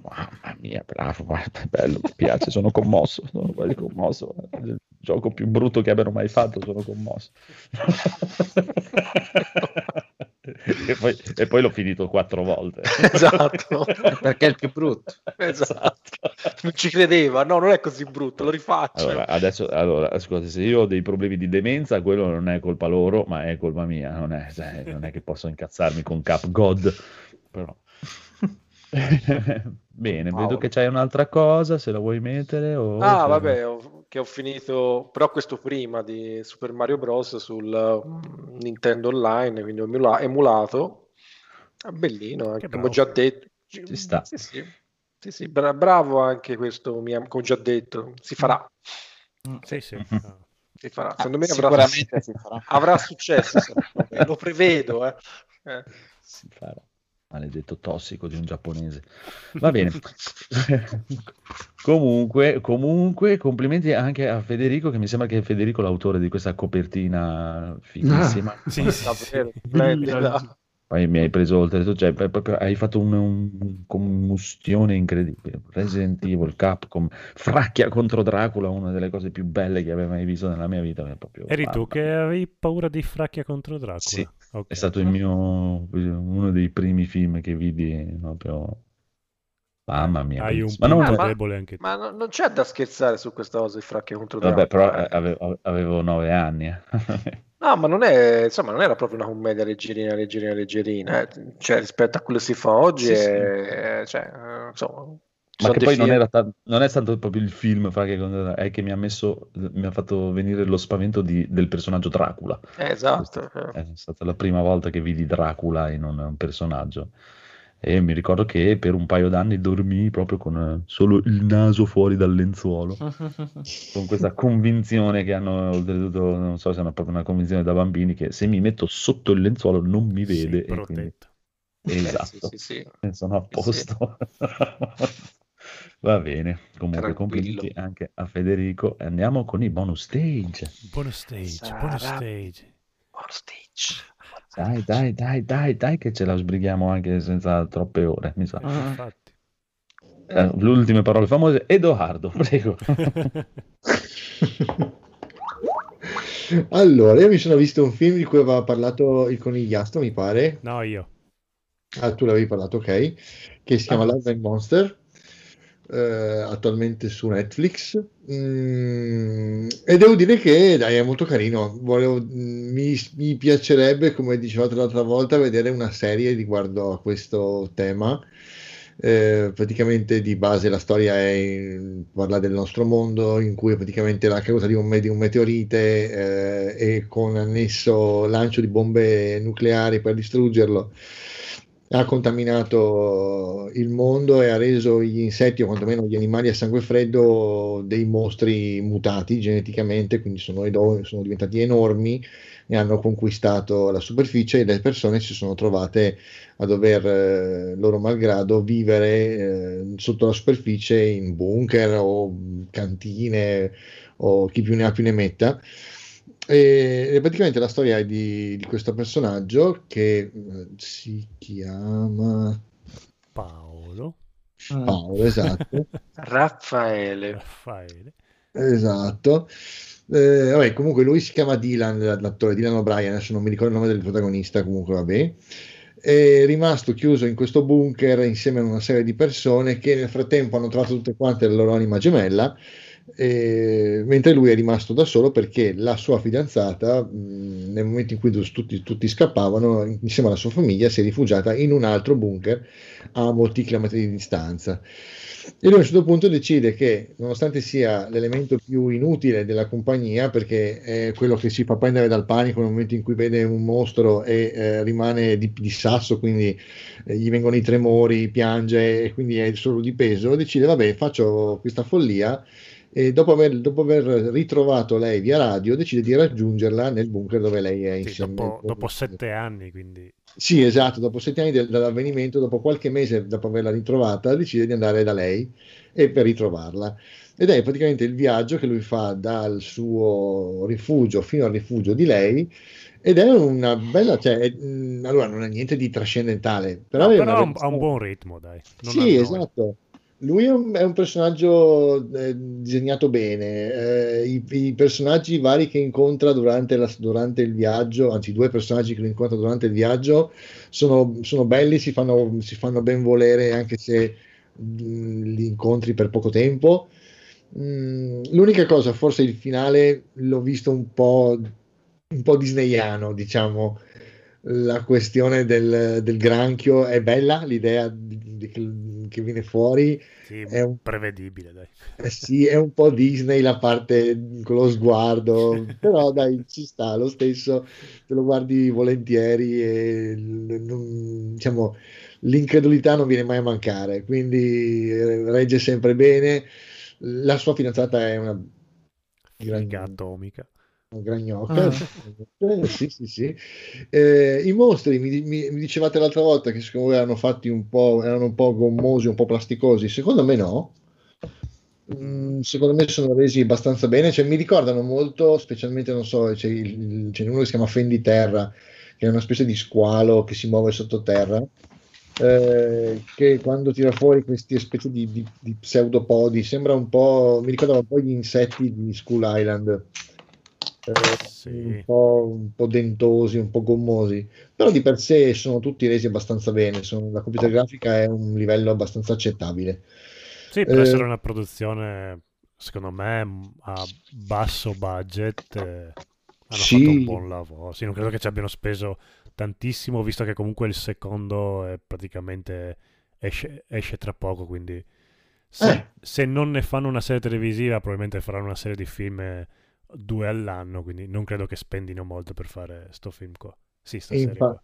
Mamma mia, bravo, guarda, bello, mi piace, sono commosso, sono quasi commosso. Il gioco più brutto che abbiano mai fatto, sono commosso. e, poi, e poi l'ho finito quattro volte. Esatto. Perché è il più brutto. Esatto. Non ci credeva. No, non è così brutto, lo rifaccio. Allora, adesso, allora, ascolta, se io ho dei problemi di demenza, quello non è colpa loro, ma è colpa mia, non è, cioè, non è che posso incazzarmi con Cap God, però... Bene, vedo Paolo. che c'hai un'altra cosa, se la vuoi mettere o... Ah, vabbè, ho- che ho finito, però questo prima di Super Mario Bros. sul mm, Nintendo Online, quindi ho emula- emulato. Ah, Bellino, anche, come ho già detto. Ci sta. Sì, sì. Sì, sì, bra- bravo anche questo, mia- come ho già detto, si farà. Sì, sì. Si farà. Secondo me avrà, Sicuramente si farà. avrà successo, me. lo prevedo. Eh. Eh. Si farà. Maledetto tossico di un giapponese. Va bene. comunque, comunque, complimenti anche a Federico, che mi sembra che è Federico l'autore di questa copertina fighissima. Ah, sì, sì, sì. splendida. Poi mi hai preso oltre, cioè, poi proprio hai fatto un- un- combustione incredibile. Resident Evil, Capcom, Fracchia contro Dracula, una delle cose più belle che avevo mai visto nella mia vita. proprio- Eri tu che avevi paura di Fracchia contro Dracula? Sì, Ok. È stato il mio, uno dei primi film che vidi proprio. Mamma mia, Hai un ma non, ma- debole anche tu. Ma no- non c'è da scherzare su questa cosa di fracchia contro vabbè, però eh, avevo, avevo nove anni. eh. No, ma non è, insomma, non era proprio una commedia leggerina, leggerina, leggerina. eh. Cioè, rispetto a quello che si fa oggi, Sì, sì. è, cioè, eh, insomma, Ma che poi non, era ta- non è stato proprio il film fra che è che mi ha messo, mi ha fatto venire lo spavento di- del personaggio Dracula. Eh, esatto. eh. È stata la prima volta che vidi Dracula in un, un personaggio. E mi ricordo che per un paio d'anni dormii proprio con eh, solo il naso fuori dal lenzuolo. con questa convinzione che hanno, oltretutto, non so se è una- proprio una convinzione da bambini, che se mi metto sotto il lenzuolo non mi vede. e quindi- protetto. Esatto, Sì, sì, sì. E sono a Sì, sì. posto. Va bene, comunque Tranquillo. complimenti anche a Federico. E Andiamo con i bonus stage. Bonus stage, Sarà- bonus stage. On stage. Dai, dai, dai, dai, dai, che ce la sbrighiamo anche senza troppe ore, mi sa. Infatti. Eh, le ultime parole famose. Edoardo, prego. Allora, io mi sono visto un film di cui aveva parlato il conigliastro, mi pare. No, io. Ah, tu l'avevi parlato, ok. Che si chiama Love and Monster, eh, attualmente su Netflix. Mm, e devo dire che, dai, è molto carino. Volevo- mm, mi, mi piacerebbe, come dicevate l'altra volta, vedere una serie riguardo a questo tema. Eh, praticamente di base la storia è in- parla del nostro mondo in cui praticamente la causa di un, di un meteorite eh, e con annesso lancio di bombe nucleari per distruggerlo ha contaminato il mondo e ha reso gli insetti o quantomeno gli animali a sangue freddo dei mostri mutati geneticamente, quindi sono, sono diventati enormi e hanno conquistato la superficie e le persone si sono trovate a dover, eh, loro malgrado, vivere eh, sotto la superficie in bunker o cantine o chi più ne ha più ne metta. E, e praticamente la storia è di, di questo personaggio che eh, si chiama Paolo. Paolo, esatto. Raffaele. Raffaele. Esatto. Eh, vabbè, comunque lui si chiama Dylan, l'attore Dylan O'Brien, adesso non mi ricordo il nome del protagonista, comunque vabbè. È rimasto chiuso in questo bunker insieme a una serie di persone che nel frattempo hanno trovato tutte quante la loro anima gemella E- mentre lui è rimasto da solo perché la sua fidanzata, mh, nel momento in cui tutti, tutti scappavano, insieme alla sua famiglia, si è rifugiata in un altro bunker a molti chilometri di distanza. E lui a un certo punto decide che, nonostante sia l'elemento più inutile della compagnia, perché è quello che si fa prendere dal panico nel momento in cui vede un mostro e eh, rimane di, di sasso, quindi eh, gli vengono i tremori, piange e quindi è solo di peso, decide, vabbè, faccio questa follia e dopo aver, dopo aver ritrovato lei via radio, decide di raggiungerla nel bunker dove lei è Sì, insieme. dopo, dopo sette anni, quindi... Sì, esatto, dopo sette anni dall'avvenimento, dopo qualche mese dopo averla ritrovata, decide di andare da lei e per ritrovarla. Ed è praticamente il viaggio che lui fa dal suo rifugio fino al rifugio di lei. Ed è una bella, cioè, è- mh, allora non è niente di trascendentale, però No, però ha un, ha buon ritmo, dai. Non Sì, esatto. Lui è un, è un personaggio eh, disegnato bene. eh, i, i personaggi vari che incontra durante, la- durante il viaggio, anzi, due personaggi che lo incontra durante il viaggio, sono, sono belli, si fanno, si fanno ben volere anche se mh, li incontri per poco tempo. Mm, l'unica cosa, forse il finale l'ho visto un po', un po' disneyano, diciamo. La questione del, del granchio è bella, l'idea di- di- che viene fuori Sì, è un, prevedibile, dai. eh sì, è un po' Disney la parte con lo sguardo, però dai, ci sta lo stesso, te lo guardi volentieri e non- diciamo, l'incredulità non viene mai a mancare, quindi eh, regge sempre bene. La sua fidanzata è una gran, atomica. Gragnocca, Ah. Eh, sì, sì, sì. Eh, I mostri, mi, mi- mi dicevate l'altra volta che secondo voi erano fatti un po', erano un po' gommosi, un po' plasticosi, secondo me no. Mm, secondo me sono resi abbastanza bene, cioè mi ricordano molto, specialmente non so, c'è, il- c'è uno che si chiama Fenditerra, che è una specie di squalo che si muove sottoterra, eh, che quando tira fuori queste specie di, di- di pseudopodi, sembra un po', mi ricordava un po' gli insetti di Skull Island, eh, un po', un po' dentosi, un po' gommosi, però di per sé sono tutti resi abbastanza bene, sono- la computer grafica è un livello abbastanza accettabile. Sì, per Eh, essere una produzione, secondo me, a basso budget, eh, hanno Sì. fatto un buon lavoro. Sì, non credo che ci abbiano speso tantissimo, visto che comunque il secondo è praticamente esce, esce tra poco, quindi se, Eh. se non ne fanno una serie televisiva, probabilmente faranno una serie di film eh, due all'anno, quindi non credo che spendino molto per fare sto film qua. Sì, sta infa-.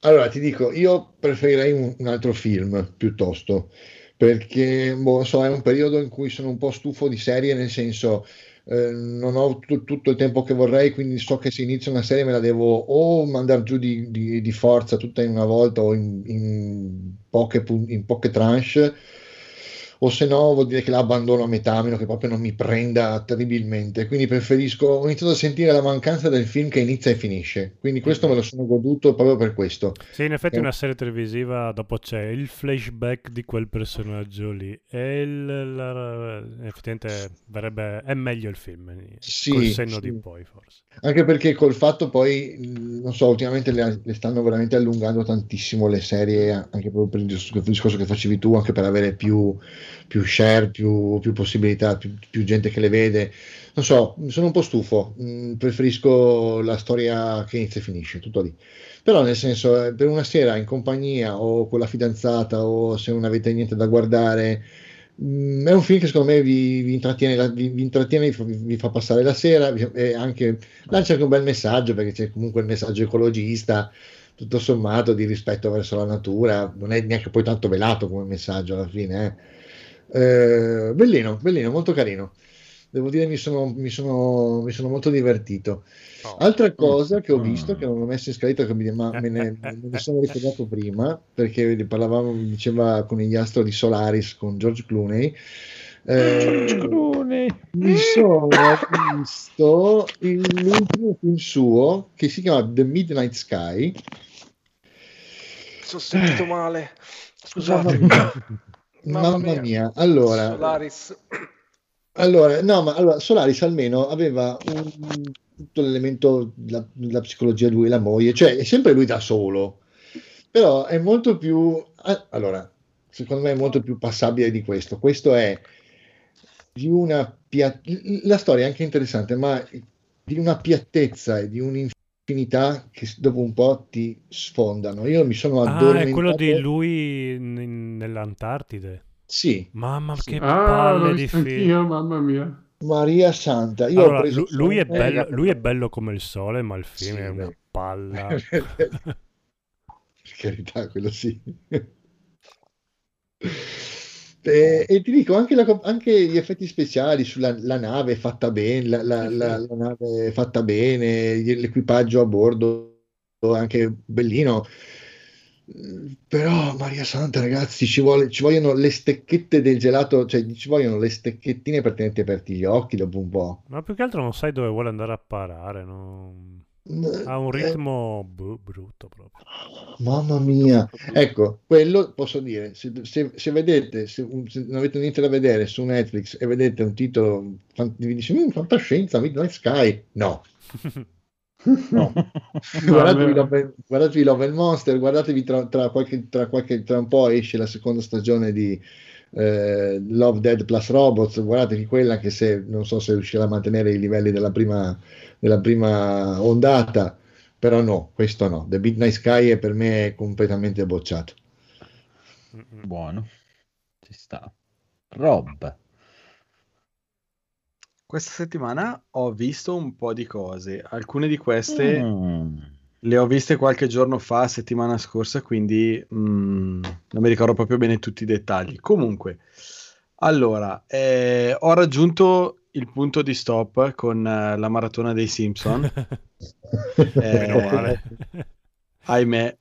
Allora, ti dico, io preferirei un, un altro film piuttosto, perché boh, so, è un periodo in cui sono un po' stufo di serie, nel senso eh, non ho tu- tutto il tempo che vorrei, quindi so che se inizio una serie me la devo o mandare giù di, di- di forza tutta in una volta o in, in poche, in poche tranche, o se no vuol dire che la abbandono a metà, a meno che proprio non mi prenda terribilmente. Quindi preferisco, ho iniziato a sentire la mancanza del film che inizia e finisce, quindi questo me lo sono goduto proprio per questo. Sì, in effetti Eh, una serie televisiva dopo c'è il flashback di quel personaggio lì e il, la- effettivamente verrebbe, è meglio il film, eh, Sì, col senno di sì. poi forse. Anche perché col fatto poi, non so, ultimamente le, le stanno veramente allungando tantissimo le serie, anche proprio per il dis- il discorso che facevi tu, anche per avere più, più share, più, più possibilità, più, più gente che le vede. Non so, sono un po' stufo, preferisco la storia che inizia e finisce, tutto lì. Però nel senso, eh, per una sera in compagnia o con la fidanzata o se non avete niente da guardare, mh, è un film che secondo me vi, vi intrattiene, vi, vi intrattiene, fa, vi fa passare la sera e anche lancia anche un bel messaggio perché c'è comunque il messaggio ecologista, tutto sommato di rispetto verso la natura, non è neanche poi tanto velato come messaggio alla fine. eh. Eh, bellino, bellino, molto carino. Devo dire, mi sono, mi sono, mi sono molto divertito. Oh. Altra cosa che ho visto, che non ho messo in scaletta, che mi- ma me ne, me ne sono ricordato prima, perché parlavamo, mi diceva con gli astro di Solaris con George Clooney. Eh, mi sono visto il- l'ultimo film suo che si chiama The Midnight Sky. Sono sentito male. Mamma Scusate. mia, Mamma mamma mia. mia. Allora, Solaris. Allora, no, ma allora, Solaris almeno aveva un- tutto l'elemento della, psicologia lui e la moglie, cioè è sempre lui da solo, però è molto più, ah, allora, secondo me è molto più passabile di questo. Questo è di una pia- la storia è anche interessante, ma di una piattezza e di un'infinità che dopo un po' ti sfondano. Io mi sono Ah, è quello addormentato. di lui in- nell'Antartide. Sì, Mamma che Ah, palle di film. anch'io, mamma mia. Maria Santa. Io ho Allora, preso lu- lui, è bello, lui è bello come il sole, ma il film Sì, è una beh. palla. Per carità, quello sì. E, e ti dico, anche, la- anche gli effetti speciali sulla la nave fatta bene, la, la- la- la nave è fatta bene, l'equipaggio a bordo anche bellino. Però, Maria Santa, ragazzi, ci, vuole- ci vogliono le stecchette del gelato, cioè ci vogliono le stecchettine per tenerti aperti gli occhi dopo un po'. Ma più che altro non sai dove vuole andare a parare. no? Ha un Eh, ritmo bu- brutto proprio. Mamma mia, ecco, quello posso dire, se, se- se vedete, se, se non avete niente da vedere su Netflix e vedete un titolo, vi dice, "Mm, fantascienza, Midnight Sky, no, no, guardatevi Love, guardatevi Love and Monster, guardatevi tra, tra qualche, tra qualche, tra un po' esce la seconda stagione di eh, Love, Dead plus Robots, guardatevi quella che se, non so se riuscirà a mantenere i livelli della prima, della prima ondata, però no, questo no. The Midnight Sky è per me completamente bocciato. Buono, ci sta. Rob. Questa settimana ho visto un po' di cose. Alcune di queste Mm. le ho viste qualche giorno fa, settimana scorsa, quindi mm, non mi ricordo proprio bene tutti i dettagli. Comunque, allora, eh, ho raggiunto il punto di stop con eh, la maratona dei Simpson. Meno Eh, male. ahimè,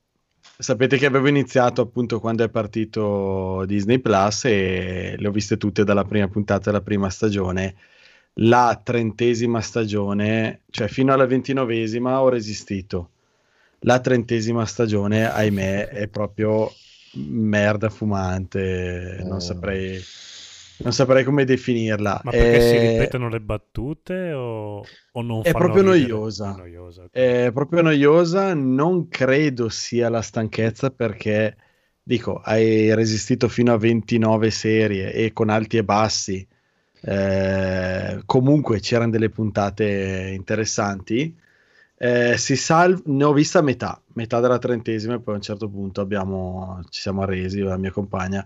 sapete che avevo iniziato appunto quando è partito Disney Plus e le ho viste tutte dalla prima puntata della prima stagione. La trentesima stagione, cioè fino alla ventinovesima ho resistito. La trentesima stagione, ahimè, è proprio merda fumante, non Eh. saprei, non saprei come definirla. Ma perché si Eh, ripetono le battute o, o non è fanno proprio ridere? noiosa. È noiosa. È proprio noiosa, non credo sia la stanchezza perché, dico, hai resistito fino a 29 serie e con alti e bassi. Eh, comunque c'erano delle puntate interessanti. Eh, si sal- ne ho vista metà, metà della trentesima e poi a un certo punto abbiamo, ci siamo arresi, la mia compagna,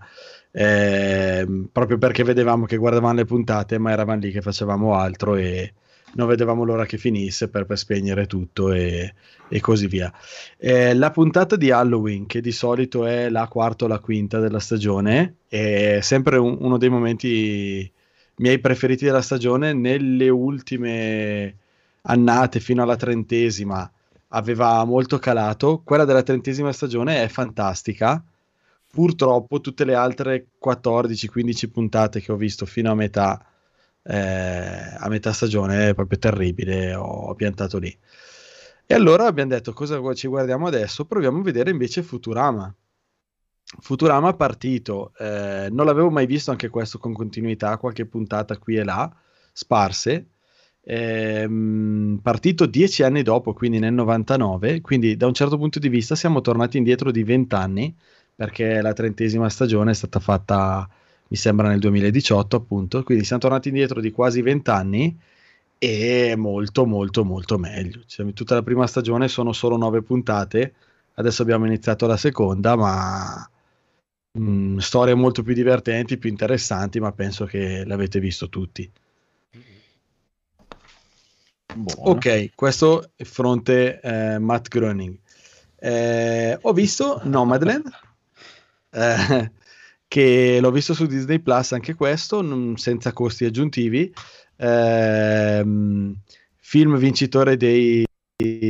ehm, proprio perché vedevamo che guardavamo le puntate ma eravamo lì che facevamo altro e non vedevamo l'ora che finisse per, per spegnere tutto e, e così via. Eh, la puntata di Halloween, che di solito è la quarta o la quinta della stagione, è sempre un- uno dei momenti miei preferiti della stagione. Nelle ultime annate, fino alla trentesima, aveva molto calato. Quella della trentesima stagione è fantastica. Purtroppo tutte le altre 14-15 puntate che ho visto fino a metà eh, a metà stagione è proprio terribile, ho piantato lì. E allora abbiamo detto cosa ci guardiamo adesso? Proviamo a vedere invece Futurama. Futurama partito, eh, non l'avevo mai visto anche questo con continuità, qualche puntata qui e là, sparse. Ehm, partito dieci anni dopo, quindi nel 99, quindi da un certo punto di vista siamo tornati indietro di vent'anni, perché la trentesima stagione è stata fatta mi sembra nel 2018 appunto, quindi siamo tornati indietro di quasi 20 anni e molto molto molto meglio. Cioè, tutta la prima stagione sono solo 9 puntate, adesso abbiamo iniziato la seconda, ma mh, storie molto più divertenti, più interessanti, ma penso che l'avete visto tutti. Buono. Ok, questo è fronte eh, Matt Groening. Eh, ho visto Nomadland, eh, che l'ho visto su Disney Plus anche questo, non- senza costi aggiuntivi. Ehm, film vincitore dei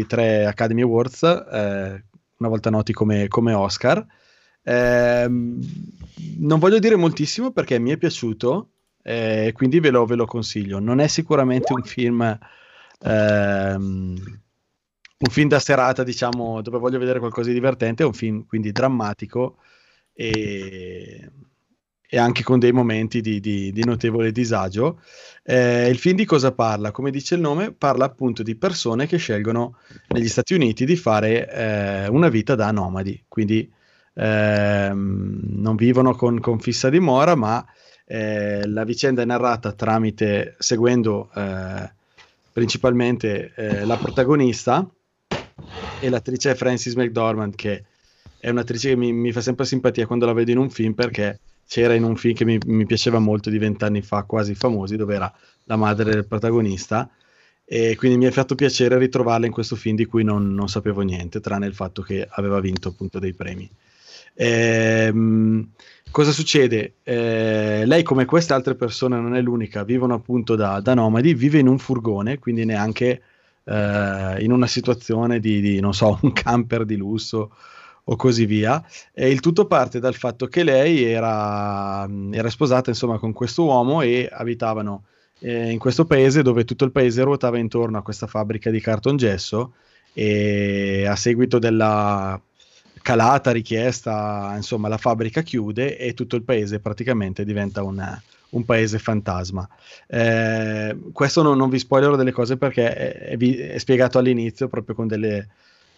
tre Academy Awards, eh, una volta noti come, come Oscar. Ehm, non voglio dire moltissimo perché mi è piaciuto, eh, quindi ve lo, ve lo consiglio. Non è sicuramente un film ehm, un film da serata, diciamo, dove voglio vedere qualcosa di divertente, è un film quindi drammatico e, e anche con dei momenti di, di- di notevole disagio. Eh, il film di cosa parla? Come dice il nome, parla appunto di persone che scelgono negli Stati Uniti di fare eh, una vita da nomadi, quindi ehm, non vivono con, con fissa dimora, ma eh, la vicenda è narrata tramite, seguendo eh, principalmente eh, la protagonista e l'attrice è Frances McDormand che è un'attrice che mi, mi, fa sempre simpatia quando la vedo in un film perché c'era in un film che mi, mi piaceva molto di vent'anni fa, quasi famosi, dove era la madre del protagonista e quindi mi ha fatto piacere ritrovarla in questo film di cui non, non sapevo niente, tranne il fatto che aveva vinto appunto dei premi. Ehm, cosa succede? Eh, lei, come queste altre persone, non è l'unica, vivono appunto da, da nomadi, vive in un furgone, quindi neanche eh, in una situazione di, di, non so, un camper di lusso o così via. E il tutto parte dal fatto che lei era, era sposata insomma con questo uomo e abitavano eh, in questo paese dove tutto il paese ruotava intorno a questa fabbrica di cartongesso e a seguito della calata richiesta, insomma, la fabbrica chiude e tutto il paese praticamente diventa una, un paese fantasma. Eh, questo non, non, vi spoilerò delle cose perché è, è, è spiegato all'inizio proprio con delle,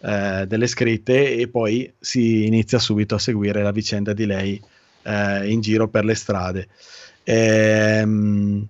eh, delle, scritte e poi si inizia subito a seguire la vicenda di lei eh, in giro per le strade. Ehm,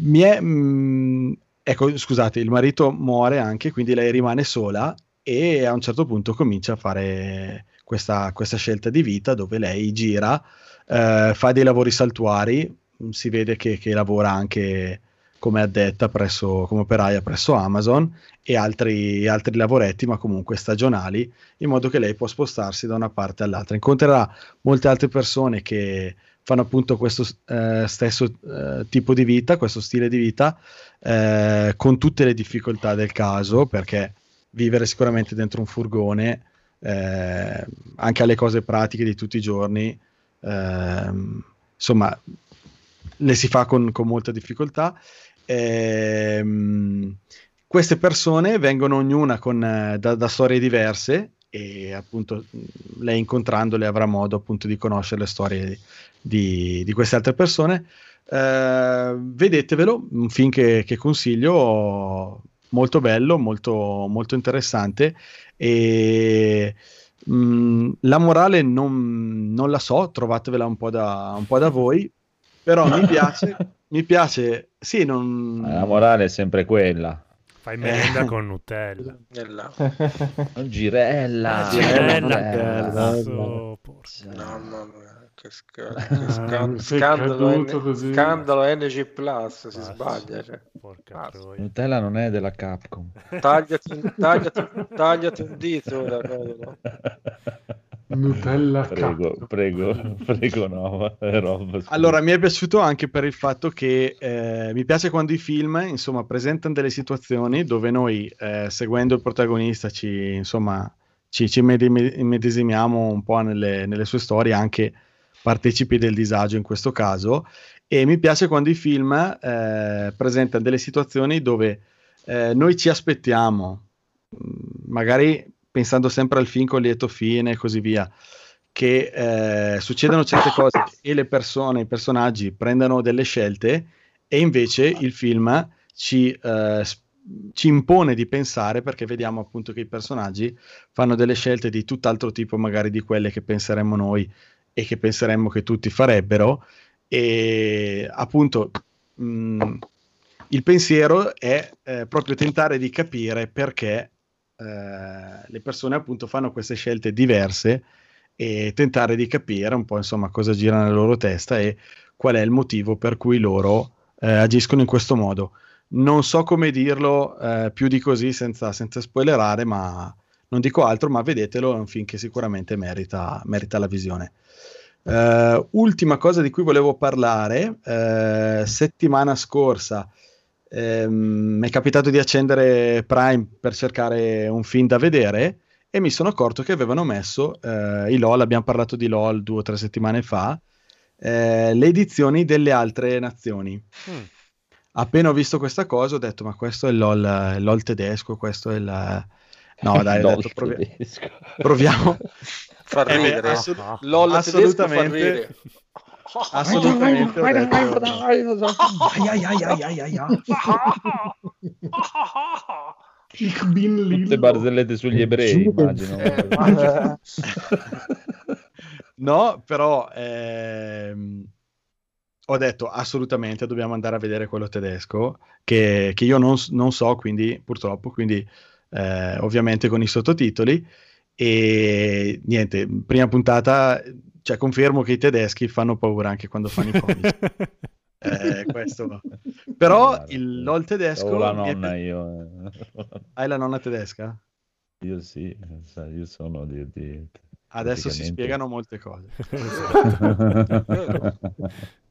mi è, mh, mm, ecco, scusate, il marito muore anche, quindi lei rimane sola e a un certo punto comincia a fare questa, questa scelta di vita dove lei gira, eh, fa dei lavori saltuari, si vede che, che lavora anche come addetta presso, come operaia presso Amazon e altri, altri lavoretti, ma comunque stagionali, in modo che lei può spostarsi da una parte all'altra. Incontrerà molte altre persone che fanno appunto questo eh, stesso eh, tipo di vita, questo stile di vita, eh, con tutte le difficoltà del caso, perché vivere sicuramente dentro un furgone, eh, anche alle cose pratiche di tutti i giorni, ehm, insomma, le si fa con, con molta difficoltà. Ehm, queste persone vengono ognuna con, eh, da, da storie diverse e appunto lei incontrandole avrà modo appunto di conoscere le storie di, di queste altre persone. Eh, vedetevelo, un film che, che, consiglio, molto bello, molto, molto interessante e mh, mm, la morale non, non, la so, trovatevela un po' da, un po da voi, però mi piace, mi piace, sì, non... La morale è sempre quella. Fai merenda eh. con Nutella. Nella. Girella. Ah, girella. girella. Oh, Mamma mia che, sc- che scan- scandalo, N- scandalo NG Plus si sbaglia cioè. Nutella non è della Capcom tagliati, tagliati, tagliati un dito ora, no? Nutella prego, Capcom. prego, prego no roba, allora mi è piaciuto anche per il fatto che eh, mi piace quando i film insomma presentano delle situazioni dove noi eh, seguendo il protagonista ci insomma ci, ci medesimiamo un po' nelle, nelle sue storie anche partecipi del disagio in questo caso e mi piace quando i film eh, presentano delle situazioni dove eh, noi ci aspettiamo, mm, magari pensando sempre al film con lieto fine e così via, che eh, succedano certe cose e le persone, i personaggi prendano delle scelte e invece il film ci, eh, ci impone di pensare perché vediamo appunto che i personaggi fanno delle scelte di tutt'altro tipo magari di quelle che penseremmo noi e che penseremmo che tutti farebbero e appunto mh, mm, il pensiero è eh, proprio tentare di capire perché eh, le persone appunto fanno queste scelte diverse e tentare di capire un po' insomma cosa gira nella loro testa e qual è il motivo per cui loro eh, agiscono in questo modo. Non so come dirlo eh, più di così senza, senza spoilerare, ma non dico altro, ma vedetelo, è un film che sicuramente merita, merita la visione. Uh, ultima cosa di cui volevo parlare, uh, settimana scorsa um, mi è capitato di accendere Prime per cercare un film da vedere e mi sono accorto che avevano messo uh, i LOL, abbiamo parlato di LOL due o tre settimane fa, le edizioni delle altre nazioni. Mm. Appena ho visto questa cosa ho detto ma questo è il LOL, il LOL tedesco, questo è il... No dai, ho detto, provi- proviamo, fa eh ridere. Beh, assolut- ah, LOL assolutamente. Assolutamente. Ich bin Lillo. Tutte barzellette sugli ebrei, immagino. no, però ehm, ho detto assolutamente dobbiamo andare a vedere quello tedesco, che, che io non, non, so, quindi purtroppo, quindi eh, ovviamente con i sottotitoli. E niente, prima puntata, cioè confermo che i tedeschi fanno paura anche quando fanno i comici. eh, questo. Però il LOL tedesco... Ho la è nonna pi- io. eh. Hai la nonna tedesca? Io sì, io sono di... di- Adesso si spiegano molte cose.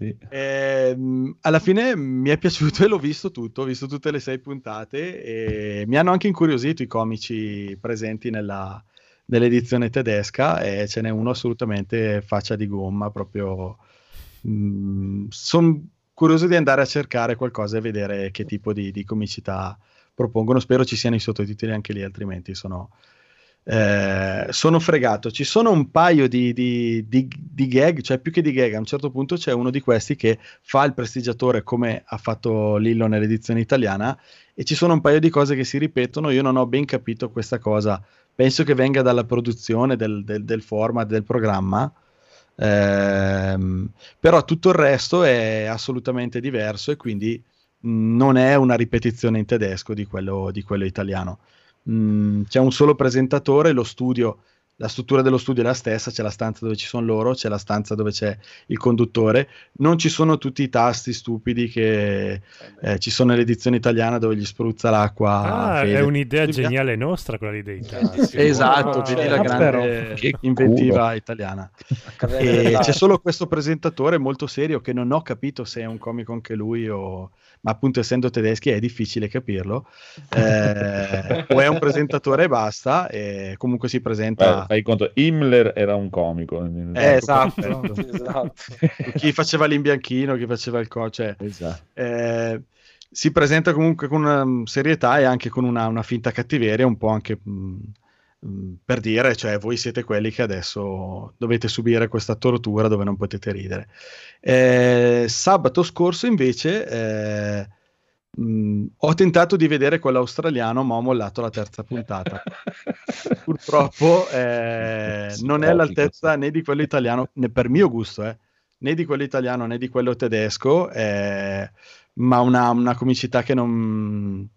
sì. Ehm, alla fine mi è piaciuto e l'ho visto tutto, ho visto tutte le sei puntate e mi hanno anche incuriosito i comici presenti nella, nell'edizione tedesca e ce n'è uno assolutamente faccia di gomma, proprio... sono curioso di andare a cercare qualcosa e vedere che tipo di, di comicità propongono. Spero ci siano i sottotitoli anche lì, altrimenti sono, eh, sono fregato. Ci sono un paio di, di- di- di gag, cioè più che di gag, a un certo punto c'è uno di questi che fa il prestigiatore come ha fatto Lillo nell'edizione italiana e ci sono un paio di cose che si ripetono. Io non ho ben capito questa cosa. Penso che venga dalla produzione del, del- del format, del programma. Ehm, però tutto il resto è assolutamente diverso e quindi non è una ripetizione in tedesco di quello, di quello italiano. Mm, c'è un solo presentatore, lo studio, la struttura dello studio è la stessa, c'è la stanza dove ci sono loro, c'è la stanza dove c'è il conduttore, non ci sono tutti i tasti stupidi che eh, ci sono nell'edizione italiana dove gli spruzza l'acqua. Ah, è un'idea geniale nostra quella di dei tasti. Esatto, Ah, vedi la ah, grande però. Che inventiva culo. italiana. E c'è solo questo presentatore molto serio che non ho capito se è un comico anche lui o... ma appunto essendo tedeschi è difficile capirlo. Eh, o è un presentatore e basta e comunque si presenta... Beh, fai conto, Himmler era un comico. Eh, esatto, perfetto. esatto. chi faceva l'imbianchino, chi faceva il co... Cioè, Esatto. eh, si presenta comunque con una mm, serietà e anche con una, una finta cattiveria, un po' anche mh, mh, per dire, cioè voi siete quelli che adesso dovete subire questa tortura dove non potete ridere. Eh, sabato scorso invece eh, mh, ho tentato di vedere quello australiano, ma ho mollato la terza puntata. Purtroppo eh, non è all'altezza né di quello italiano, né per mio gusto, eh, né di quello italiano né di quello tedesco, eh, ma una, una comicità che non,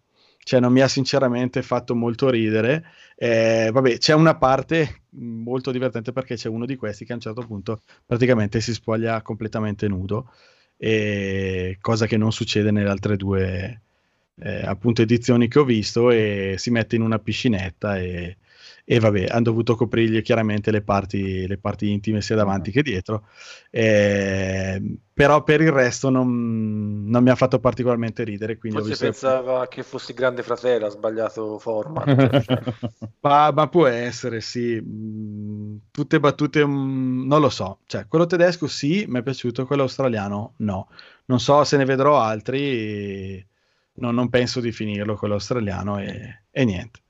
cioè, non mi ha sinceramente fatto molto ridere. Eh, vabbè, c'è una parte mh, molto divertente perché c'è uno di questi che a un certo punto praticamente si spoglia completamente nudo, e cosa che non succede nelle altre due eh, appunto edizioni che ho visto e si mette in una piscinetta e, e vabbè, hanno dovuto coprirgli chiaramente le parti, le parti intime sia davanti che dietro, Eh, però per il resto non, non mi ha fatto particolarmente ridere, quindi Forse visto... pensava che fossi grande fratello, ha sbagliato format. Ma, ma può essere, sì. Mm, Tutte battute, mm, non lo so. Cioè, quello tedesco sì, mi è piaciuto, quello australiano no. Non so se ne vedrò altri, no, non penso di finirlo quello australiano e, e niente.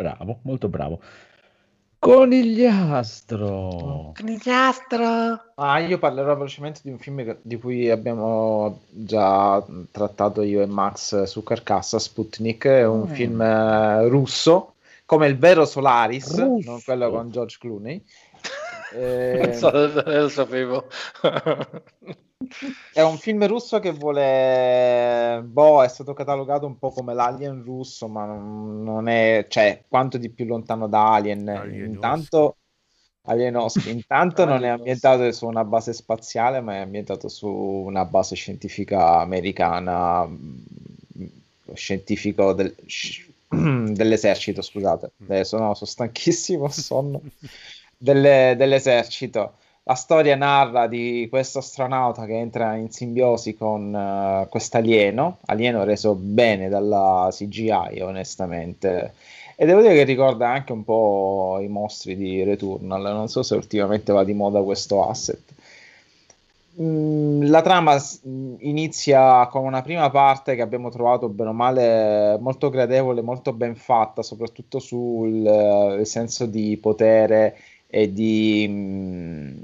Bravo, molto bravo. Conigliastro. Conigliastro. Ah, io parlerò velocemente di un film che- di cui abbiamo già trattato io e Max su Carcassa, Sputnik, è un Mm. film eh, russo, come il vero Solaris, Russo. non quello con George Clooney. Non Eh, so, lo sapevo. È un film russo che vuole, boh, è stato catalogato un po' come l'Alien russo, ma non, non è, cioè, quanto di più lontano da Alien. Alienoschi. Intanto, Alienoschi, intanto non è ambientato su una base spaziale, ma è ambientato su una base scientifica americana, mh, scientifico del- dell'esercito, scusate. Adesso no, sono stanchissimo, sonno. Delle- dell'esercito. La storia narra di questo astronauta che entra in simbiosi con eh, quest'alieno, alieno reso bene dalla CGI, onestamente. E devo dire che ricorda anche un po' i mostri di Returnal. Non so se ultimamente va di moda questo asset. Mm, La trama inizia con una prima parte che abbiamo trovato bene o male molto gradevole, molto ben fatta, soprattutto sul eh, senso di potere e di, mm,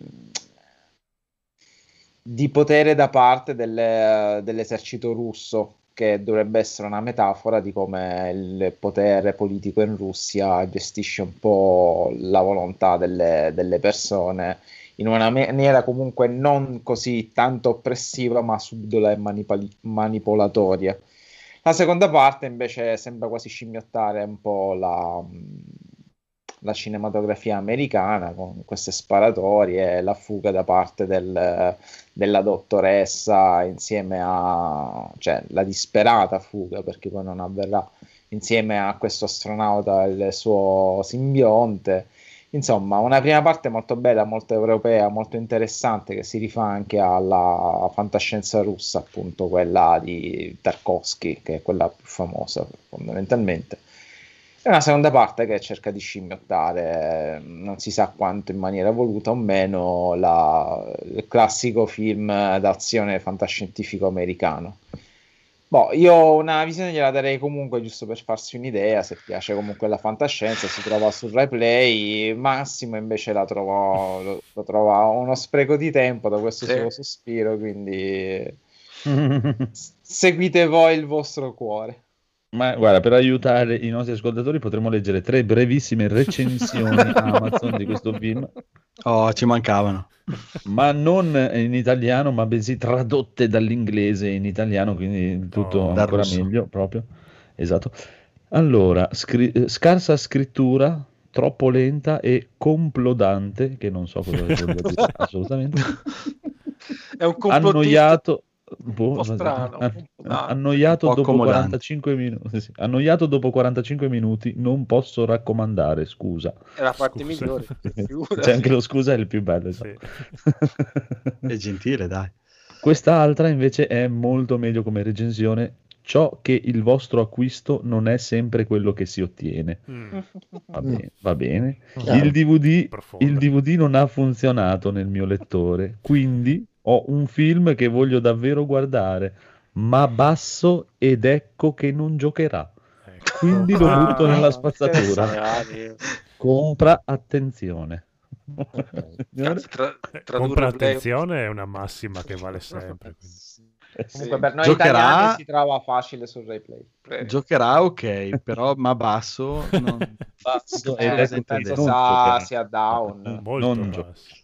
di potere da parte delle- dell'esercito russo, che dovrebbe essere una metafora di come il potere politico in Russia gestisce un po' la volontà delle, delle persone in una maniera comunque non così tanto oppressiva, ma subdola e manipoli- manipolatoria. La seconda parte invece sembra quasi scimmiottare un po' la, la cinematografia americana con queste sparatorie e la fuga da parte del, della dottoressa insieme a cioè la disperata fuga perché poi non avverrà insieme a questo astronauta e il suo simbionte. Insomma una prima parte molto bella molto europea molto interessante che si rifà anche alla fantascienza russa appunto quella di Tarkovsky che è quella più famosa fondamentalmente e una seconda parte che cerca di scimmiottare, non si sa quanto in maniera voluta o meno, la, il classico film d'azione fantascientifico americano. Boh, io una visione gliela darei comunque giusto per farsi un'idea, se piace comunque la fantascienza, si trova sul replay, Massimo invece la trova, lo, lo trova uno spreco di tempo da questo Sì. suo sospiro, quindi seguite voi il vostro cuore. Ma guarda, per aiutare i nostri ascoltatori potremmo leggere tre brevissime recensioni a Amazon di questo film. Oh, ci mancavano. Ma non in italiano, ma bensì tradotte dall'inglese in italiano, quindi tutto Oh, ancora russo. meglio proprio. Esatto. Allora, scri- eh, scarsa scrittura, troppo lenta e complodante, che non so cosa voglia dire assolutamente. È un complottista Annoiato, boh, un po' strano, po' da- annoiato un po' dopo accomodante. 45 minuti. sì, Annoiato dopo 45 minuti, non posso raccomandare, scusa. è la parte Scusa. migliore. figurati. C'è anche lo scusa, è il più bello. esatto. È gentile, dai. Quest'altra invece è molto meglio come recensione. Ciò che il vostro acquisto non è sempre quello che si ottiene. Mm, Va bene, va bene. Il DVD, il DVD non ha funzionato nel mio lettore, quindi ho un film che voglio davvero guardare, ma basso ed ecco che non giocherà. ecco. Quindi lo Ah, butto nella spazzatura. Compra attenzione. Cazzo, tra- Eh, tradurre Compra attenzione è una massima che vale sempre. quindi. Comunque per noi Giocherà- italiani si trova facile sul replay. play. Giocherà ok, però ma basso. non- Basso Eh, ed ecco che penso non sa sia down. Molto Non basso.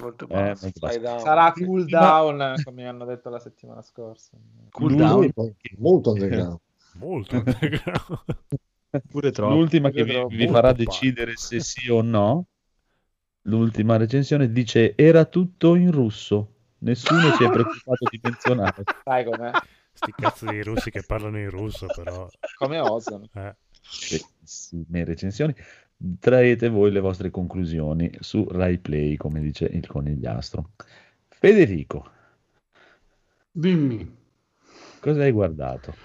Molto Eh. Sarà cool down, come hanno detto la settimana scorsa. Cooldown Molto, molto underground. Molto underground. pure troppo. L'ultima che vi, vi farà decidere se sì o no. L'ultima recensione dice: Era tutto in russo. Nessuno si è preoccupato di menzionare. Sai com'è? Sti cazzo di russi che parlano in russo, però. Come osano. eh. Bellissime recensioni. Traete voi le vostre conclusioni su Rai Play, come dice il conigliastro. Federico, Dimmi. cosa hai guardato?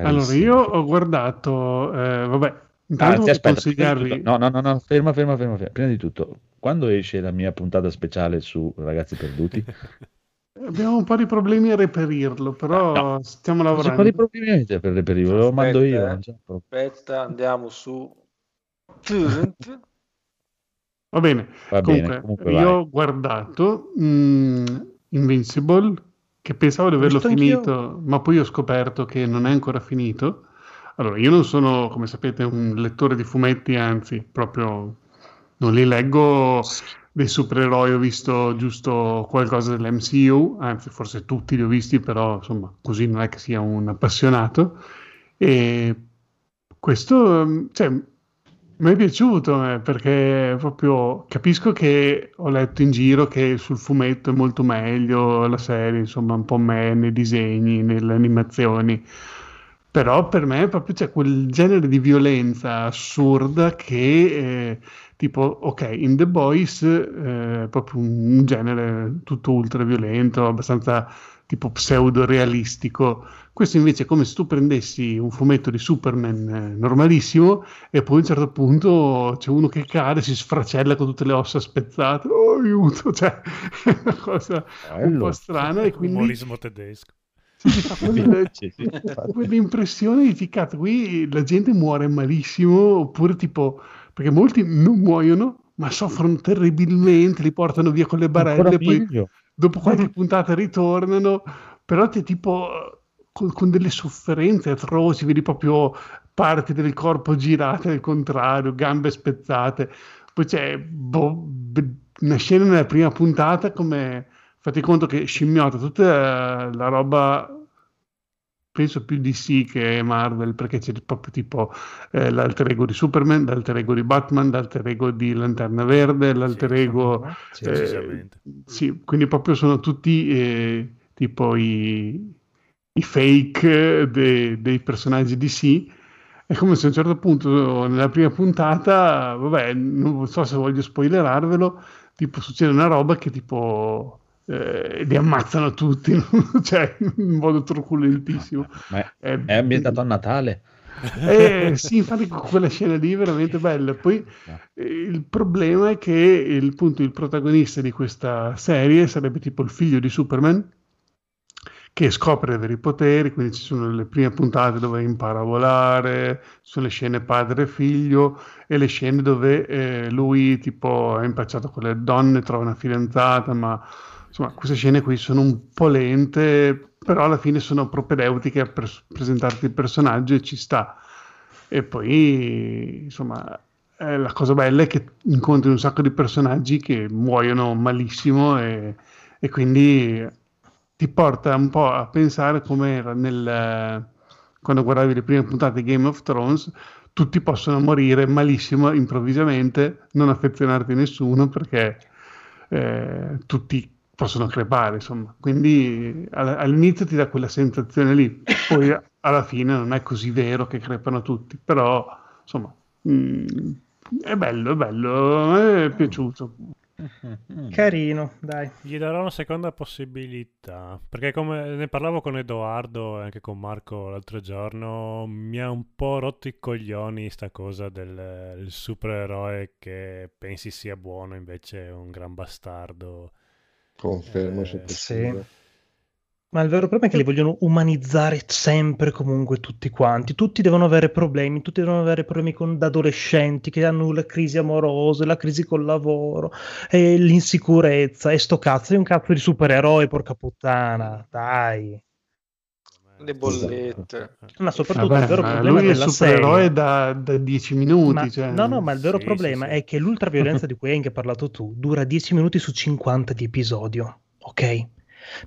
Allora, Carissimo. io ho guardato, eh, vabbè, intanto voglio aspetta, di consigliarvi... tutto- no, no, no, no, ferma, ferma, ferma, ferma. Prima di tutto, quando esce la mia puntata speciale su Ragazzi Perduti? Abbiamo un po' di problemi a reperirlo, però stiamo Non c'è lavorando. quali problemi avete per reperirlo? Lo mando Aspetta, io. eh. Aspetta, andiamo su. Va bene. Va Comunque, bene, comunque io vai. ho guardato mm, Invincible, che pensavo di averlo Visto anch'io. finito, ma poi ho scoperto che non è ancora finito. Allora, io non sono, come sapete, un lettore di fumetti, anzi, proprio non li leggo dei supereroi, ho visto giusto qualcosa dell'MCU, anzi, forse tutti li ho visti, però insomma, così non è che sia un appassionato. E questo, mm, cioè, mi è piaciuto eh, perché proprio capisco che ho letto in giro che sul fumetto è molto meglio la serie, insomma, un po' me nei disegni, nelle animazioni. Però per me proprio c'è quel genere di violenza assurda che, eh, tipo, ok, in The Boys eh, proprio un genere tutto ultra violento, abbastanza tipo pseudo realistico. Questo invece è come se tu prendessi un fumetto di Superman eh, normalissimo e poi a un certo punto c'è uno che cade, si sfracella con tutte le ossa spezzate. Oh, aiuto! Cioè, è una cosa un Bello. po' strana e quindi Umorismo tedesco. infatti. quell'impressione di cazzo, qui la gente muore malissimo, oppure tipo, perché molti non muoiono, ma soffrono terribilmente, li portano via con le barelle, poi dopo qualche puntata ritornano, però te tipo con, con delle sofferenze atroci, vedi proprio parti del corpo girate al contrario, gambe spezzate, poi c'è boh, una scena nella prima puntata come fate conto che scimmiotta tutta la roba penso più DC che Marvel perché c'è proprio tipo eh, l'alter ego di Superman, l'alter ego di Batman, l'alter ego di Lanterna Verde, l'alter Sì, ego sì, eh, sì, quindi proprio sono tutti eh, tipo i, i fake de- dei personaggi DC è come se a un certo punto nella prima puntata vabbè non so se voglio spoilerarvelo tipo succede una roba che tipo eh, li ammazzano tutti cioè in modo truculentissimo Ma è, Eh, è ambientato a Natale. eh, sì, infatti quella scena lì è veramente bella. Poi eh, il problema è che il, appunto, il protagonista di questa serie sarebbe tipo il figlio di Superman che scopre avere i poteri, quindi ci sono le prime puntate dove impara a volare, ci sono le scene padre e figlio e le scene dove eh, lui tipo è impacciato con le donne, trova una fidanzata, ma insomma queste scene qui sono un po' lente, però alla fine sono propedeutiche a pres- presentarti il personaggio e ci sta. E poi, insomma, eh, la cosa bella è che incontri un sacco di personaggi che muoiono malissimo e, e quindi ti porta un po' a pensare come era nel, quando guardavi le prime puntate di Game of Thrones, tutti possono morire malissimo improvvisamente, non affezionarti a nessuno perché eh, tutti possono crepare, insomma. Quindi all- all'inizio ti dà quella sensazione lì, poi alla fine non è così vero che crepano tutti, però insomma mm, è bello, è bello, è piaciuto. Carino, dai. Gli darò una seconda possibilità, perché come ne parlavo con Edoardo e anche con Marco l'altro giorno, mi ha un po' rotto i coglioni sta cosa del supereroe che pensi sia buono, invece è un gran bastardo. Confermo, Eh, sottoscrivo. Ma il vero problema è che li vogliono umanizzare sempre comunque tutti quanti. Tutti devono avere problemi, tutti devono avere problemi con da adolescenti che hanno la crisi amorosa, la crisi col lavoro, e l'insicurezza, e sto cazzo, è un cazzo di supereroe, porca puttana, dai. Le bollette. Ma soprattutto Vabbè, il vero ma problema lui è della supereroe serie... da, da 10 minuti. Ma- cioè- no, no, ma il vero Sì, problema sì, sì. è che l'ultraviolenza di cui hai anche parlato tu dura 10 minuti su 50 di episodio, ok?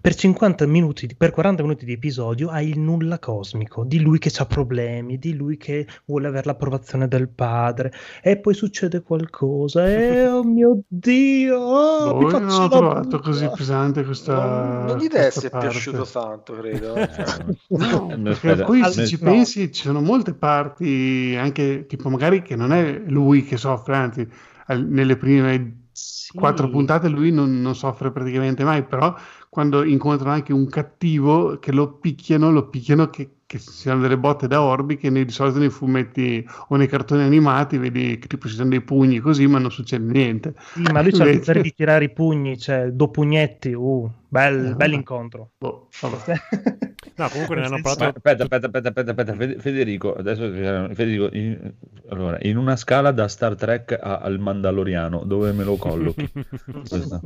Per 50 minuti, per 40 minuti di episodio hai il nulla cosmico di lui che ha problemi, di lui che vuole avere l'approvazione del padre, e poi succede qualcosa, e oh mio Dio, oh, Boh, mi io non ho trovato così pesante questa. Non, non gli deve essere piaciuto tanto, credo. eh. Cioè, No, Eh, perché poi se ci no. pensi ci sono molte parti, anche tipo magari che non è lui che soffre, anzi nelle prime Sì. quattro puntate lui non, non soffre praticamente mai, però quando incontrano anche un cattivo che lo picchiano, lo picchiano che, che siano delle botte da orbi che nei, di solito nei fumetti o nei cartoni animati vedi che tipo ci sono dei pugni così ma non succede niente. Sì, ma lui c'ha il potere di tirare i pugni, cioè do pugnetti, uh, bel, Eh, bell'incontro. Boh, vabbè. No, comunque ne hanno parlato... aspetta, aspetta, aspetta, aspetta, aspetta, Fede- Federico, adesso Federico, in, allora, in una scala da Star Trek a- al Mandaloriano, dove me lo collochi? Questa.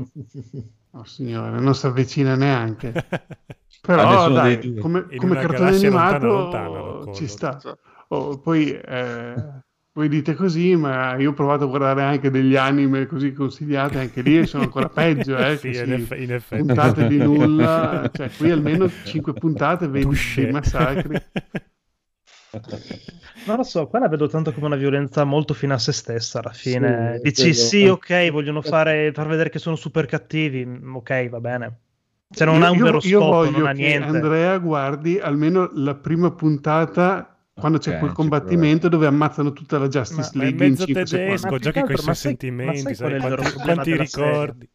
Oh, signore, non si avvicina neanche. Però dai, dei due. come, come cartone lontana, animato lontana lo collochi. ci sta. Oh, poi eh, voi dite così, ma io ho provato a guardare anche degli anime così consigliati, anche lì sono ancora peggio, eh, Sì, in eff- in effetti. puntate di nulla, cioè qui almeno 5 puntate vedi dei massacri. Non lo so, qua la vedo tanto come una violenza molto fine a se stessa alla fine. Sì, Dici sì, ok, vogliono fare, far vedere che sono super cattivi, mm, ok, va bene. Se non Io- ha un vero io scopo, voglio non ha che niente. Andrea guardi almeno la prima puntata quando c'è Ok, quel combattimento dove ammazzano tutta la Justice Ma League in mezzo 5 secondi. tedesco, Ma giochi che con i altro, suoi ma sai- sentimenti, ma sai sai quanti, quanti ricordi.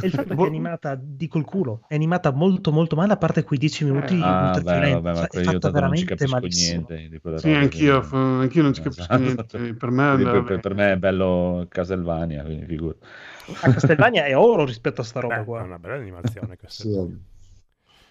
E il fatto è che è animata di col culo, è animata molto molto male, a parte quei 10 minuti Ah, Ah, beh, vabbè, ma cioè, io non veramente capisco malissimo. niente Sì, anch'io, f- anch'io non ci capisco Esatto. niente. Per me, per, per- me è bello Castlevania, quindi figura. A Castelvania è oro rispetto a sta roba Beh, è qua. una bella animazione questa. Sì.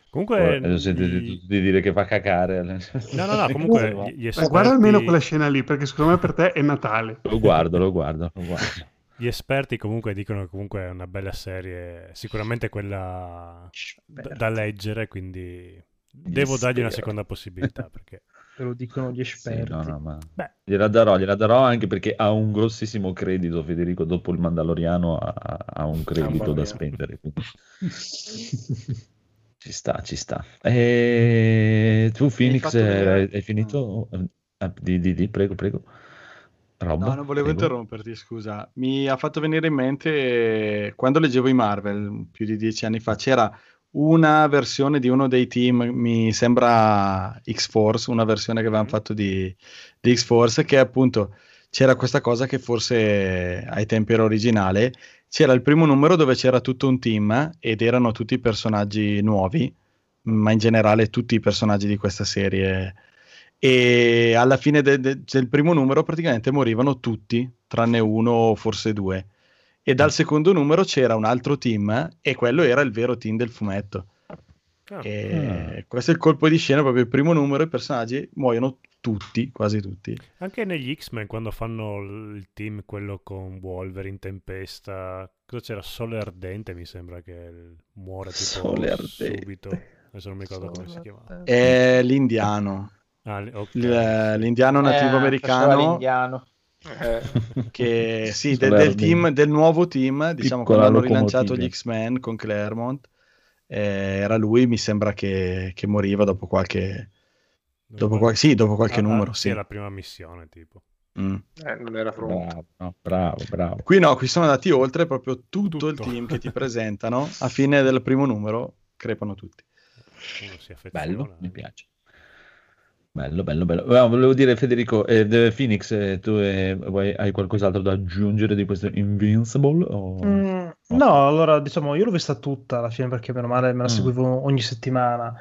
Comunque, Adesso sentite gli- tutti dire che fa cacare. no, no, no, comunque Ma- gli, Ma esperti, guarda almeno quella scena lì, perché secondo me per te è Natale. Lo guardo, lo guardo, lo guardo. gli esperti comunque dicono che comunque è una bella serie, sicuramente quella da, da leggere, quindi devo dargli una seconda possibilità perché Te lo dicono gli Sì, esperti. no, no, ma Beh. gliela darò, gliela darò anche perché ha un grossissimo credito, Federico, dopo il Mandaloriano ha, ha un credito Mamma da spendere. Ci sta, ci sta. E tu, Phoenix, eh, hai finito? Eh, Di, di, di, prego, prego. Rob, No, non volevo prego. interromperti, scusa. Mi ha fatto venire in mente eh, quando leggevo i Marvel più di dieci anni fa, c'era una versione di uno dei team, mi sembra X-Force, una versione che avevano fatto di, di X-Force, che appunto c'era questa cosa che forse ai tempi era originale. C'era il primo numero dove c'era tutto un team ed erano tutti personaggi nuovi, ma in generale tutti i personaggi di questa serie e alla fine de- de- del primo numero praticamente morivano tutti, tranne uno o forse due. E dal secondo numero c'era un altro team e quello era il vero team del fumetto. Ah. E questo è il colpo di scena, proprio il primo numero, i personaggi muoiono tutti, quasi tutti. Anche negli X-Men, quando fanno il team, quello con Wolverine, Tempesta, cosa c'era? Sole Ardente, mi sembra che muore tipo Sole Ardente. subito. Adesso non mi ricordo come si chiamava. È l'indiano, Ah, li- ok. L- l'indiano nativo Eh, americano l'indiano. Eh, che sì, de- del, team, del nuovo team, diciamo Piccola quando hanno rilanciato gli X-Men con Claremont, eh, era lui, mi sembra che, che moriva dopo qualche, dopo qual- sì, dopo qualche Ah, ah, numero, sì, la prima missione, tipo. Mm. eh, non era pronto. Bravo, no, bravo, bravo. Qui no, qui sono andati oltre proprio tutto, il Tutto. team che ti presentano, a fine del primo numero crepano tutti. Uno si affeziona. Bello, mi piace. Bello, bello, bello. Eh, volevo dire, Federico, eh, Phoenix, eh, tu eh, vuoi- hai qualcos'altro da aggiungere di questo Invincible? O... Mm, no, allora diciamo, io l'ho vista tutta alla fine perché meno male me la Mm. seguivo ogni settimana.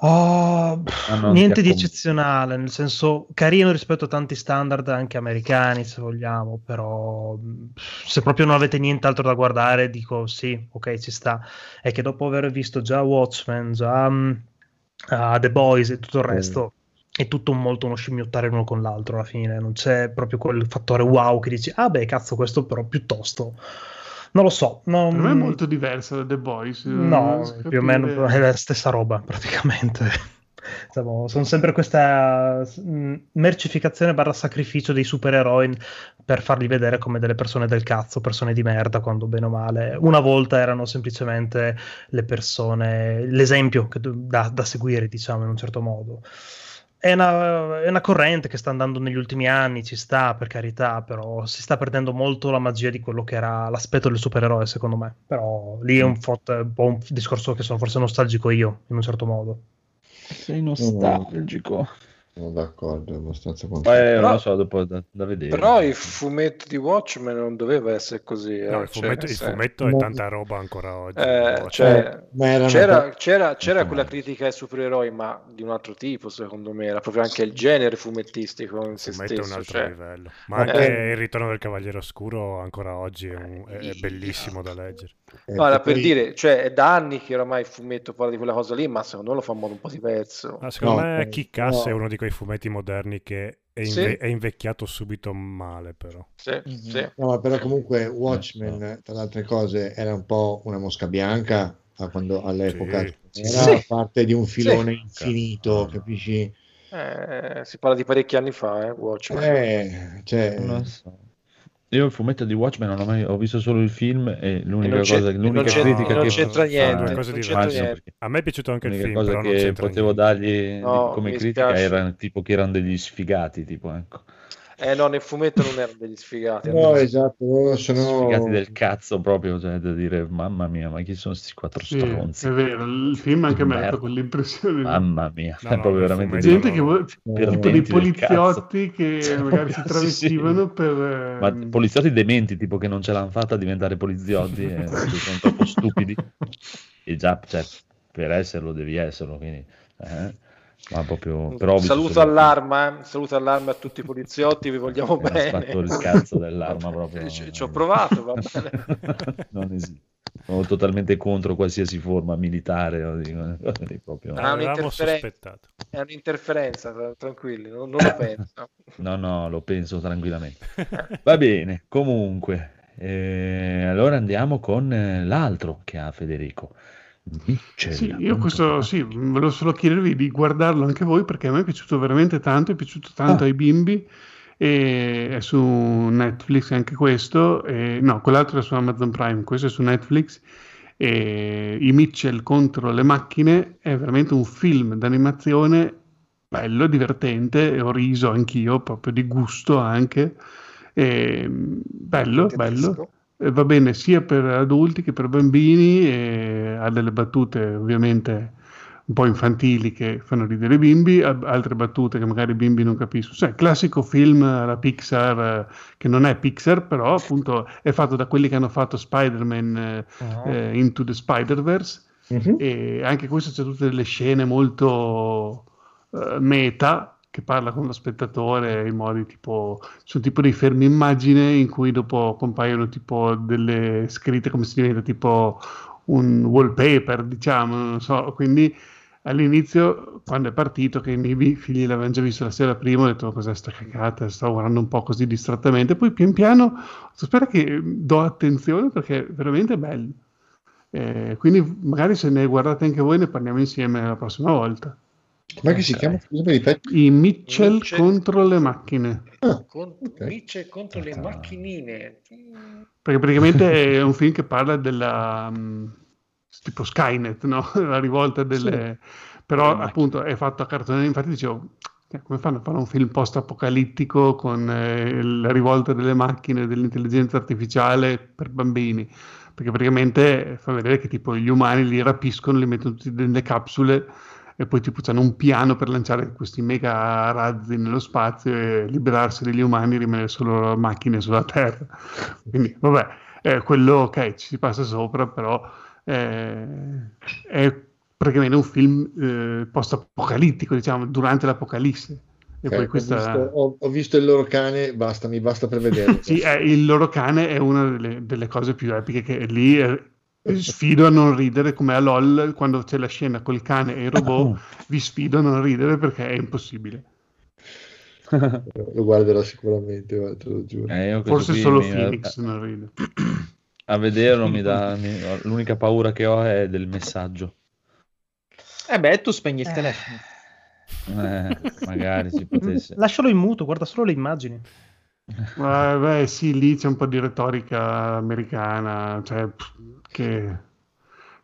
Oh, Ah, non niente di eccezionale, nel senso carino rispetto a tanti standard anche americani, se vogliamo, però mm, se proprio non avete nient'altro da guardare, dico sì, ok, ci sta. È che dopo aver visto già Watchmen, già mm, ah, The Boys e tutto il resto, è tutto molto uno scimmiottare l'uno con l'altro alla fine, non c'è proprio quel fattore wow che dici, ah beh, cazzo, questo però piuttosto... Non lo so, non... Per me è molto diversa da The Boys. eh, non No, a più o meno è la stessa roba praticamente. Diciamo, sono sempre questa mh, mercificazione barra sacrificio dei supereroi per farli vedere come delle persone del cazzo, persone di merda, quando bene o male. Una volta erano semplicemente le persone, l'esempio che- da, da seguire, diciamo, in un certo modo. È una, è una corrente che sta andando negli ultimi anni, ci sta per carità, però si sta perdendo molto la magia di quello che era l'aspetto del supereroe, secondo me. Però lì è un, forte- un po' un discorso che sono forse nostalgico io, in un certo modo. Sei nostalgico. Sono d'accordo, è abbastanza Eh, confermato. non lo so, dopo da, da vedere. Però il fumetto di Watchmen non doveva essere così. eh, No, il cioè, fumetto, il fumetto è tanta roba ancora oggi. Eh, cioè, Ma era una- c'era, c'era, c'era quella critica ai supereroi, ma di un altro tipo, secondo me. Era proprio anche il genere fumettistico in se fumetto è un stesso. altro cioè. livello. Ma Ma anche il ritorno del Cavaliere Oscuro ancora oggi è, un- è- è bellissimo da leggere. Eh, No, era che per dire, cioè, è da anni che oramai il fumetto parla di quella cosa lì, ma secondo me lo fa in modo un po' diverso. Ah, secondo No, me eh, Kick Ass no. è uno di quei fumetti moderni che è, Sì. inve- è invecchiato subito male, però. Sì, Mhm. sì. No, però comunque Watchmen, tra le altre cose, era un po' una mosca bianca a quando, all'epoca. Sì. Era Sì. parte di un filone Sì. infinito, Ah. capisci? Eh, si parla di parecchi anni fa, eh, Watchmen. Eh, cioè, Non so. Io il fumetto di Watchmen non ho mai, ho visto solo il film e l'unica cosa, e non l'unica critica non che c'entra niente, non c'entra niente. A me è piaciuto anche il l'unica film, cosa che potevo niente. dargli No, come critica dispiace. era tipo che erano degli sfigati, tipo, ecco. Eh no, nel fumetto non erano degli sfigati. no, esatto, loro sono... Sfigati del cazzo proprio, cioè da dire mamma mia, ma chi sono questi quattro Sì, stronzi? è vero, il film anche a me ha quell'impressione. Mamma mia, No, è no, proprio il veramente Gente no. che vuole- tipo dei poliziotti che magari si Sì, travestivano sì. per... Ma ehm, poliziotti dementi, tipo che non ce l'hanno fatta a diventare poliziotti, eh, perché sono troppo stupidi. E già, cioè, per esserlo devi esserlo, quindi... eh, ma proprio... Però ho Saluto solo all'arma, eh. saluto all'arma a tutti i poliziotti, vi vogliamo bene. fatto il cazzo dell'arma proprio. Eh, Ci, ci ho provato, va bene. non esiste. Sono totalmente contro qualsiasi forma militare. proprio- Ah, sospettato. È un'interferenza, tra- tranquilli, non, non lo penso. No, no, lo penso tranquillamente. Va bene, comunque. eh, allora andiamo con eh, l'altro che ha Federico. Sì, io questo sì, volevo solo chiedervi di guardarlo anche voi perché a me è piaciuto veramente tanto, è piaciuto tanto Ah. ai bimbi e è su Netflix anche questo, e- no, quell'altro è su Amazon Prime, questo è su Netflix e I Mitchell contro le macchine è veramente un film d'animazione bello, divertente, ho riso anch'io, proprio di gusto anche, e, bello, bello. Eh, va bene sia per adulti che per bambini e ha delle battute ovviamente un po' infantili che fanno ridere i bimbi, altre battute che magari i bimbi non capiscono. Sai, classico film alla Pixar, eh, che non è Pixar, però appunto è fatto da quelli che hanno fatto Spider-Man eh, Ah. eh, Into the Spider-Verse Mhm. e anche questo c'è tutte delle scene molto eh, meta che parla con lo spettatore in modi tipo sono tipo dei fermi immagine in cui dopo compaiono tipo delle scritte come si diventa tipo un wallpaper diciamo non so. Quindi all'inizio quando è partito che i miei figli l'avevano già visto la sera prima ho detto cos'è sta cagata? Stavo guardando un po' così distrattamente. Poi pian piano spera che do attenzione perché è veramente bello. Eh, quindi magari se ne guardate anche voi ne parliamo insieme la prossima volta. Com'è che si chiama? I Mitchell, Mitchell. contro le macchine. Ah, Con- ok. Mitchell contro le Ah. macchinine. Perché praticamente è un film che parla della mm, tipo Skynet, no? La rivolta delle... Però Delle macchine. appunto è fatto a cartone, infatti dicevo, eh, come fanno a fare un film post-apocalittico con eh, la rivolta delle macchine, dell'intelligenza artificiale per bambini? Perché praticamente fa vedere che tipo gli umani li rapiscono, li mettono tutti nelle capsule e poi tipo hanno un piano per lanciare questi mega razzi nello spazio e liberarsi degli umani e rimanere solo macchine sulla Terra. Quindi, vabbè, eh, quello ok, ci si passa sopra, però eh, è praticamente un film eh, post-apocalittico, diciamo, durante l'apocalisse. E Ok, poi ho, questa... visto, ho- ho visto il loro cane, basta, mi basta per vederlo. Sì, eh, il loro cane è una delle, delle cose più epiche che lì sfido a non ridere come a LOL quando c'è la scena col cane e i robot, vi sfido a non ridere perché è impossibile. Lo guarderò sicuramente, guarda, te lo giuro. Eh, Forse solo Phoenix non ride. a vederlo mi dà mi- l'unica paura che ho è del messaggio Eh beh, tu spegni il telefono. Eh, magari si potesse Lascialo in muto, guarda solo le immagini. Eh, beh, sì, lì c'è un po' di retorica americana, cioè, pff, che...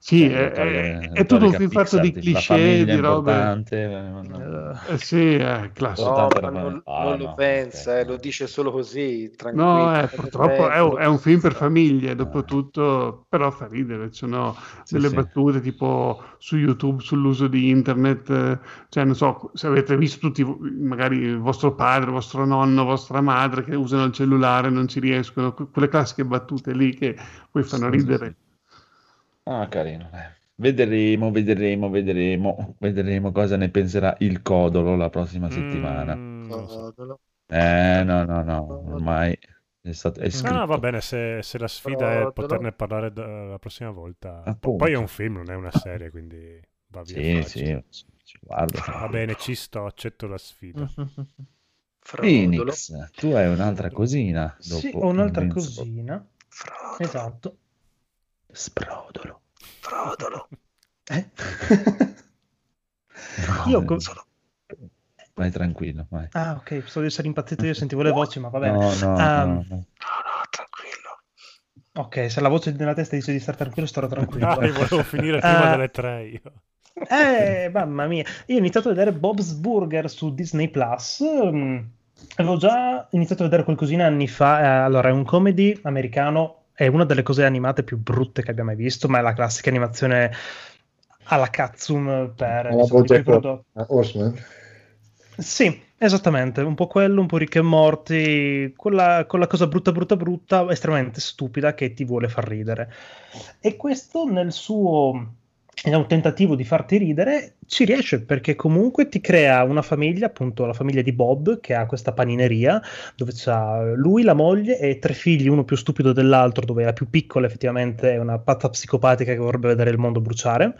Sì, Cioè, è, è- è tutto un film fatto di cliché, di robe... eh, no. Eh, sì, è classico. No, roba- non, Ah, non no, lo pensa, eh, lo dice solo così, tranquillo. No, eh, purtroppo è è un film per famiglie, dopo tutto, però fa ridere, ci sono Sì, delle sì. battute tipo su YouTube sull'uso di internet, eh, cioè non so se avete visto tutti, magari il vostro padre, il vostro nonno, vostra madre che usano il cellulare, non ci riescono, que- quelle classiche battute lì che poi fanno Sì, sì, ridere. Ah, carino. eh. Vedremo, vedremo, vedremo, vedremo cosa ne penserà il Codolo la prossima settimana. Mm, non lo so. Codolo. Eh, no, no, no, ormai è stato è scritto. Ah, va bene, se, se la sfida è Codolo. poterne parlare da- la prossima volta. Appunto. Poi è un film, non è una serie, quindi va via Sì, facile. sì, ci guardo. Va bene, ci sto, accetto la sfida. Frodolo. Phoenix, tu hai un'altra cosina Sì, dopo ho un'altra Invincible. cosina. Frodolo. Esatto. Sprodolo. Frodolo. Eh? No, Io eh, co- Vai tranquillo, vai. Ah, ok, pensavo di essere impazzito io, sentivo le voci, ma va bene. No, no, Ehm, no, no. No, no, tranquillo. Ok, se la voce nella testa dice di stare tranquillo, starò tranquillo. Ah, io volevo finire prima Eh, delle tre io. Eh, mamma mia. Io ho iniziato a vedere Bob's Burger su Disney Plus. mm, Avevo già iniziato a vedere qualcosina anni fa. eh, allora, è un comedy americano. È una delle cose animate più brutte che abbia mai visto, ma è la classica animazione alla Katsum per Alla diciamo, i più Bojack prodotti. Horseman. Sì, esattamente, un po' quello, un po' Rick e Morty, quella, quella cosa brutta, brutta, brutta, estremamente stupida che ti vuole far ridere. E questo nel suo diciamo, tentativo di farti ridere ci riesce perché comunque ti crea una famiglia, appunto la famiglia di Bob che ha questa panineria dove c'ha lui, la moglie e tre figli, uno più stupido dell'altro, dove la più piccola effettivamente è una pazza psicopatica che vorrebbe vedere il mondo bruciare.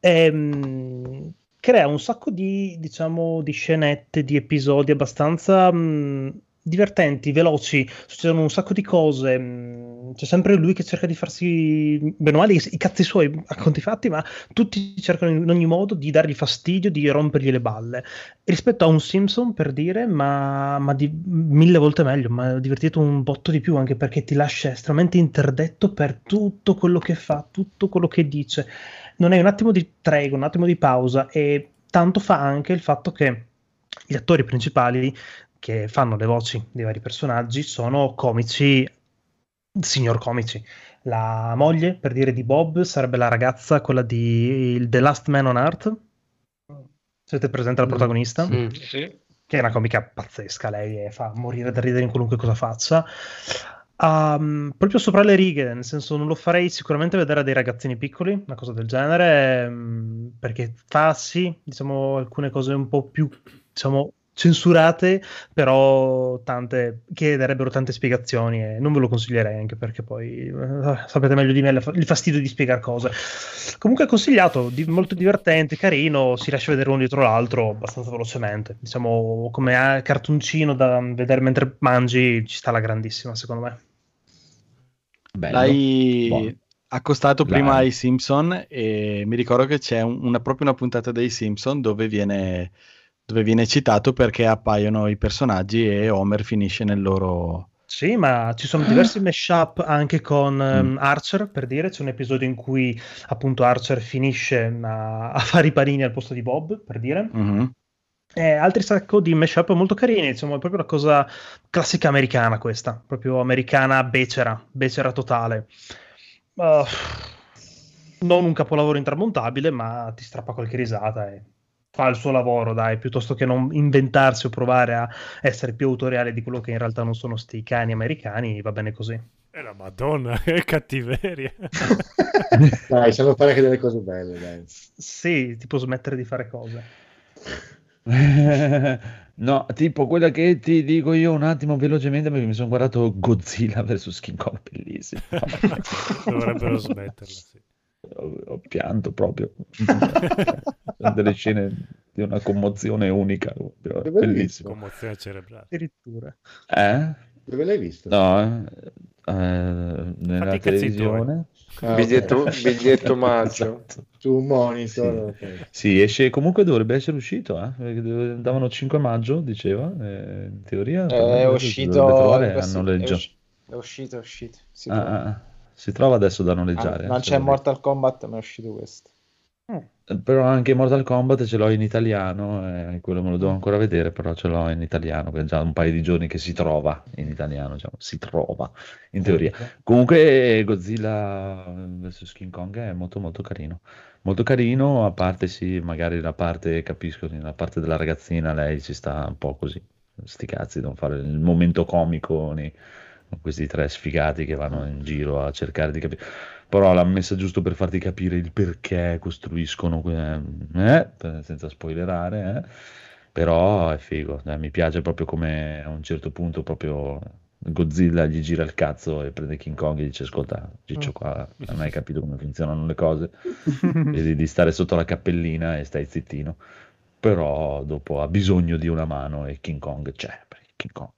Ehm, crea un sacco di, diciamo, di scenette, di episodi abbastanza mh, divertenti, veloci, succedono un sacco di cose, mh, c'è sempre lui che cerca di farsi bene o male i, cazzi suoi a conti fatti, ma tutti cercano in ogni modo di dargli fastidio, di rompergli le balle. Rispetto a un Simpson, per dire, ma, ma di mille volte meglio, ma divertito un botto di più, anche perché ti lascia estremamente interdetto per tutto quello che fa, tutto quello che dice. Non hai un attimo di tregua, un attimo di pausa e tanto fa anche il fatto che gli attori principali che fanno le voci dei vari personaggi sono comici, signor comici. La moglie, per dire, di Bob sarebbe la ragazza, quella di The Last Man on Earth. Siete presente la protagonista? Sì. Sì. Che è una comica pazzesca, lei e fa morire da ridere in qualunque cosa faccia. Um, proprio sopra le righe, nel senso non lo farei sicuramente vedere a dei ragazzini piccoli, una cosa del genere, mm, perché fa sì, diciamo, alcune cose un po' più, diciamo, censurate, però tante, che darebbero tante spiegazioni e non ve lo consiglierei anche perché poi eh, sapete meglio di me il fastidio di spiegare cose. Comunque è consigliato, di, molto divertente, carino, si lascia vedere uno dietro l'altro abbastanza velocemente. Diciamo come a cartoncino da vedere mentre mangi ci sta la grandissima secondo me. Bello. L'hai Buono. accostato Dai. prima ai Simpson e mi ricordo che c'è un- una, proprio una puntata dei Simpson dove viene, dove viene citato perché appaiono i personaggi e Homer finisce nel loro... Sì, ma ci sono diversi mashup anche con ehm, Archer, per dire, c'è un episodio in cui appunto Archer finisce a, a fare i panini al posto di Bob, per dire. Mhm. E altri sacco di mashup molto carini, insomma, è proprio una cosa classica americana questa, proprio americana becera, becera totale. Uh, non un capolavoro intramontabile, ma ti strappa qualche risata e fa il suo lavoro, dai, piuttosto che non inventarsi o provare a essere più autoriale di quello che in realtà non sono sti cani americani, va bene così. E la madonna, che cattiveria. Dai, sanno fare anche delle cose belle, dai. Sì, ti può smettere di fare cose. no, tipo quella che ti dico io un attimo velocemente perché mi sono guardato Godzilla vs King Kong, bellissimo. Dovrebbero smetterla, sì. Ho, ho pianto proprio. Sono delle scene di una commozione unica, proprio, Dove bellissimo. Commozione cerebrale. Addirittura. Eh? Dove l'hai visto? No, eh, eh, nella televisione. Ah. Biglietto, biglietto maggio. Esatto. Su un monitor. ok. Sì, esce, comunque dovrebbe essere uscito, eh? davano 5 maggio, diceva, eh, in teoria. me È uscito, trovare a questo- è, noleggio. usci- è uscito, è uscito. Ah, ah, ah. Si trova adesso da Ah, noleggiare. non eh, c'è. Mortal Kombat, ma è uscito questo. Però anche Mortal Kombat ce l'ho in italiano, eh, quello me lo devo ancora vedere, però ce l'ho in italiano, che è già un paio di giorni che si trova in italiano, diciamo, si trova in teoria. Comunque Godzilla vs King Kong è molto molto carino. Molto carino, a parte sì, magari la parte, capisco, la parte della ragazzina, lei ci sta un po' così, sti cazzi, devono fare il momento comico nei- questi tre sfigati che vanno in giro a cercare di capire. Però l'ha messa giusto per farti capire il perché costruiscono, eh, senza spoilerare, eh. Però è figo, eh, mi piace proprio come a un certo punto proprio Godzilla gli gira il cazzo e prende King Kong e dice ascolta Ciccio qua non hai capito come funzionano le cose, vedi di stare sotto la cappellina e stai zittino, però dopo ha bisogno di una mano e King Kong c'è, perché King Kong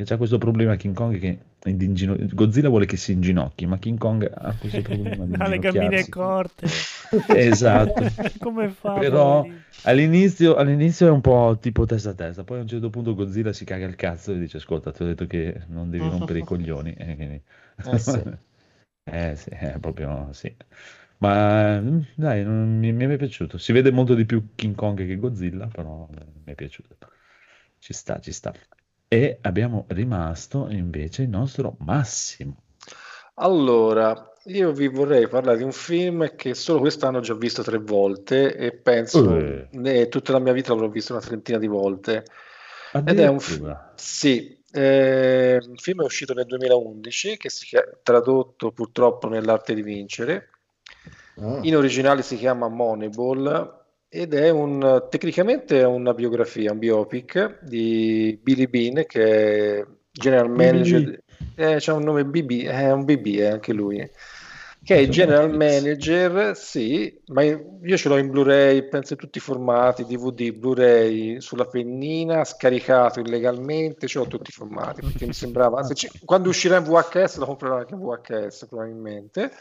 e c'è questo problema King Kong che è di ingino- Godzilla vuole che si inginocchi, ma King Kong ha questo problema di Ha le gambine corte. Esatto. Come fa? Però all'inizio, all'inizio è un po' tipo testa a testa, poi a un certo punto Godzilla si caga il cazzo e dice ascolta, ti ho detto che non devi rompere i coglioni. Quindi... Eh sì. Eh sì, è proprio sì. Ma mm, dai, non- mi, mi è piaciuto. Si vede molto di più King Kong che Godzilla, però eh, mi è piaciuto. Ci sta, ci sta. E abbiamo rimasto invece il nostro Massimo. Allora, io vi vorrei parlare di un film che solo quest'anno ho già visto tre volte e penso eh, tutta la mia vita l'avrò visto una trentina di volte. Ed è un, fi- Addirittura. sì, eh, il film è uscito nel 2011, che si è tradotto purtroppo nell'arte di vincere. Ah. In originale si chiama Moneyball ed è un, tecnicamente è una biografia, un biopic di Billy Bean che è general manager. Eh, c'ha un nome BB, è un BB, è anche lui. che è il general manager, sì, ma io ce l'ho in Blu-ray, penso in tutti i formati, DVD, Blu-ray, sulla pennina, scaricato illegalmente, ce l'ho tutti i formati, perché mi sembrava, se ci- quando uscirà in VHS lo comprerò anche in VHS probabilmente,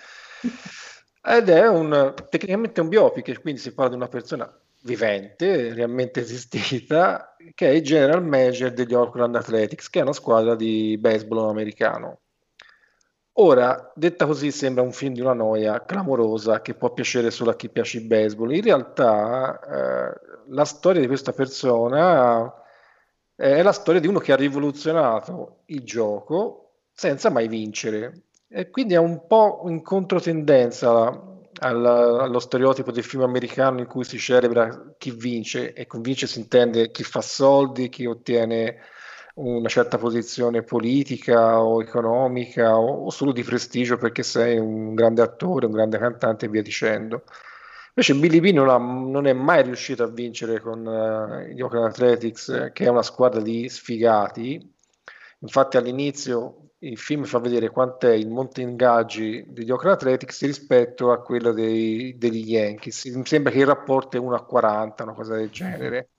ed è un, tecnicamente un biopic, quindi si parla di una persona vivente, realmente esistita, che è il general manager degli Oakland Athletics, che è una squadra di baseball americano. Ora, detta così, sembra un film di una noia clamorosa che può piacere solo a chi piace il baseball. In realtà, eh, la storia di questa persona è la storia di uno che ha rivoluzionato il gioco senza mai vincere. E quindi è un po' in controtendenza al- allo stereotipo del film americano in cui si celebra chi vince, e con vince si intende chi fa soldi, chi ottiene una certa posizione politica o economica o, o solo di prestigio perché sei un grande attore, un grande cantante e via dicendo. Invece Billy B non, ha- non è mai riuscito a vincere con eh, gli Oakland Athletics, eh, che è una squadra di sfigati. Infatti all'inizio il film fa vedere quant'è il monte ingaggi degli Oakland Athletics rispetto a quello dei- degli Yankees. Mi sembra che il rapporto è 1 a 40, una cosa del genere.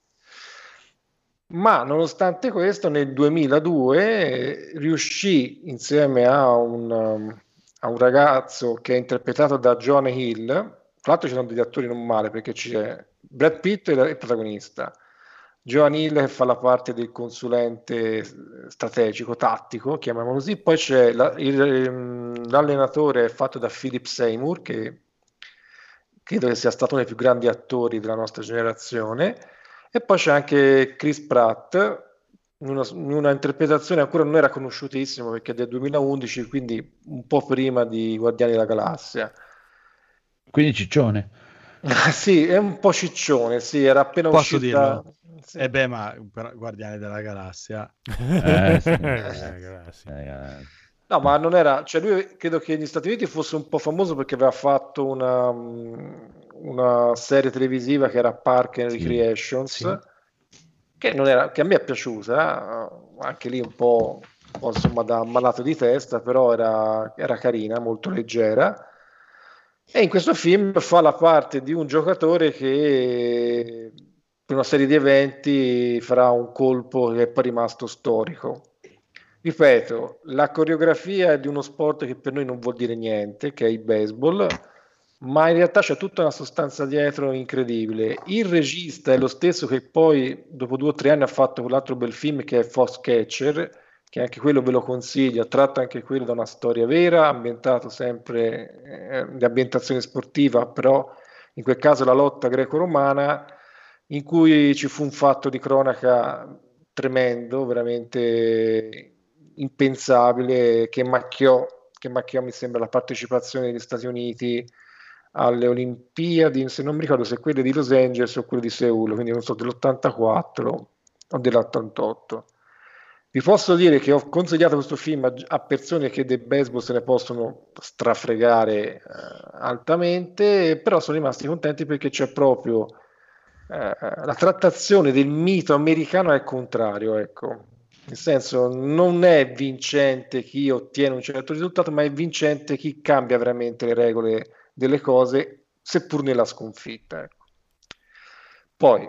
Ma nonostante questo, nel 2002 eh, riuscì insieme a un, um, a un ragazzo che è interpretato da John Hill. Tra l'altro, ci sono degli attori non male perché c'è Brad Pitt, è il protagonista, John Hill che fa la parte del consulente strategico, tattico, chiamiamolo così. Poi c'è la- il- l'allenatore fatto da Philip Seymour, che credo che sia stato uno dei più grandi attori della nostra generazione. E poi c'è anche Chris Pratt, in una, in una interpretazione ancora non era conosciutissima perché è del 2011, quindi un po' prima di Guardiani della Galassia. Quindi ciccione. Sì, è un po' ciccione, sì, era appena Posso uscita. dirlo? Sì. Eh beh, ma però Guardiani della Galassia. Eh, sì. Eh. Eh, grazie. No, ma non era, cioè lui credo che negli Stati Uniti fosse un po' famoso perché aveva fatto una, una serie televisiva che era Park and Recreations, sì. che, non era, che a me è piaciuta, eh, anche lì un po', un po', insomma da malato di testa, però era, era carina, molto leggera. E in questo film fa la parte di un giocatore che una serie di eventi farà un colpo che è poi rimasto storico. Ripeto, la coreografia è di uno sport che per noi non vuol dire niente, che è il baseball, ma in realtà c'è tutta una sostanza dietro incredibile. Il regista è lo stesso che poi, dopo due o tre anni, ha fatto quell'altro bel film che è Foxcatcher, che anche quello ve lo consiglio, tratto anche quello da una storia vera, ambientato sempre eh, di ambientazione sportiva, però in quel caso la lotta greco-romana, in cui ci fu un fatto di cronaca tremendo, veramente impensabile, che macchiò, che macchiò, mi sembra, la partecipazione degli Stati Uniti alle Olimpiadi, se non mi ricordo se quelle di Los Angeles o quelle di Seul, quindi non so, dell'84 o dell'88. Vi posso dire che ho consigliato questo film a, a persone che del baseball se ne possono strafregare eh, altamente, però sono rimasti contenti perché c'è proprio eh, la trattazione del mito americano è il contrario, ecco. Nel senso, non è vincente chi ottiene un certo risultato, ma è vincente chi cambia veramente le regole delle cose, seppur nella sconfitta. Ecco. Poi,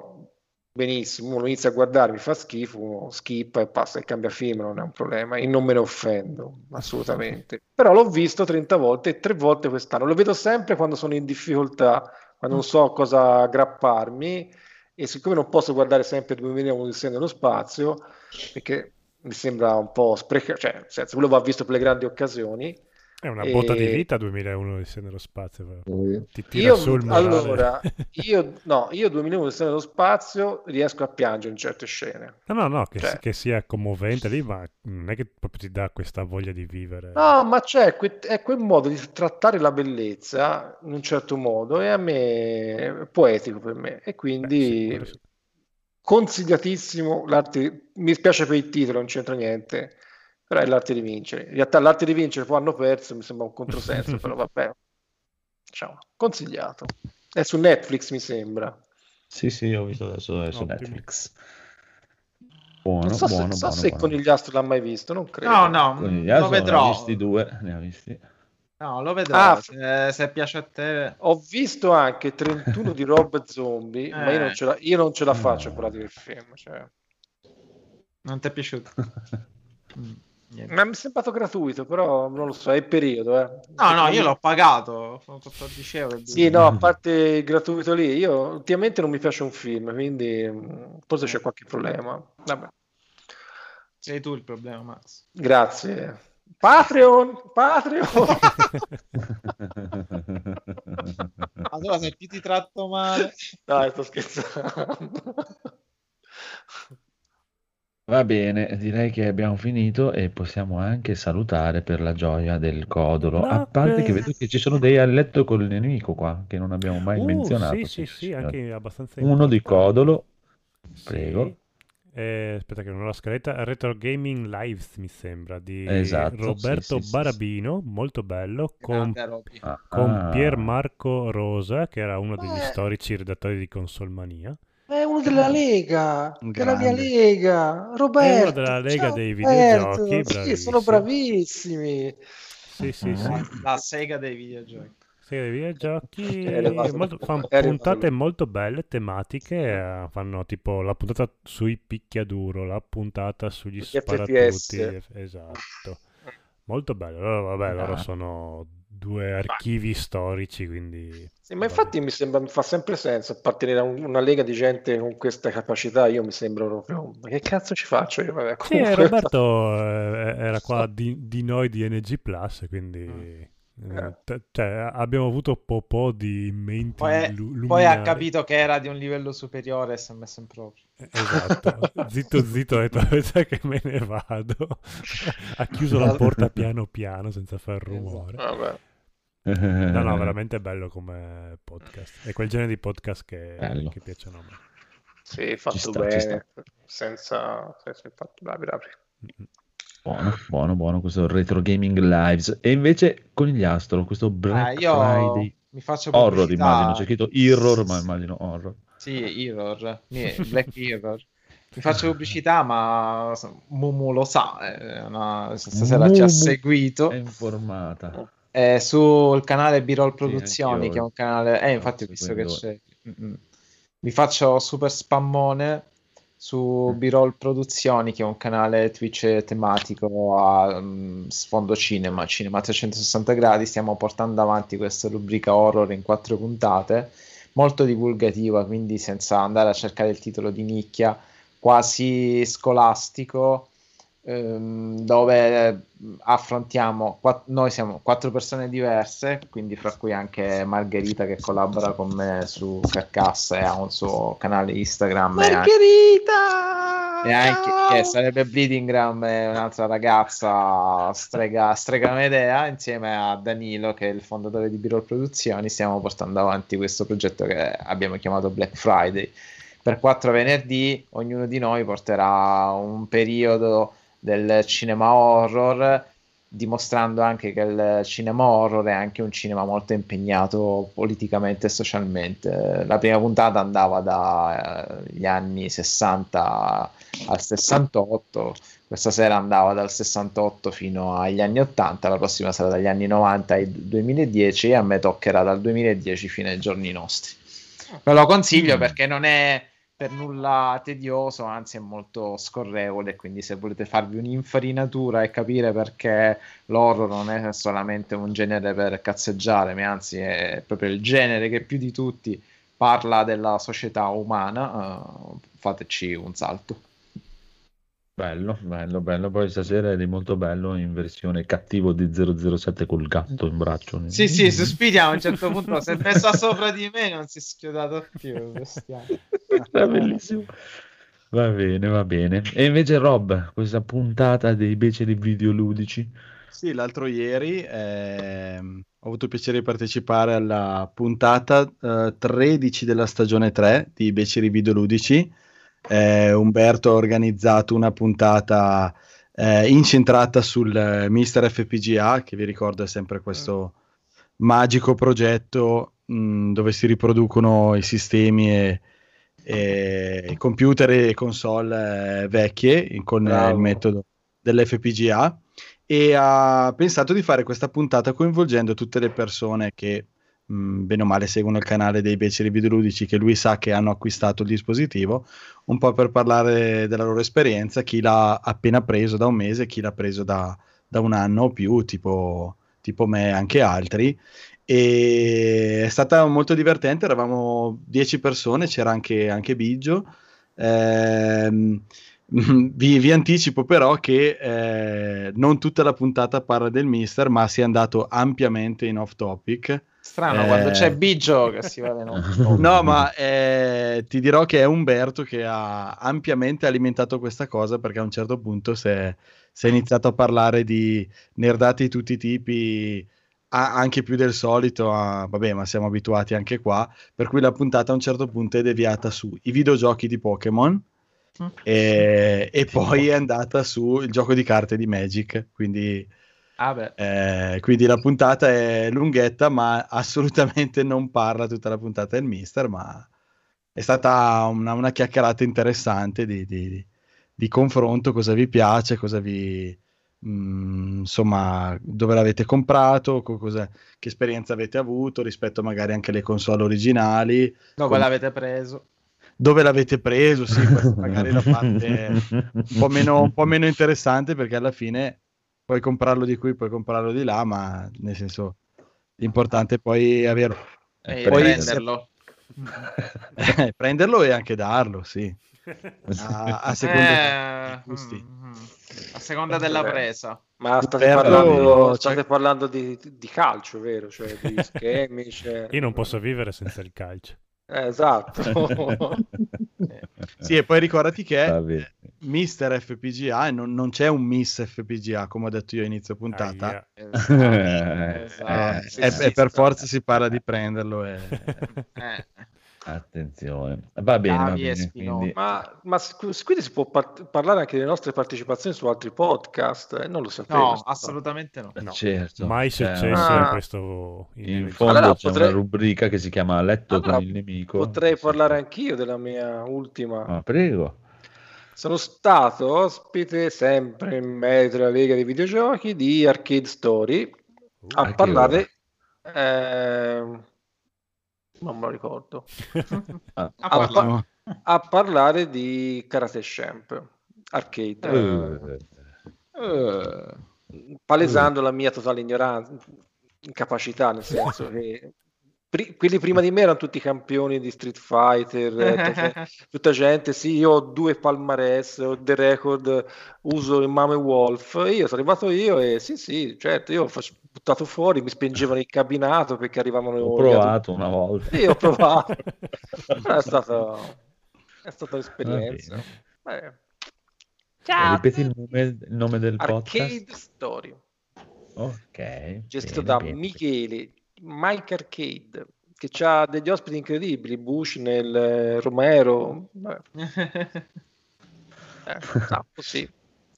benissimo, uno inizia a guardare, mi fa schifo, uno skippa e passa e cambia film, non è un problema, e non me ne offendo, assolutamente. Però l'ho visto 30 volte e tre volte quest'anno, lo vedo sempre quando sono in difficoltà, quando non so cosa aggrapparmi, e siccome non posso guardare sempre 2001 Odissea nello spazio, perché mi sembra un po' sprecato, cioè, senso, quello va visto per le grandi occasioni, È una botta di E- vita 2001 Odissea nello spazio. però. Ti tira Io, sul morale. allora, io, no, io 2001 Odissea nello spazio riesco a piangere in certe scene. No, no, no, che, Cioè- che sia commovente lì, ma non è che proprio ti dà questa voglia di vivere. No, ma c'è que- è quel modo di trattare la bellezza in un certo modo e a me è poetico per me e Beh, quindi sì, quello sì. consigliatissimo l'arte mi spiace per il titolo, non c'entra niente, però è l'arte di vincere. In realtà l'arte di vincere poi hanno perso, mi sembra un controsenso, però vabbè. Diciamo, consigliato. È su Netflix, mi sembra. Sì, sì, ho visto adesso è su Ottimo. Netflix. Buono, Non so se, buono, so buono, se buono. Conigliastro l'ha mai visto, non credo. No, no, lo altri ne ho vedrò. visti due, ne ho visti. No, lo vedrò. Ah, se, se piace a te. Ho visto anche 31 di Rob Zombie, ma io non Eh. ce la, io non ce la faccio quella del film. Cioè. Non ti è piaciuto? Niente. Ma mi è sembrato gratuito, però non lo so, è il periodo. Eh. No, no, io l'ho pagato. Sono 14 euro. Sì, no, a parte il gratuito lì, io ultimamente non mi piace un film, quindi mm, forse c'è qualche problema. Vabbè, Sei tu il problema, Max. grazie. Patreon, Patreon. Allora, se più ti tratto male. Dai, sto scherzando. Va bene, direi che abbiamo finito e possiamo anche salutare per la gioia del Codolo. No, A parte che vedo che ci sono dei a letto col nemico qua, che non abbiamo mai Uh, menzionato. sì, sì, sì, anche abbastanza Uno di. Codolo, Sì. prego. Eh, aspetta che non ho la scaletta. Retro Gaming Lives, mi sembra, di Esatto, Roberto sì, sì, sì, Barabino, molto bello, con. Ah, con ah. Pier Marco Rosa, che era uno degli Eh. storici redattori di Consolmania. Uno della Lega, Un della mia. Lega, Roberto. È uno della Lega ciao, dei Roberto. videogiochi, Sì, sono bravissimi. Sì, sì, sì. La sega dei videogiochi. Sì, dei videogiochi Eh, molto- fanno eh, puntate molto belle, tematiche, eh, fanno tipo la puntata sui picchiaduro, la puntata sugli Gli sparatutti, FPS. esatto. Molto bello. Loro, vabbè, loro Ah. sono due archivi storici, quindi Sì, ma infatti mi sembra, mi fa sempre senso appartenere a un- una lega di gente con queste capacità. Io mi sembra proprio, ma che cazzo ci faccio io? Vabbè, Sì, eh, comunque- Roberto eh, era qua di, di noi di NG Plus, quindi eh, t- cioè, abbiamo avuto po' po' di menti Poi, lu- poi ha capito che era di un livello superiore e si è messo in proprio. Eh, Esatto, zitto zitto, ha detto sai che me ne vado. ha chiuso la porta piano piano senza far rumore. Vabbè. No, no, veramente bello come podcast. È quel genere di podcast che, Bello. che piacciono a me. Sì, fatto sta, bene, senza... sì, fatto... Bravi, bravi. Buono, buono, buono questo Retro Gaming Lives. E invece Conigliastro, questo Ah, Black io Friday. mi faccio Horror pubblicità. immagino, c'è scritto Error, ma immagino horror. Sì, Error, Mi- Black Error. Mi faccio pubblicità, ma Mumu lo sa, è una- stasera ci ha Mumu seguito. È informata. È sul canale B-Roll Sì, Produzioni, anch'io che è un canale... Eh, infatti ho sto visto che c'è... Mm-mm. Mi faccio super spammone su B-Roll Produzioni, che è un canale Twitch tematico a mm, sfondo cinema, cinema a 360 gradi. Stiamo portando avanti questa rubrica horror in quattro puntate, molto divulgativa, quindi senza andare a cercare il titolo di nicchia, quasi scolastico, dove eh, affrontiamo, noi siamo quattro persone diverse, quindi fra cui anche Margherita che collabora con me su Carcassa e ha un suo canale Instagram Margherita! e anche- che sarebbe Bleedingram e un'altra ragazza strega, strega Medea insieme a Danilo che è il fondatore di Biro Produzioni stiamo portando avanti questo progetto che abbiamo chiamato Black Friday per quattro venerdì ognuno di noi porterà un periodo del cinema horror dimostrando anche che il cinema horror è anche un cinema molto impegnato politicamente e socialmente. La prima puntata andava dagli anni 60 al 68, questa sera andava dal 68 fino agli anni 80, la prossima sarà dagli anni 90 ai 2010 e a me toccherà dal 2010 fino ai giorni nostri. Ve lo consiglio Mm. perché non è per nulla tedioso, anzi è molto scorrevole, quindi se volete farvi un'infarinatura e capire perché l'horror non è solamente un genere per cazzeggiare, ma anzi è proprio il genere che più di tutti parla della società umana, eh, fateci un salto. Bello, bello, bello. Poi stasera eri molto bello in versione cattivo di 007 col gatto in braccio. Sì, sì, sospiriamo a un certo punto, si è messo sopra di me non si è schiodato più. Era bellissimo. Va bene, va bene. E invece Rob, questa puntata dei beceri videoludici. Sì, l'altro ieri ehm, ho avuto il piacere di partecipare alla puntata eh, 13 della stagione 3 di Beceri Videoludici. Eh, Umberto ha organizzato una puntata eh, incentrata sul eh, Mister FPGA, che vi ricordo è sempre questo magico progetto mh, dove si riproducono i sistemi e, e computer e console eh, vecchie con il metodo dell'FPGA. e ha pensato di fare questa puntata coinvolgendo tutte le persone che mh, bene o male seguono il canale dei beceri videoludici che lui sa che hanno acquistato il dispositivo, un po' per parlare della loro esperienza, chi l'ha appena preso da un mese, chi l'ha preso da, da un anno o più, tipo, tipo me e anche altri. E è stata molto divertente, eravamo 10 persone, c'era anche, anche Biggio. Ehm, vi, vi, anticipo però che eh, non tutta la puntata parla del mister, ma si è andato ampiamente in off topic. Strano, eh... quando c'è Biggio che si va topic. No, ma eh, ti dirò che è Umberto che ha ampiamente alimentato questa cosa perché a un certo punto si è, si è iniziato a parlare di nerdati di tutti i tipi anche più del solito, a, vabbè, ma siamo abituati anche qua, per cui la puntata a un certo punto è deviata sui videogiochi di Pokémon mm. e, e poi è andata sul gioco di carte di Magic, quindi, ah eh, quindi la puntata è lunghetta, ma assolutamente non parla tutta la puntata del mister, ma è stata una, una chiacchierata interessante di, di, di confronto, cosa vi piace, cosa vi Mm, insomma, dove l'avete comprato, cosa, che esperienza avete avuto rispetto magari anche alle console originali. Dove come... l'avete preso? Dove l'avete preso? Sì, magari la parte un po, meno, un po' meno interessante perché alla fine puoi comprarlo di qui, puoi comprarlo di là, ma nel senso l'importante è poi averlo. E poi prenderlo. Eh, prenderlo e anche darlo, sì. A, a seconda eh, gusti. Mm, mm, a seconda della presa. Ma state parlando, state parlando di, di, calcio, vero? Cioè di schemi. Cioè... Io non posso vivere senza il calcio. Eh, esatto. sì, e poi ricordati che Mister FPGA e non, non, c'è un Miss FPGA, come ho detto io a inizio puntata. Ah, yeah. esatto. esatto. Eh, sì, e, sì, e per forza si parla di prenderlo. E... Attenzione, va bene, va bene quindi... ma, ma, quindi si può par- parlare anche delle nostre partecipazioni su altri podcast? Eh? Non lo sapevo. No, assolutamente no. no. Certo, Mai successo ah. questo. In fondo allora, c'è potrei... una rubrica che si chiama Letto allora, con il nemico. Potrei sì. parlare anch'io della mia ultima. Ah, prego. Sono stato ospite sempre in mezzo alla Lega dei Videogiochi di Arcade Story uh, a parlare. Eh, non me lo ricordo, ah, a, pa- a, parlare di Karate Champ Arcade. Uh, uh, palesando uh. la mia totale ignoranza, incapacità, nel senso che pri- quelli prima di me erano tutti campioni di Street Fighter, tutta, tutta gente, sì, io ho due palmarès, ho dei record, uso il Mame Wolf, io sono arrivato io e sì, sì, certo, io faccio buttato fuori, mi spingevano il cabinato perché arrivavano... Ho provato una volta. Sì, ho provato. è, stato... è stata un'esperienza. Ciao. Ripeti il nome, il nome del Arcade podcast? Arcade Story. Ok. Gestito bene, da bene. Michele, Mike Arcade, che ha degli ospiti incredibili, Bush nel Romero. eh, no, così.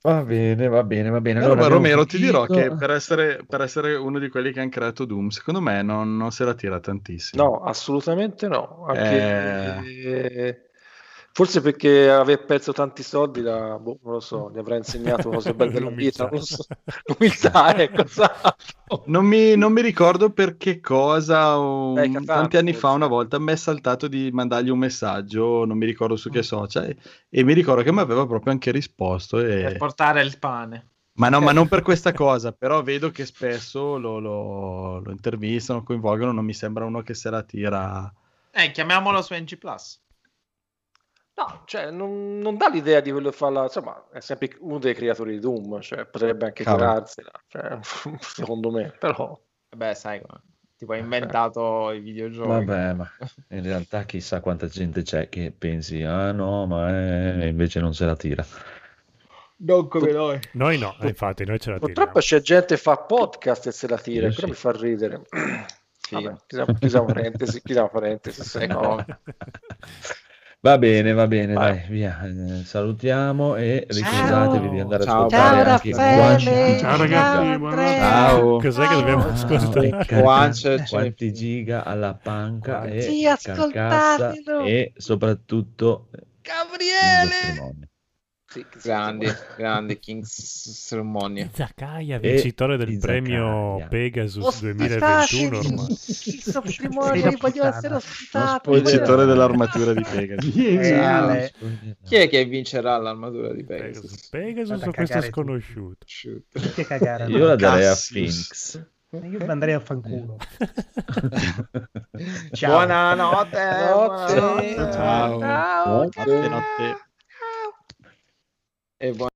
Va bene, va bene, va bene. Allora, allora Romero, ti dirò che per essere, per essere, uno di quelli che hanno creato Doom, secondo me non, non se la tira tantissimo. No, assolutamente no. Anche, eh... Forse perché aver perso tanti soldi, da, boh, non lo so, gli avrà insegnato cose belle della vita, non so. L'umiltà, ecco, esatto. Non mi, non mi ricordo per che cosa, un, Dai, tanti anni fa una volta mi è saltato di mandargli un messaggio, non mi ricordo su che mm. social, e, e mi ricordo che mi aveva proprio anche risposto. E... Per portare il pane. Ma no, ma non per questa cosa, però vedo che spesso lo, lo, lo intervistano, coinvolgono, non mi sembra uno che se la tira... Eh, chiamiamolo su NG+. Plus. No, cioè, non, non, dà l'idea di quello che fa la... Insomma, è sempre uno dei creatori di Doom, cioè, potrebbe anche curarsela, cioè, secondo me, però... Beh, sai, tipo ha inventato eh. i videogiochi. Vabbè, ma in realtà chissà quanta gente c'è che pensi, ah no, ma è... invece non se la tira. Non come noi. Noi no, infatti, noi ce la tiriamo. Purtroppo c'è gente che fa podcast e se la tira, però sì. mi fa ridere. Sì. Vabbè, chiudiamo, chiudiamo parentesi, chiudiamo parentesi, se no... Va bene, va bene, Vai. dai, via. Eh, salutiamo e ricordatevi di andare ciao. a ascoltare ciao, anche Ciao ragazzi, buonanotte. Ciao. Cos'è che dobbiamo ascoltare? Quanti, quanti giga alla panca sì, e e soprattutto Gabriele. Sì, grandi, grandi Kings Cerimonia. Izakaya, vincitore del Izakaya. premio Pegasus Ospitate 2021 il ormai. Kings of Trimonia, io voglio essere ospitato. Vincitore dell'armatura di Pegasus. Eh. Ale. Chi è che vincerà l'armatura di Pegasus? Pegasus, o questo sconosciuto? Che cagare. Io la darei a. Finks. Io andrei a fanculo. Ciao. Buonanotte, Notte. buonanotte. Ciao. Ciao. Notte, notte. E buon-